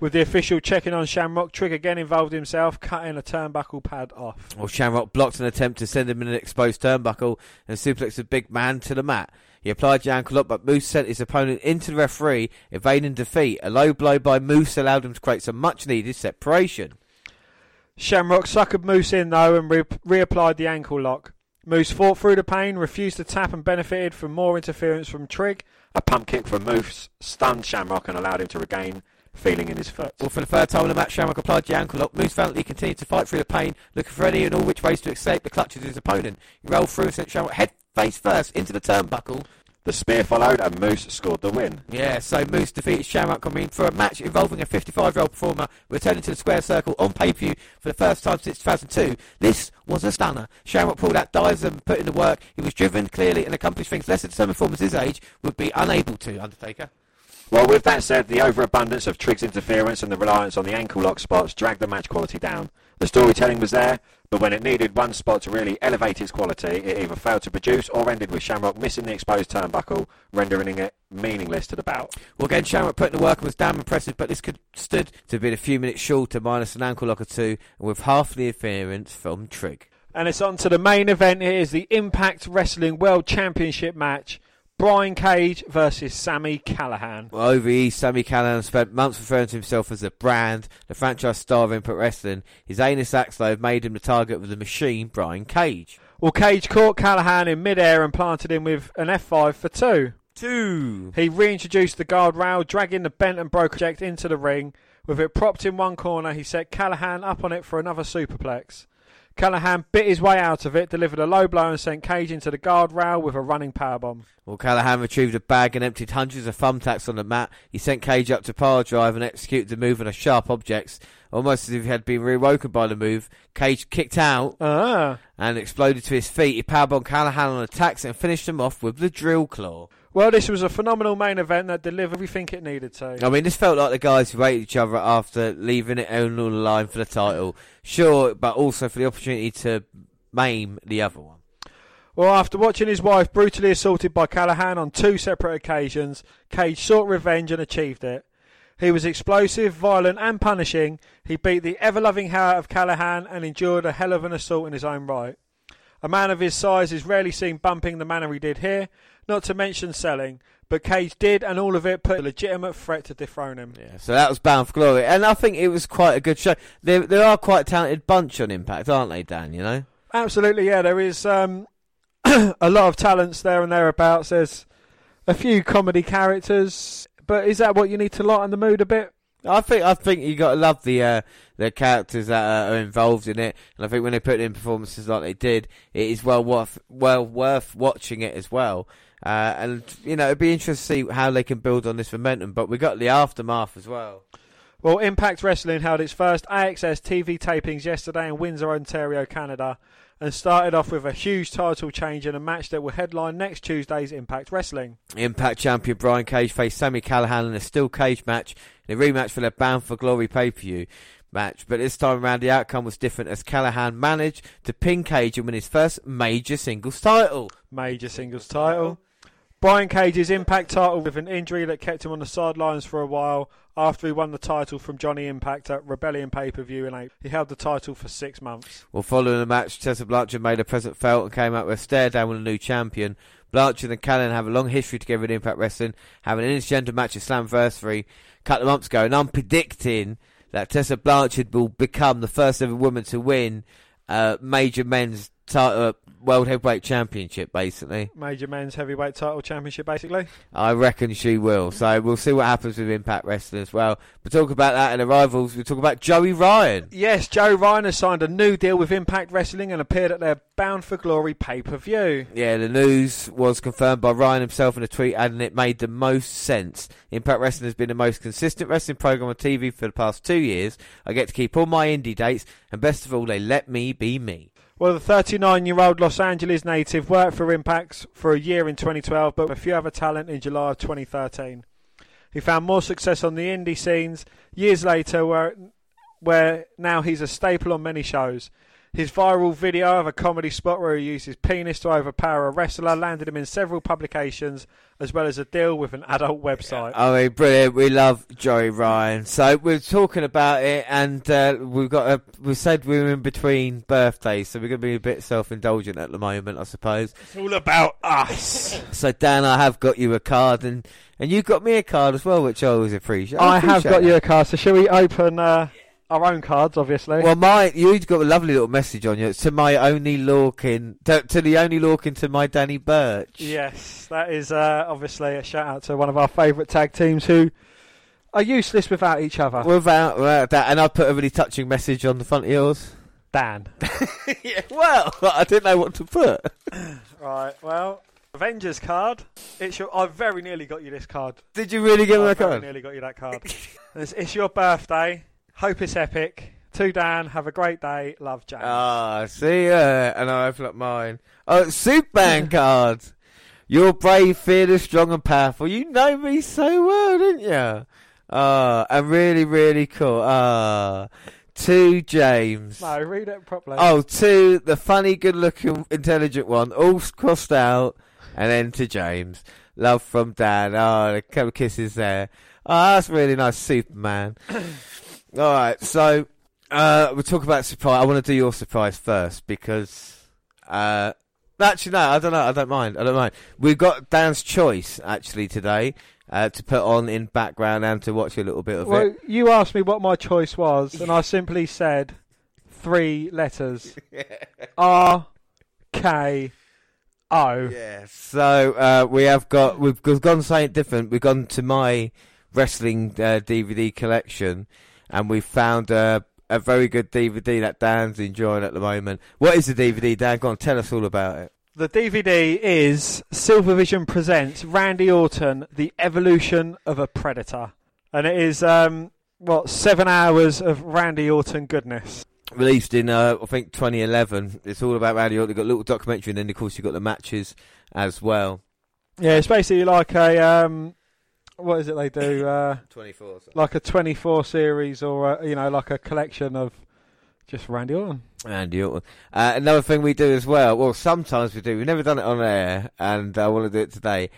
Speaker 3: With the official checking on Shamrock, Trigg again involved himself, cutting a turnbuckle pad off.
Speaker 1: Well, Shamrock blocked an attempt to send him in an exposed turnbuckle and suplexed the big man to the mat. He applied the ankle lock, but Moose sent his opponent into the referee, evading defeat. A low blow by Moose allowed him to create some much needed separation.
Speaker 3: Shamrock suckered Moose in though and re- reapplied the ankle lock. Moose fought through the pain, refused to tap, and benefited from more interference from Trigg.
Speaker 4: A pump kick from Moose stunned Shamrock and allowed him to regain feeling in his foot.
Speaker 1: Well, for the third time in the match, Shamrock applied the ankle lock. Moose valiantly continued to fight through the pain, looking for any and all which ways to escape the clutches of his opponent. He rolled through and sent Shamrock head face first into the turnbuckle.
Speaker 4: The spear followed and Moose scored the win.
Speaker 1: Yeah, so Moose defeated Shamrock coming for a match involving a 55-year-old performer returning to the square circle on pay-per-view for the first time since 2002. This was a stunner. Shamrock pulled out dives and put in the work. He was driven clearly and accomplished things lesser determined performers his age would be unable to, Undertaker.
Speaker 4: Well, with that said, the overabundance of Trigg's interference and the reliance on the ankle lock spots dragged the match quality down. The storytelling was there, but when it needed one spot to really elevate its quality, it either failed to produce or ended with Shamrock missing the exposed turnbuckle, rendering it meaningless to the bout.
Speaker 1: Well, again, Shamrock put in the work and was damn impressive, but this could stood to be a few minutes shorter, minus an ankle lock or two, and with half the interference from Trigg.
Speaker 3: And it's on to the main event. Here is the Impact Wrestling World Championship match. Brian Cage versus Sami Callihan.
Speaker 1: Well, over East, Sami Callihan spent months referring to himself as a brand, the franchise star of Impact Wrestling. His anus acts, though, made him the target of the machine, Brian Cage.
Speaker 3: Well, Cage caught Callihan in midair and planted him with an F5 for two.
Speaker 1: Two.
Speaker 3: He reintroduced the guardrail, dragging the bent and broken object into the ring. With it propped in one corner, he set Callihan up on it for another superplex. Callihan bit his way out of it, delivered a low blow, and sent Cage into the guardrail with a running powerbomb.
Speaker 1: Well, Callihan retrieved a bag and emptied hundreds of thumbtacks on the mat. He sent Cage up to power drive and executed the move on a sharp objects, almost as if he had been reawoken by the move. Cage kicked out
Speaker 3: Ah.
Speaker 1: and exploded to his feet. He powerbombed Callihan on attacks and finished him off with the drill claw.
Speaker 3: Well, this was a phenomenal main event that delivered everything it needed to.
Speaker 1: I mean, this felt like the guys who hated each other after leaving it on the line for the title. Sure, but also for the opportunity to maim the other one.
Speaker 3: Well, after watching his wife brutally assaulted by Callihan on two separate occasions, Cage sought revenge and achieved it. He was explosive, violent, and punishing. He beat the ever loving hell out of Callihan and endured a hell of an assault in his own right. A man of his size is rarely seen bumping the manner he did here, not to mention selling, but Cage did, and all of it put a legitimate threat to dethrone him.
Speaker 1: Yeah, so that was Bound for Glory, and I think it was quite a good show. They they are quite a talented bunch on Impact, aren't they, Dan? You know.
Speaker 3: Absolutely, yeah. There is um, a lot of talents there and thereabouts. There's a few comedy characters, but is that what you need to lighten the mood a bit?
Speaker 1: I think I think you got to love the uh, the characters that are involved in it, and I think when they put in performances like they did, it is well worth well worth watching it as well. Uh, and you know, it'd be interesting to see how they can build on this momentum. But we got the aftermath as well.
Speaker 3: Well, Impact Wrestling held its first AXS TV tapings yesterday in Windsor, Ontario, Canada, and started off with a huge title change in a match that will headline next Tuesday's Impact Wrestling.
Speaker 1: Impact champion Brian Cage faced Sami Callihan in a steel cage match in a rematch for their Bound for Glory pay per view match. But this time around, the outcome was different as Callihan managed to pin Cage and win his first major singles title.
Speaker 3: Major singles title. Brian Cage's Impact title with an injury that kept him on the sidelines for a while after he won the title from Johnny Impact at Rebellion pay per view in April. He held the title for six months.
Speaker 1: Well, following the match, Tessa Blanchard made her present felt and came out with a stare down with a new champion. Blanchard and Callihan have a long history together in Impact Wrestling, having an intergender match at Slamversary a couple of months ago, and I'm predicting that Tessa Blanchard will become the first ever woman to win a major men's title, uh, World Heavyweight Championship, basically.
Speaker 3: Major Men's Heavyweight Title Championship, basically.
Speaker 1: I reckon she will. So we'll see what happens with Impact Wrestling as well. We'll talk about that in the rivals. We'll talk about Joey Ryan.
Speaker 3: Yes, Joey Ryan has signed a new deal with Impact Wrestling and appeared at their Bound for Glory pay per view.
Speaker 1: Yeah, the news was confirmed by Ryan himself in a tweet, adding it made the most sense. Impact Wrestling has been the most consistent wrestling program on TV for the past two years. I get to keep all my indie dates, and best of all, they let me be me.
Speaker 3: Well, the 39 year old Los Angeles native worked for Impacts for a year in 2012, but with a few other talent in July of 2013. He found more success on the indie scenes years later, where, where now he's a staple on many shows. His viral video of a comedy spot where he used his penis to overpower a wrestler landed him in several publications, as well as a deal with an adult website.
Speaker 1: I mean, brilliant. We love Joey Ryan. So we're talking about it, and uh, we've got a, we said we were in between birthdays, so we're going to be a bit self-indulgent at the moment, I suppose.
Speaker 3: It's all about us.
Speaker 1: So Dan, I have got you a card, and and you got me a card as well, which I always appreciate.
Speaker 3: I have
Speaker 1: appreciate
Speaker 3: got
Speaker 1: that.
Speaker 3: you a card, so shall we open uh, our own cards, obviously?
Speaker 1: Well, my you've got a lovely little message on you. It's to my only Lorcan, to, to the only Lorcan to my Danny Burch.
Speaker 3: Yes, that is uh, obviously a shout out to one of our favourite tag teams who are useless without each other.
Speaker 1: Without, without that, and I put a really touching message on the front of yours.
Speaker 3: Dan.
Speaker 1: yeah, well, I didn't know what to put.
Speaker 3: right, well, Avengers card. It's your. I very nearly got you this card.
Speaker 1: Did you really give me
Speaker 3: I
Speaker 1: a
Speaker 3: very
Speaker 1: card?
Speaker 3: nearly got you that card. it's, it's your birthday. Hope it's epic. To Dan, have a great day. Love, James.
Speaker 1: Ah, see ya, and I open up mine. Oh, Superman card. You're brave, fearless, strong, and powerful. You know me so well, didn't you? Ah, and really, really cool. Ah, to James.
Speaker 3: no, read it properly.
Speaker 1: Oh, to the funny, good-looking, intelligent one, all crossed out, and then to James. Love from Dan. Oh, a couple of kisses there. Oh, that's really nice, Superman. all right, so uh, we'll talk about surprise. I want to do your surprise first because, uh, actually, no, I don't know. I don't mind. I don't mind. We've got Dan's choice actually today uh, to put on in background and to watch a little bit of
Speaker 3: well,
Speaker 1: it.
Speaker 3: you asked me what my choice was, and I simply said three letters: R K O.
Speaker 1: Yeah. So uh, we have got we've g- gone something different. We've gone to my wrestling uh, DVD collection, and we found a a very good DVD that Dan's enjoying at the moment. What is the DVD, Dan? Go on, tell us all about it.
Speaker 3: The DVD is Silvervision presents Randy Orton: The Evolution of a Predator, and it is um, what seven hours of Randy Orton goodness.
Speaker 1: Released in uh, I think 2011. It's all about Randy Orton. You've got a little documentary, and then of course you've got the matches as well.
Speaker 3: Yeah, it's basically like a um, what is it they do? Uh,
Speaker 1: 24.
Speaker 3: like a 24 series or a, you know like a collection of just Randy Orton.
Speaker 1: Andy Orton. Uh, another thing we do as well, well, sometimes we do. We've never done it on air, and I want to do it today.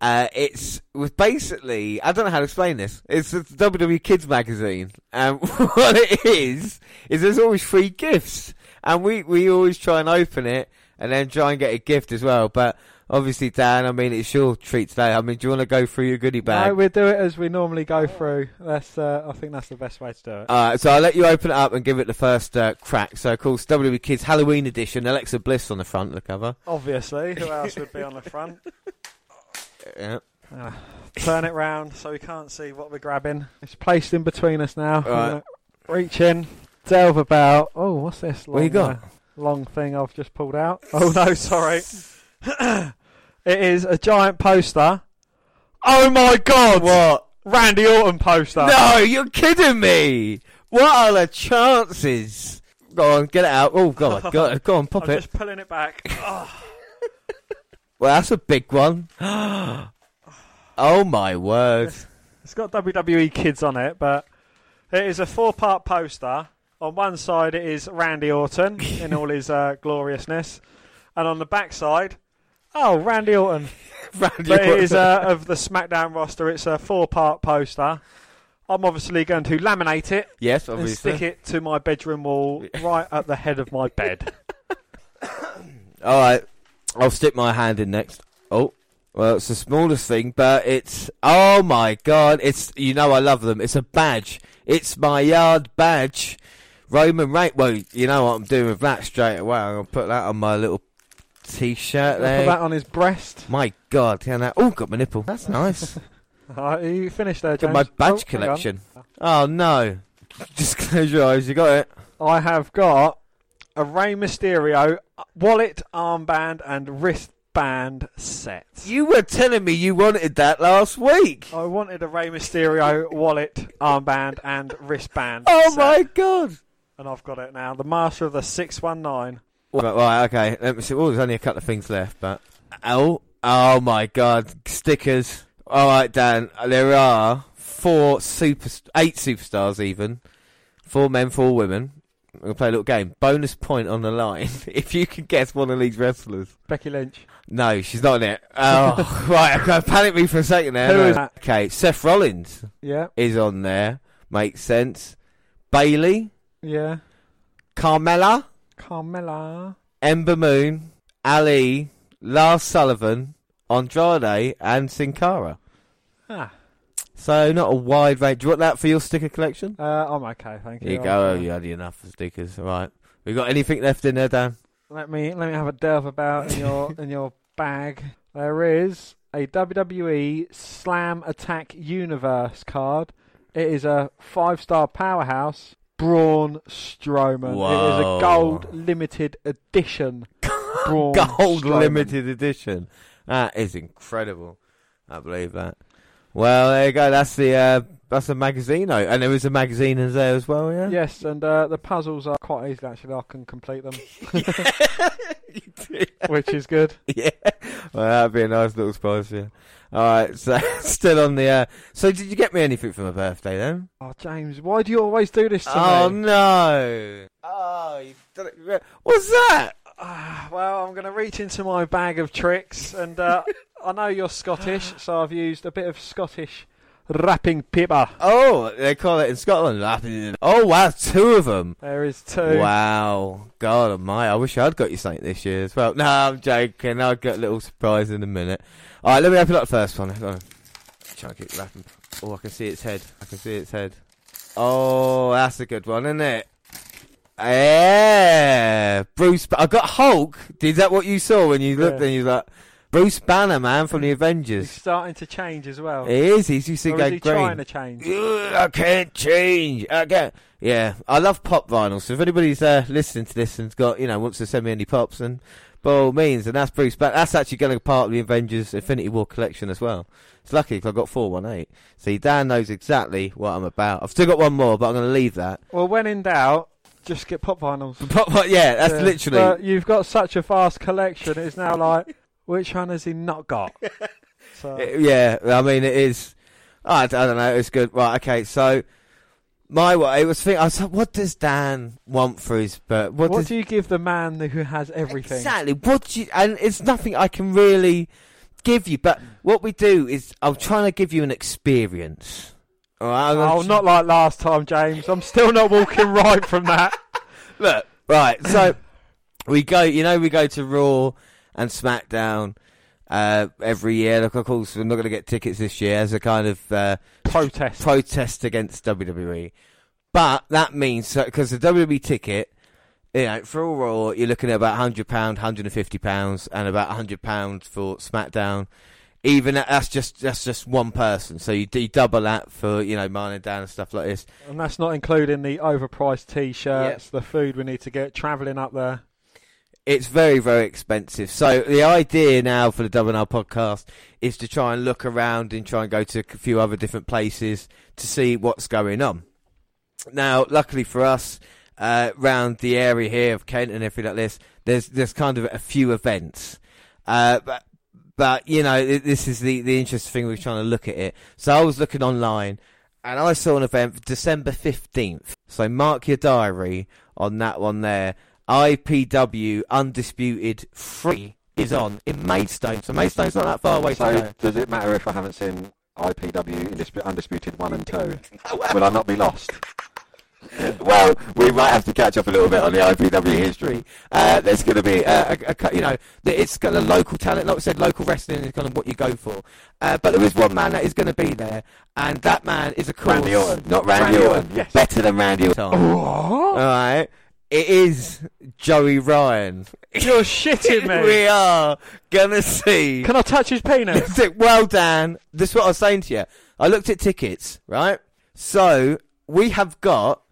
Speaker 1: Uh, it's with basically, I don't know how to explain this. It's the WWE Kids magazine, and what it is is there's always free gifts, and we we always try and open it and then try and get a gift as well. But obviously, Dan, I mean, it's your treat today. I mean, do you want to go through your goodie bag?
Speaker 3: No, we'll do it as we normally go through. That's uh, I think that's the best way to do it.
Speaker 1: Uh, so I'll let you open it up and give it the first uh, crack. So, of course, WWE Kids Halloween edition, Alexa Bliss on the front of the cover.
Speaker 3: Obviously, who else would be on the front?
Speaker 1: Yeah.
Speaker 3: Ah, turn it round so we can't see what we're grabbing. It's placed in between us now.
Speaker 1: Right.
Speaker 3: Reach in, delve about. Oh, what's this? Long,
Speaker 1: What you got?
Speaker 3: uh, long thing I've just pulled out. Oh no, sorry. It is a giant poster. Oh my god!
Speaker 1: What?
Speaker 3: Randy Orton poster.
Speaker 1: No, you're kidding me. What are the chances? Go on, get it out. Oh, God. Go, go on, pop
Speaker 3: I'm
Speaker 1: it.
Speaker 3: just pulling it back. Oh,
Speaker 1: Well, that's a big one. oh, my word.
Speaker 3: it's got WWE kids on it, but it is a four-part poster. On one side, it is Randy Orton in all his uh, gloriousness, and on the back side, oh, Randy Orton.
Speaker 1: Randy
Speaker 3: But it
Speaker 1: Orton.
Speaker 3: is uh, of the SmackDown roster. It's a four-part poster. I'm obviously going to laminate it
Speaker 1: yes,
Speaker 3: and
Speaker 1: obviously.
Speaker 3: stick it to my bedroom wall, right at the head of my bed.
Speaker 1: All right, I'll stick my hand in next. Oh, well, it's the smallest thing, but it's oh my god! It's you know I love them. It's a badge. It's my yard badge Roman Reigns. Well, you know what I'm doing with that straight away. I'm gonna put that on my little t-shirt
Speaker 3: Put
Speaker 1: there.
Speaker 3: that on his breast.
Speaker 1: My God, yeah, that, oh, got my nipple. That's nice.
Speaker 3: Alright, you finished there,
Speaker 1: got
Speaker 3: James?
Speaker 1: my
Speaker 3: Oh,
Speaker 1: badge
Speaker 3: on.
Speaker 1: collection. Oh no! Just close your eyes. You got it.
Speaker 3: I have got a Rey Mysterio wallet, armband, and wristband set.
Speaker 1: You were telling me you wanted that last week.
Speaker 3: I wanted a Rey Mysterio wallet, armband, and wristband.
Speaker 1: Oh
Speaker 3: set,
Speaker 1: my God!
Speaker 3: And I've got it now. The Master of the 619.
Speaker 1: Right, right, okay. Let me see. Well, there's only a couple of things left, but oh, oh my God! Stickers. All right, Dan. There are four super, eight superstars, even four men, four women. We're gonna play a little game. Bonus point on the line if you can guess one of these wrestlers.
Speaker 3: Becky Lynch.
Speaker 1: No, she's not in it. Oh, right. Okay, panic me for a second there.
Speaker 3: Who
Speaker 1: No.
Speaker 3: is that?
Speaker 1: Okay, Seth Rollins
Speaker 3: Yeah,
Speaker 1: is on there. Makes sense. Bayley,
Speaker 3: yeah.
Speaker 1: Carmella,
Speaker 3: Carmella.
Speaker 1: Ember Moon, Ali, Lars Sullivan, Andrade, and Sin Cara.
Speaker 3: Ah,
Speaker 1: So not a wide range. Do you want that for your sticker collection?
Speaker 3: uh, I'm okay, thank you.
Speaker 1: Here you
Speaker 3: I'll,
Speaker 1: go. Oh, you had enough of stickers. All right. We got anything left in there, Dan?
Speaker 3: Let me let me have a delve about in your in your bag. There is a WWE Slam Attax Universe card. It is a five star powerhouse. Braun Strowman. It is a gold limited edition. Braun
Speaker 1: Gold
Speaker 3: Strowman.
Speaker 1: limited edition. That is incredible. I believe that. Well, there you go. That's the uh, that's the magazine, note. and there is a magazine in there as well. Yeah.
Speaker 3: Yes, and uh, the puzzles are quite easy actually. I can complete them, which is good.
Speaker 1: yeah. Well, that'd be a nice little surprise yeah. All right. So still on the. Uh, so did you get me anything for my birthday then?
Speaker 3: Oh, James, why do you always do this to me?
Speaker 1: Oh
Speaker 3: me?
Speaker 1: no! Oh, you done it. What's that?
Speaker 3: Ah, well, I'm going to reach into my bag of tricks, and uh, I know you're Scottish, so I've used a bit of Scottish wrapping paper.
Speaker 1: Oh, they call it in Scotland. Oh wow, two of them.
Speaker 3: There is two.
Speaker 1: Wow, God Almighty! I wish I'd got you something this year as well. No, I'm joking. I'll get a little surprise in a minute. All right, let me open up the first one. Hang on. Keep wrapping. Oh, I can see its head. I can see its head. Oh, that's a good one, isn't it? Yeah, Bruce. I got Hulk. Is that what you saw when you looked
Speaker 3: Yeah.
Speaker 1: and you like Bruce Banner, man, from the Avengers.
Speaker 3: He's starting to change as well.
Speaker 1: He is. He's used to
Speaker 3: or
Speaker 1: go
Speaker 3: is he
Speaker 1: green.
Speaker 3: trying to change?
Speaker 1: I can't change. I can't. Yeah, I love pop vinyl. So if anybody's uh, listening to this and's got, you know, wants to send me any pops, and by all means, and that's Bruce. But that's actually going to be part of the Avengers Infinity War collection as well. It's lucky because I've got four one eight. See, Dan knows exactly what I'm about. I've still got one more, but I'm going to leave that.
Speaker 3: Well, when in doubt, just get pop vinyls.
Speaker 1: Pop, pop- yeah, that's
Speaker 3: Yeah.
Speaker 1: literally.
Speaker 3: But you've got such a vast collection. It's now like, which one has he not got? So,
Speaker 1: yeah, I mean it is. I don't know. It's good. Right. Okay. So my way it was. Think, I was like, what does Dan want for his? But what,
Speaker 3: what
Speaker 1: does
Speaker 3: do you give the man who has everything?
Speaker 1: Exactly. What do you, and it's nothing I can really give you. But what we do is I'm trying to give you an experience. All right. I'm
Speaker 3: Oh,
Speaker 1: tr-
Speaker 3: not like last time, James. I'm still not walking right from that.
Speaker 1: look. Right. So we go. You know, we go to Raw and SmackDown. Uh, every year, look, of course, we're not going to get tickets this year as a kind of uh,
Speaker 3: Protest.
Speaker 1: protest against WWE. But that means because the WWE ticket, you know, for all Raw, you're looking at about hundred pound, hundred and fifty pounds, and about hundred pounds for SmackDown. Even that, that's just that's just one person, so you, you double that for you know mine and Dan and stuff like this.
Speaker 3: And that's not including the overpriced t-shirts, the food we need to get, travelling up there.
Speaker 1: It's very very expensive. So the idea now for the Double R podcast is to try and look around and try and go to a few other different places to see what's going on. Now, luckily for us, uh, the area here of Kent and everything like this, there's there's kind of a few events. Uh, but but you know this is the the interesting thing. We're trying to look at it. So I was looking online, and I saw an event December fifteenth. So mark your diary on that one there. IPW Undisputed Free is on in Maidstone. So Maidstone's not that far away
Speaker 4: So does it matter if I haven't seen IPW Undisputed 1 and 2? Will I not be lost?
Speaker 1: well, we might have to catch up a little bit on the IPW history. Uh, there's going to be, uh, a, a, you know, it's kind of local talent. Like I said, local wrestling is kind of what you go for. Uh, but there is one man that is going to be there, and that man is, of course,
Speaker 3: Randy Orton.
Speaker 1: not Randy,
Speaker 3: Randy
Speaker 1: Orton.
Speaker 3: Orton, yes.
Speaker 1: Better than Randy Orton. All right. It is Joey Ryan.
Speaker 3: You're shitting me.
Speaker 1: we are gonna see.
Speaker 3: Can I touch his penis?
Speaker 1: well, Dan, this is what I was saying to you. I looked at tickets, right? So we have got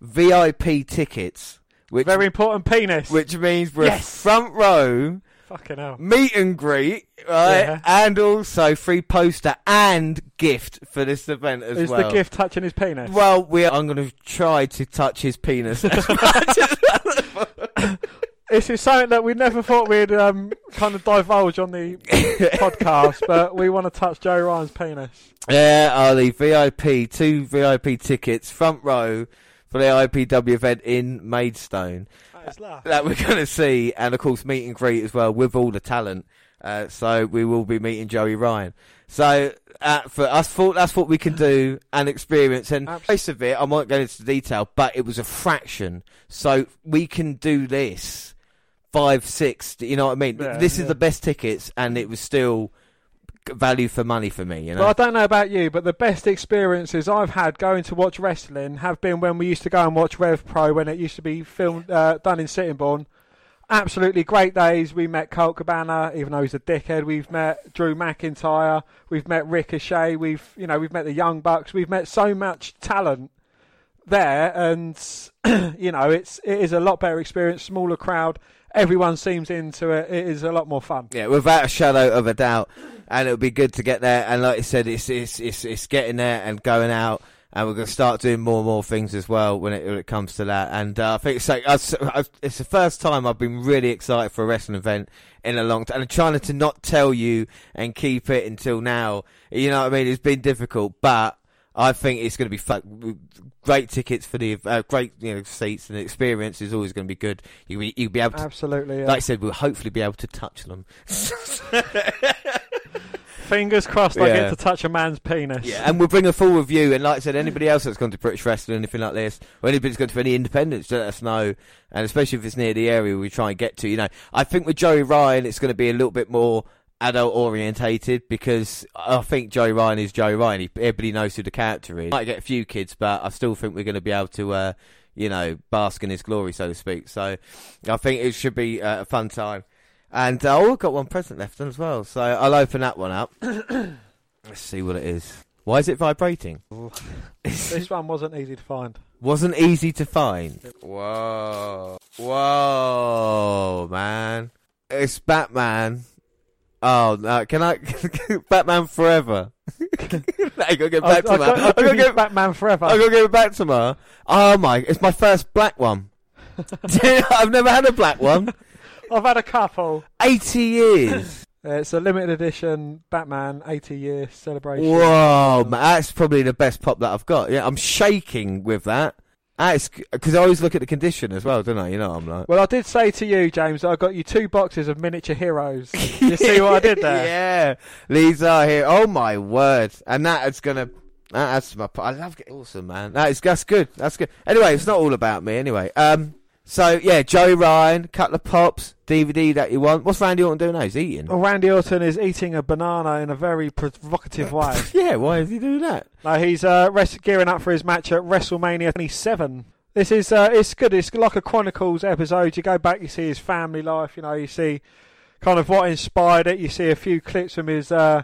Speaker 1: VIP tickets, which
Speaker 3: Very important penis.
Speaker 1: which means we're
Speaker 3: Yes.
Speaker 1: front row,
Speaker 3: Fucking hell.
Speaker 1: meet and greet, right?
Speaker 3: Yeah.
Speaker 1: And also free poster and gift for this event as
Speaker 3: Is
Speaker 1: well.
Speaker 3: Is the gift touching his penis?
Speaker 1: Well, we are, I'm going to try to touch his penis.
Speaker 3: This is something that we never thought we'd um, kind of divulge on the podcast, but we want to touch Joe Ryan's penis.
Speaker 1: Yeah, Ollie, VIP, two VIP tickets, front row for the IPW event in Maidstone
Speaker 3: That is
Speaker 1: that we're going to see, and of course meet and greet as well with all the talent. Uh, so we will be meeting Joey Ryan. So uh, for us, thought that's what we can do and experience. And
Speaker 3: Abs-
Speaker 1: most of it, I won't go into detail, but it was a fraction. So we can do this five, six. You know what I mean?
Speaker 3: Yeah,
Speaker 1: this is
Speaker 3: yeah.
Speaker 1: the best tickets, and it was still value for money for me. You know.
Speaker 3: Well, I don't know about you, but the best experiences I've had going to watch wrestling have been when we used to go and watch Rev Pro when it used to be filmed uh, done in Sittingbourne. Absolutely great days. We met Colt Cabana, even though he's a dickhead. We've met Drew McIntyre. We've met Ricochet. We've you know we've met the Young Bucks. We've met so much talent there, and you know it's it is a lot better experience. Smaller crowd. Everyone seems into it. It is a lot more fun.
Speaker 1: Yeah, without a shadow of a doubt, and it'll be good to get there. And like I said, it's it's it's, it's getting there and going out, and we're going to start doing more and more things as well when it when it comes to that. And uh, I think it's like I've- it's the first time I've been really excited for a wrestling event in a long time, and I'm trying to not tell you and keep it until now. You know what I mean? It's been difficult, but. I think it's going to be fu- great tickets for the uh, great you know seats and the experience is always going to be good. You you'll be able to
Speaker 3: Absolutely. yeah.
Speaker 1: like I said, we'll hopefully be able to touch them.
Speaker 3: Fingers crossed I
Speaker 1: Yeah.
Speaker 3: get to touch a man's penis.
Speaker 1: yeah, and we'll bring a full review. And like I said, anybody else that's gone to British wrestling, or anything like this, or anybody's gone to any independents, let us know. And especially if it's near the area we try and get to. You know, I think with Joey Ryan, it's going to be a little bit more adult orientated because I think Joe Ryan is Joe Ryan. He, everybody knows who the character is. Might get a few kids, but I still think we're going to be able to. Uh, you know, bask in his glory, so to speak. So, I think it should be uh, a fun time. And uh, oh, I've got one present left as well, so I'll open that one up. Let's see what it is. Why is it vibrating?
Speaker 3: This one wasn't easy to find.
Speaker 1: Wasn't easy to find. Whoa. Whoa, man. It's Batman. Oh, no, can I. Batman Forever. I gotta get
Speaker 3: I, I
Speaker 1: back to
Speaker 3: got,
Speaker 1: my.
Speaker 3: I
Speaker 1: I gotta get
Speaker 3: Batman forever.
Speaker 1: I gotta give it back to her. Oh my! It's my first black one. I've never had a black one.
Speaker 3: I've had a couple.
Speaker 1: Eighty years.
Speaker 3: Uh, it's a limited edition Batman 80 year celebration.
Speaker 1: Whoa, man, that's probably the best pop that I've got. Yeah, I'm shaking with that. Because I always look at the condition as well, don't I? You know, what I'm like.
Speaker 3: Well, I did say to you, James, I got you two boxes of miniature heroes. you see what I did there?
Speaker 1: yeah, these are here. Oh my word! And that is gonna. That's my. I love it. Awesome, man. That is that's good. That's good. Anyway, it's not all about me. Anyway, um. So yeah, Joey Ryan, couple of pops, DVD that you want. What's Randy Orton doing now? He's eating.
Speaker 3: Well, Randy Orton is eating a banana in a very provocative way.
Speaker 1: Yeah, why is he doing that?
Speaker 3: No, he's uh, rest- gearing up for his match at WrestleMania 27. This is uh, it's good. It's like a Chronicles episode. You go back, you see his family life. You know, you see kind of what inspired it. You see a few clips from his uh,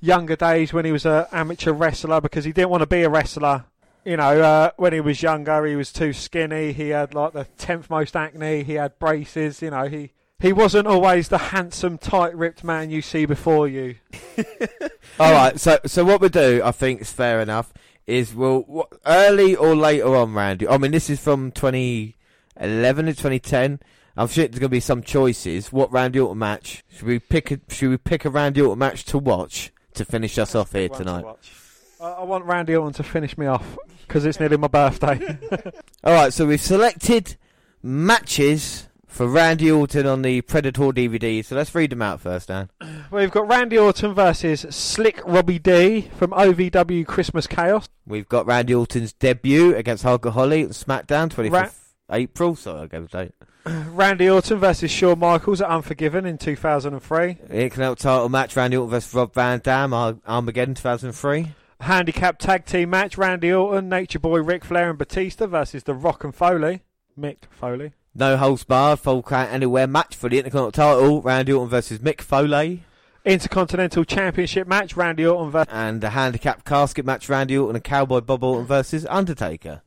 Speaker 3: younger days when he was an amateur wrestler because he didn't want to be a wrestler. You know, uh, when he was younger, he was too skinny. He had like the tenth most acne. He had braces. You know, he he wasn't always the handsome, tight-ripped man you see before you.
Speaker 1: All right. So so what we do, I think, is fair enough. Is we'll early or later on, Randy. I mean, this is from 2011 to 2010. I'm sure there's going to be some choices. What Randy Orton match should we pick? A, should we pick a Randy Orton match to watch to finish us off here
Speaker 3: to
Speaker 1: tonight?
Speaker 3: watch. I, I want Randy Orton to finish me off because it's nearly my birthday.
Speaker 1: All right. So we've selected matches for Randy Orton on the Predator DVD. So let's read them out first, Dan.
Speaker 3: We've got Randy Orton versus Slick Robbie D from OVW Christmas Chaos.
Speaker 1: We've got Randy Orton's debut against Hulk Holly on SmackDown, 25th
Speaker 3: Ra-
Speaker 1: April. Sorry, I gave a date.
Speaker 3: Randy Orton versus Shawn Michaels at Unforgiven in 2003.
Speaker 1: Intercontinental title match: Randy Orton versus Rob Van Dam, Ar- Armageddon 2003.
Speaker 3: Handicap tag team match: Randy Orton, Nature Boy, Ric Flair, and Batista versus The Rock and Foley. Mick Foley.
Speaker 1: No holds barred, full count anywhere match for the Intercontinental title: Randy Orton versus Mick Foley.
Speaker 3: Intercontinental Championship match: Randy Orton versus.
Speaker 1: And the handicap casket match: Randy Orton and Cowboy Bob Orton versus Undertaker.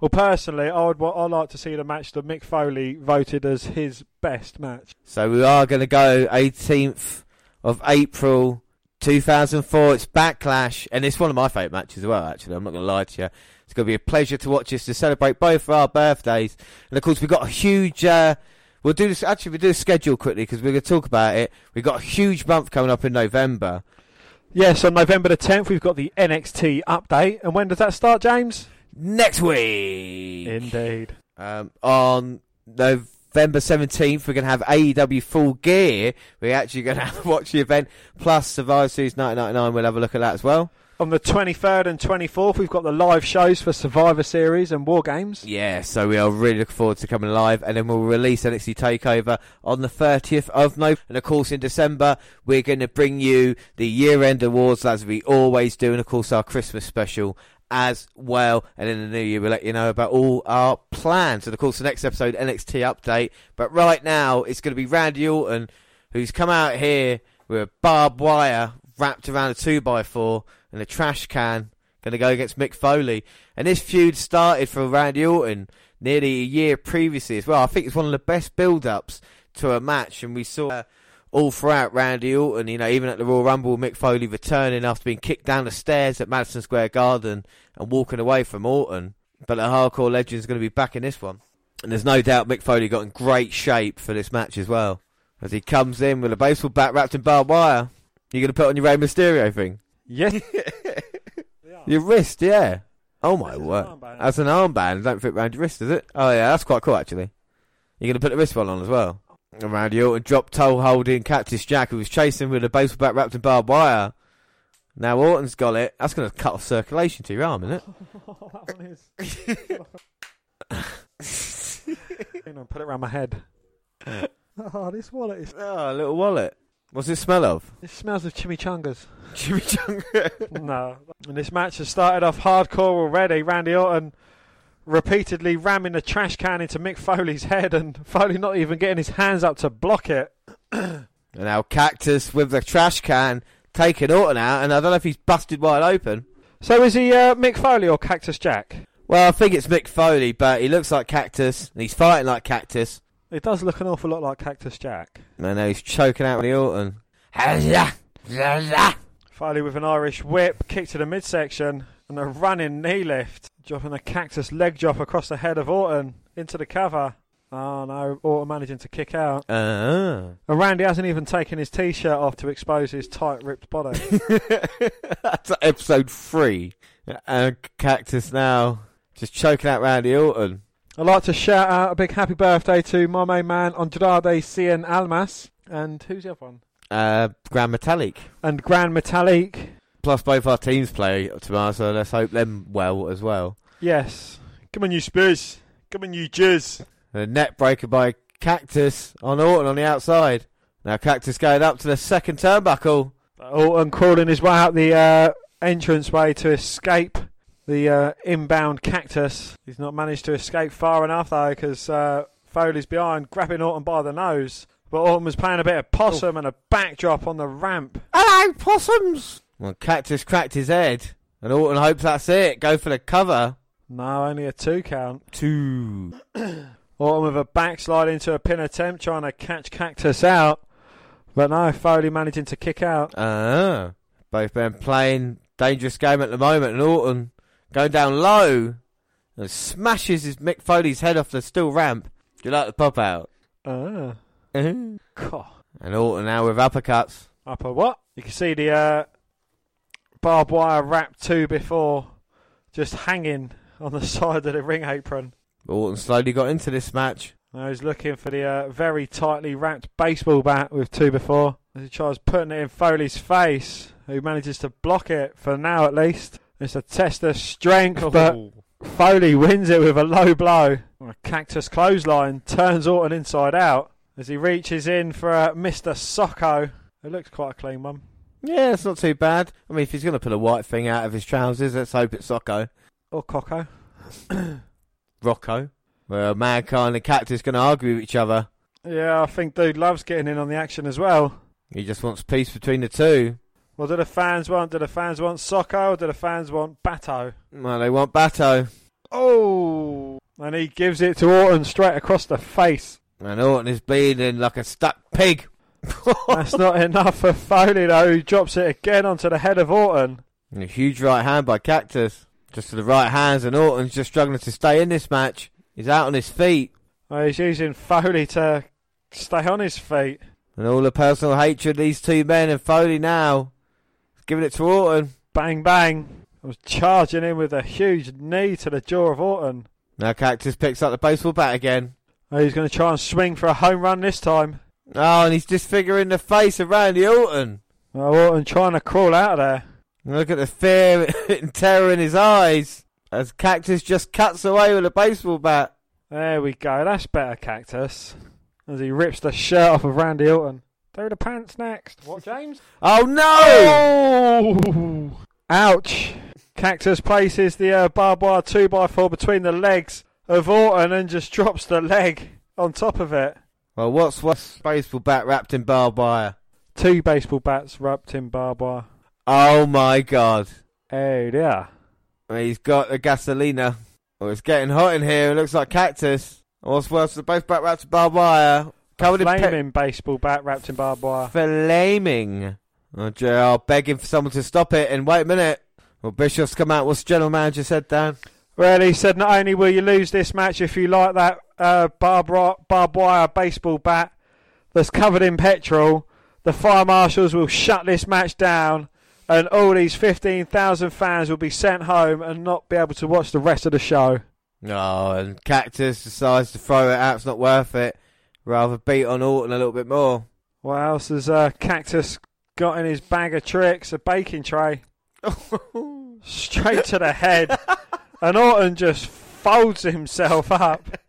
Speaker 3: Well, personally, I would. I'd like to see the match that Mick Foley voted as his best match.
Speaker 1: So we are going to go 18th of April 2004. It's Backlash, and it's one of my favourite matches as well. Actually, I'm not going to lie to you. It's going to be a pleasure to watch this to celebrate both of our birthdays, and of course we've got a huge. Uh, we'll do this. Actually, we'll do a schedule quickly because we're going to talk about it. We've got a huge month coming up in November.
Speaker 3: Yes, on November the 10th, we've got the NXT update. And when does that start, James?
Speaker 1: Next week,
Speaker 3: Indeed.
Speaker 1: um, on November 17th, we're going to have AEW Full Gear. We're actually going to have, watch the event plus Survivor Series 1999. We'll have a look at that as well.
Speaker 3: On the 23rd and 24th, we've got the live shows for Survivor Series and War Games.
Speaker 1: Yeah, so we are really looking forward to coming live, and then we'll release NXT Takeover on the 30th of November. And of course, in December, we're going to bring you the year-end awards as we always do, and of course, our Christmas special as well. And in the new year, we'll let you know about all our plans. And of course, the next episode, NXT update. But right now, it's going to be Randy Orton, who's come out here with a barbed wire wrapped around a 2x4 and a trash can. Going to go against Mick Foley. And this feud started for Randy Orton nearly a year previously as well. I think it's one of the best build-ups to a match, and we saw uh, all throughout Randy Orton. You know, even at the Royal Rumble, Mick Foley returning after being kicked down the stairs at Madison Square Garden and walking away from Orton. But the Hardcore Legend's going to be back in this one, and there's no doubt Mick Foley got in great shape for this match as well. As he comes in with a baseball bat wrapped in barbed wire, you're going to put on your Rey Mysterio thing.
Speaker 3: Yes.
Speaker 1: Your wrist, yeah. Oh my
Speaker 3: As an
Speaker 1: word.
Speaker 3: armband.
Speaker 1: As an armband, don't fit around your wrist, does it? Oh yeah, that's quite cool actually. You're gonna put the wristband on as well. And Randy Orton dropped toe holding Cactus Jack, who was chasing with a baseball bat wrapped in barbed wire. Now Orton's got it. That's gonna cut off circulation to your arm, isn't it?
Speaker 3: Hang on, put it around my head. oh, this wallet is.
Speaker 1: Oh, a little wallet. What's it smell of?
Speaker 3: It smells of chimichangas.
Speaker 1: Chimichanga.
Speaker 3: no. And this match has started off hardcore already. Randy Orton repeatedly ramming a trash can into Mick Foley's head, and Foley not even getting his hands up to block it.
Speaker 1: and now Cactus with the trash can taking Orton out, and I don't know if he's busted wide open.
Speaker 3: So is he uh, Mick Foley or Cactus Jack?
Speaker 1: Well, I think it's Mick Foley, but he looks like Cactus, and he's fighting like Cactus.
Speaker 3: It does look an awful lot like Cactus Jack.
Speaker 1: And now he's choking out the Orton.
Speaker 3: Foley with an Irish whip, kick to the midsection, and a running knee lift, dropping a cactus leg drop across the head of Orton into the cover. Oh no, Orton managing to kick out.
Speaker 1: Uh-huh.
Speaker 3: And Randy hasn't even taken his t-shirt off to expose his tight ripped body.
Speaker 1: That's episode three. And Cactus now just choking out Randy Orton.
Speaker 3: I'd like to shout out a big happy birthday to my main man Andrade Cien Almas. And who's the other one?
Speaker 1: Uh, Gran Metalik.
Speaker 3: And Gran Metalik.
Speaker 1: Plus, both our teams play tomorrow, so let's hope them well as well.
Speaker 3: Yes. Come on, you Spurs. Come on, you Jizz.
Speaker 1: A neckbreaker by Cactus on Orton on the outside. Now Cactus going up to the second turnbuckle.
Speaker 3: Orton crawling his way out the uh, entranceway to escape the uh, inbound cactus. He's not managed to escape far enough though, because uh, Foley's behind, grabbing Orton by the nose. But Orton was playing a bit of possum and a backdrop on the ramp.
Speaker 1: Hello, possums! Well, Cactus cracked his head, and Orton hopes that's it. Go for the cover.
Speaker 3: No, only a two count.
Speaker 1: Two.
Speaker 3: Orton with a backslide into a pin attempt, trying to catch Cactus out. But no, Foley managing to kick out.
Speaker 1: Ah. Both men playing dangerous game at the moment, and Orton going down low and smashes his Mick Foley's head off the steel ramp. Do you like the pop out?
Speaker 3: Ah.
Speaker 1: and
Speaker 3: God.
Speaker 1: Orton now with uppercuts.
Speaker 3: Upper what? You can see the uh, barbed wire wrapped two by four just hanging on the side of the ring apron.
Speaker 1: Orton slowly got into this match.
Speaker 3: Now he's looking for the uh, very tightly wrapped baseball bat with two by four. As he tries putting it in Foley's face, who manages to block it for now at least. It's a test of strength, but Foley wins it with a low blow. A cactus clothesline turns Orton inside out as he reaches in for uh, Mr. Socko. It looks quite a clean one.
Speaker 1: Yeah, it's not too bad. I mean, if he's going to pull a white thing out of his trousers, let's hope it's Socko.
Speaker 3: Or Coco.
Speaker 1: Rocco. Well, Mankind and Cactus going to argue with each other.
Speaker 3: Yeah, I think Dude Love's getting in on the action as well.
Speaker 1: He just wants peace between the two.
Speaker 3: What do the fans want? Do the fans want Socko or do the fans want Bato?
Speaker 1: Well, they want Bato.
Speaker 3: Oh! And he gives it to Orton straight across the face.
Speaker 1: And Orton is bleeding like a stuck pig.
Speaker 3: That's not enough for Foley though, He drops it again onto the head of Orton.
Speaker 1: And a huge right hand by Cactus. Just to the right hands, and Orton's just struggling to stay in this match. He's out on his feet.
Speaker 3: Oh, he's using Foley to stay on his feet.
Speaker 1: And all the personal hatred these two men and Foley now. He's giving it to Orton.
Speaker 3: Bang bang. I was charging in with a huge knee to the jaw of Orton.
Speaker 1: Now Cactus picks up the baseball bat again.
Speaker 3: Oh, he's going to try and swing for a home run this time.
Speaker 1: Oh, and he's disfiguring the face of Randy Orton.
Speaker 3: Oh, Orton trying to crawl out of there.
Speaker 1: Look at the fear and terror in his eyes as Cactus just cuts away with a baseball bat.
Speaker 3: There we go. That's better, Cactus. As he rips the shirt off of Randy Orton. Throw the pants next. What, James?
Speaker 1: Oh no!
Speaker 3: Oh! Ouch. Cactus places the uh, barbed wire 2x4 between the legs of Orton and just drops the leg on top of it.
Speaker 1: Well, what's what's baseball bat wrapped in barbed wire?
Speaker 3: Two baseball bats wrapped in barbed wire.
Speaker 1: Oh my god!
Speaker 3: Oh dear.
Speaker 1: He's got the gasolina. Oh, it's getting hot in here. It looks like cactus. What's worse, the baseball bat wrapped in barbed wire, covered in pe-
Speaker 3: Flaming baseball bat wrapped in barbed wire.
Speaker 1: flaming. Oh, JR begging for someone to stop it. And wait a minute. Well, Bischoff's come out. What's the general manager said, Dan?
Speaker 3: Well, he said not only will you lose this match if you like that uh, barbed, barbed wire baseball bat that's covered in petrol, the fire marshals will shut this match down and all these 15,000 fans will be sent home and not be able to watch the rest of the show.
Speaker 1: Oh, and Cactus decides to throw it out. It's not worth it. Rather beat on Orton a little bit more.
Speaker 3: What else has uh, Cactus got in his bag of tricks? A baking tray. Straight to the head. And Orton just folds himself up.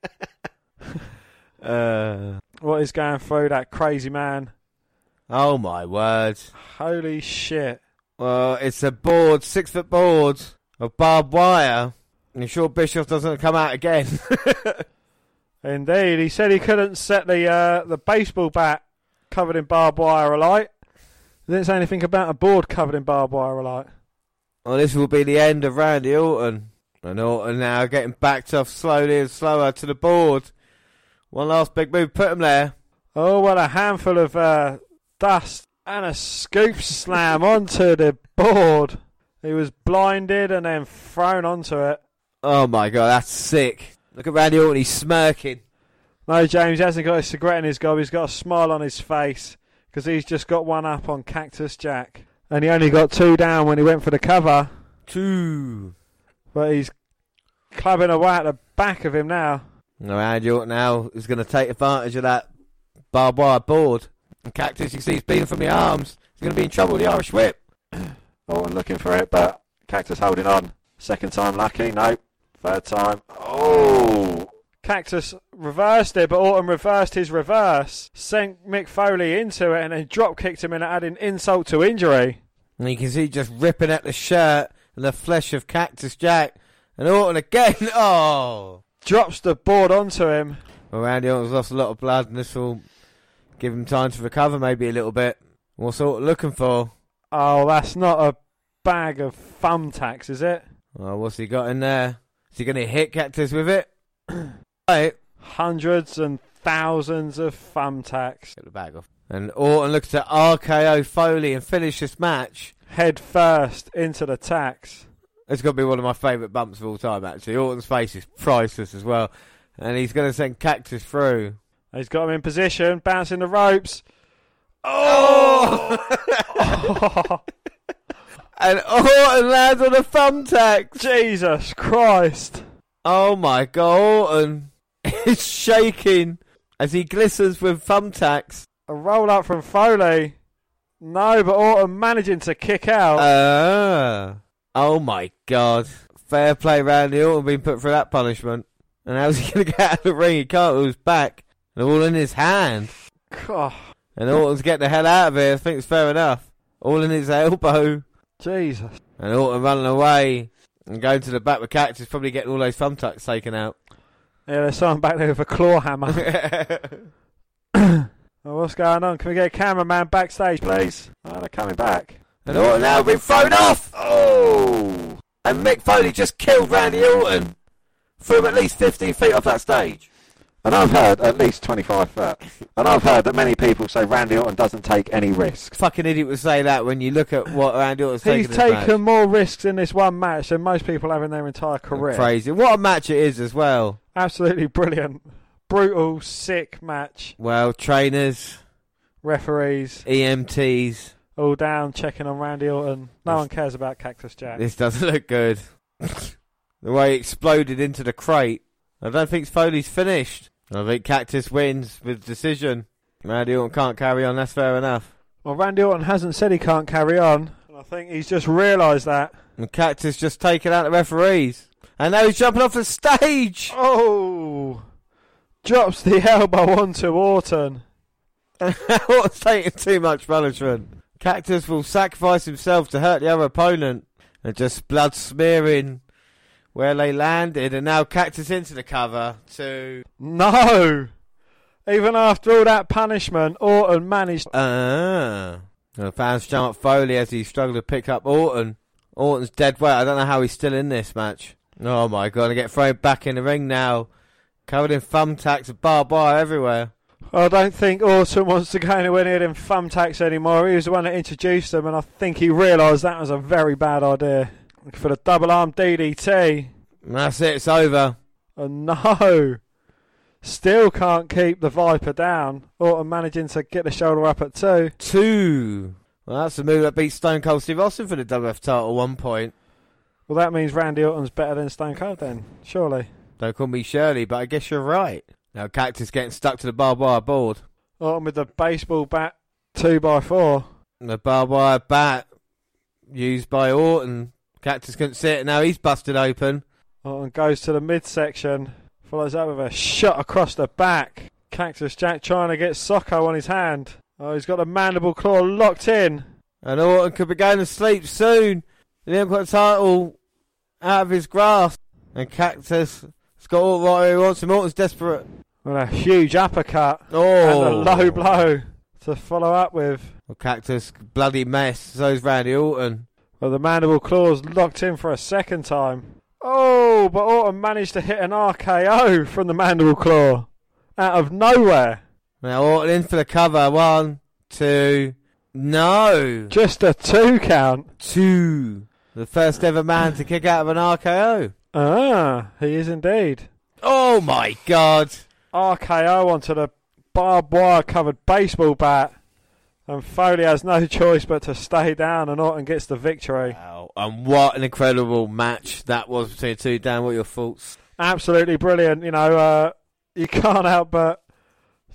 Speaker 1: Uh,
Speaker 3: What is going through that crazy man?
Speaker 1: oh my word.
Speaker 3: Holy shit.
Speaker 1: Well, it's a board, six foot board of barbed wire. You sure Bischoff doesn't come out again?
Speaker 3: Indeed, he said he couldn't set the uh, the baseball bat covered in barbed wire alight. He didn't say anything about a board covered in barbed wire alight.
Speaker 1: well, this will be the end of Randy Orton. And Orton now getting backed off slowly and slower to the board. One last big move, put him there.
Speaker 3: Oh, what a handful of uh, dust and a scoop slam onto the board. He was blinded and then thrown onto it.
Speaker 1: Oh my god, that's sick. Look at Randy Orton, he's smirking.
Speaker 3: No, James hasn't got a cigarette in his gob. He's got a smile on his face because he's just got one up on Cactus Jack. And he only got two down when he went for the cover.
Speaker 1: Two.
Speaker 3: But he's clubbing away at the back of him now.
Speaker 1: Now Randy Orton now is going to take advantage of that barbed wire board. And Cactus, you can see he's bleeding from the arms. He's going to be in trouble with the Irish whip.
Speaker 4: Orton looking for it, but Cactus holding on. Second time lucky, no. Third time, oh!
Speaker 3: Cactus reversed it, but Orton reversed his reverse, sent Mick Foley into it, and then drop kicked him in, adding insult to injury.
Speaker 1: And you can see just ripping at the shirt and the flesh of Cactus Jack. And Orton again. Oh.
Speaker 3: Drops the board onto him.
Speaker 1: Well, Randy Orton's lost a lot of blood, and this will give him time to recover maybe a little bit. What's Orton looking for?
Speaker 3: Oh, that's not a bag of thumbtacks, is it?
Speaker 1: Oh, what's he got in there? Is he going to hit Cactus with it? right.
Speaker 3: Hundreds and thousands of thumbtacks.
Speaker 1: Get the bag off. And Orton looks to RKO Foley and finish this match.
Speaker 3: Head first into the tax.
Speaker 1: It's going to be one of my favourite bumps of all time, actually. Orton's face is priceless as well. And he's going to send Cactus through.
Speaker 3: He's got him in position, bouncing the ropes.
Speaker 1: Oh! and Orton lands on a thumbtack.
Speaker 3: Jesus Christ.
Speaker 1: Oh my god, Orton. is shaking as he glistens with thumbtacks.
Speaker 3: A roll up from Foley. No, but Orton managing to kick out.
Speaker 1: Ah. oh my god. Fair play, Randy Orton being put through that punishment. And how's he going to get out of the ring? He can't with his back. And all in his hand.
Speaker 3: God,
Speaker 1: And Orton's getting the hell out of here. I think it's fair enough. All in his elbow.
Speaker 3: Jesus.
Speaker 1: And Orton running away. And going to the back with Cactus, probably getting all those thumbtacks taken out.
Speaker 3: Yeah, there's someone back there with a claw hammer. Oh, what's going on? Can we get a cameraman backstage, please?
Speaker 4: Oh, they're coming back.
Speaker 1: and Orton now been thrown off. Oh! And Mick Foley just killed Randy Orton. Threw him at least 15 feet off that stage.
Speaker 4: And I've heard at least 25 foot. And I've heard that many people say Randy Orton doesn't take any risks.
Speaker 1: Fucking idiot would say that when you look at what Randy Orton's taken.
Speaker 3: He's taken
Speaker 1: match.
Speaker 3: more risks in this one match than most people have in their entire career.
Speaker 1: Crazy. What a match it is as well.
Speaker 3: Absolutely brilliant. Brutal, sick match.
Speaker 1: Well, trainers,
Speaker 3: Referees
Speaker 1: EMTs.
Speaker 3: all down checking on Randy Orton. No one cares about Cactus Jack.
Speaker 1: This doesn't look good. the way he exploded into the crate. I don't think Foley's finished. I think Cactus wins with decision. Randy Orton can't carry on, that's fair enough.
Speaker 3: Well, Randy Orton hasn't said he can't carry on. And I think he's just realised that.
Speaker 1: And Cactus just taking out the referees. And now he's jumping off the stage!
Speaker 3: Oh! Drops the elbow onto Orton.
Speaker 1: Orton's taking too much punishment. Cactus will sacrifice himself to hurt the other opponent. And just blood smearing where they landed. And now Cactus into the cover to
Speaker 3: No! Even after all that punishment, Orton managed.
Speaker 1: Ah. The fans jump Foley as he struggled to pick up Orton. Orton's dead weight. I don't know how he's still in this match. Oh my god, I get thrown back in the ring now. Covered in thumbtacks and barbed wire everywhere.
Speaker 3: I don't think Orton wants to go anywhere near them thumbtacks anymore. He was the one that introduced them, and I think he realised that was a very bad idea. For the double arm DDT.
Speaker 1: And that's it, it's over.
Speaker 3: And no! Still can't keep the Viper down. Orton managing to get the shoulder up at two.
Speaker 1: Two. Well, that's the move that beat Stone Cold Steve Austin for the WF title at one point.
Speaker 3: Well, that means Randy Orton's better than Stone Cold then, surely.
Speaker 1: Don't call me Shirley, but I guess you're right. Now Cactus getting stuck to the barbed wire board.
Speaker 3: Orton with the baseball bat two by four.
Speaker 1: And the barbed wire bat used by Orton. Cactus couldn't see it. Now he's busted open.
Speaker 3: Orton goes to the midsection, follows up with a shot across the back. Cactus Jack trying to get Socko on his hand. Oh, he's got the mandible claw locked in.
Speaker 1: And Orton could be going to sleep soon. And then got the Impact title out of his grasp. And Cactus all right he wants him. Orton's desperate.
Speaker 3: With a huge uppercut
Speaker 1: Oh.
Speaker 3: and a low blow to follow up with.
Speaker 1: Well, Cactus, bloody mess. So's Randy Orton.
Speaker 3: Well, the mandible claw's locked in for a second time. Oh, but Orton managed to hit an RKO from the mandible claw out of nowhere.
Speaker 1: Now Orton in for the cover. One, two, no.
Speaker 3: Just a two count.
Speaker 1: Two. The first ever man to kick out of an RKO.
Speaker 3: Ah, he is indeed.
Speaker 1: Oh my god.
Speaker 3: RKO onto the barbed wire covered baseball bat. And Foley has no choice but to stay down, and Orton gets the victory.
Speaker 1: Wow. And what an incredible match that was between the two. Dan, what are your thoughts?
Speaker 3: Absolutely brilliant. You know, uh, you can't help but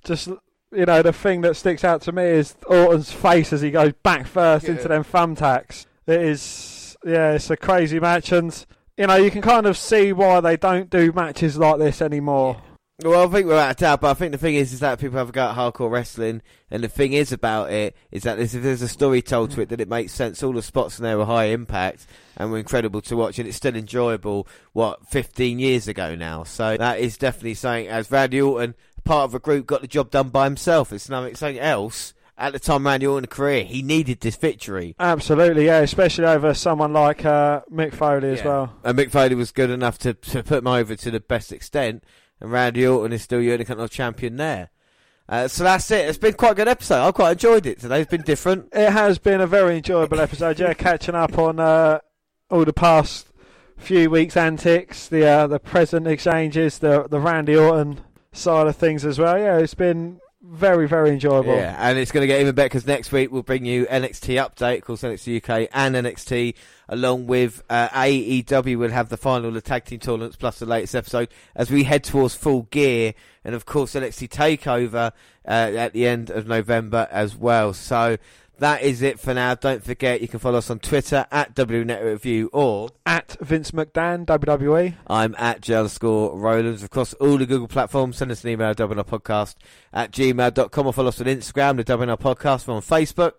Speaker 3: just, you know, the thing that sticks out to me is Orton's face as he goes back first into them thumbtacks. It is, yeah, it's a crazy match, and you know, you can kind of see why they don't do matches like this anymore.
Speaker 1: Well, I think we're out of town, but I think the thing is, is that people have a go at hardcore wrestling, and the thing is about it is that if there's a story told to it, that it makes sense. All the spots in there were high impact and were incredible to watch, and it's still enjoyable. What 15 years ago now, so that is definitely something. As Randy Orton, part of a group, got the job done by himself. It's nothing something else. At the time, Randy Orton's career, he needed this victory.
Speaker 3: Absolutely, yeah, especially over someone like uh, Mick Foley as well.
Speaker 1: And Mick Foley was good enough to, to put him over to the best extent, and Randy Orton is still your Unicorn champion there. Uh, so that's it. It's been quite a good episode. I quite enjoyed it today. It's been different.
Speaker 3: It has been a very enjoyable episode. Yeah, catching up on uh, all the past few weeks' antics, the uh, the present exchanges, the the Randy Orton side of things as well. Yeah, it's been very, very enjoyable.
Speaker 1: Yeah, and it's going to get even better because next week we'll bring you NXT update, of course NXT UK and NXT, along with uh, AEW. We'll have the final of the tag team tournaments plus the latest episode as we head towards full gear, and of course NXT Takeover uh, at the end of November as well. So that is it for now. Don't forget you can follow us on Twitter at W Network Review or
Speaker 3: At Vince McDan. WWE.
Speaker 1: I'm at J underscore Rollins. Course, all the Google platforms. Send us an email, WNR podcast at gmail.com or follow us on Instagram, the WNR podcast. We're on Facebook.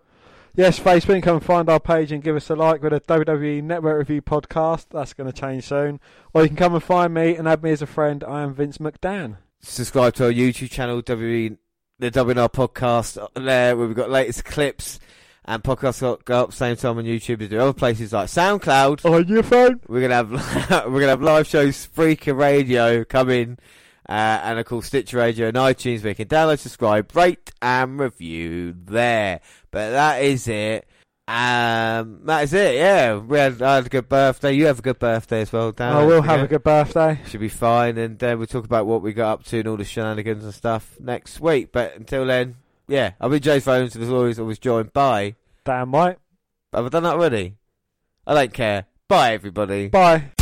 Speaker 3: Yes, Facebook, come and find our page and give us a like with a WWE Network Review podcast. That's going to change soon. Or you can come and find me and add me as a friend. I am Vince McDan.
Speaker 1: Subscribe to our YouTube channel, WWE, the WNR podcast uh, there, where we've got latest clips and podcasts got go up same time on YouTube as do other places like SoundCloud.
Speaker 3: On your phone.
Speaker 1: We're gonna have we're gonna have live shows, Spreaker Radio coming, uh, and of course Stitcher Radio and iTunes. Where you can download, subscribe, rate, and review there. But that is it. Um, that is it. Yeah, we had, I had a good birthday. You have a good birthday as well, Dan.
Speaker 3: I will
Speaker 1: Don't
Speaker 3: have a good birthday.
Speaker 1: Should be fine, and uh, we'll talk about what we got up to and all the shenanigans and stuff next week. But until then, yeah, I've been Jay Phones, and as always, always joined by.
Speaker 3: Damn right.
Speaker 1: Have I done that already? I don't care. Bye, everybody.
Speaker 3: Bye.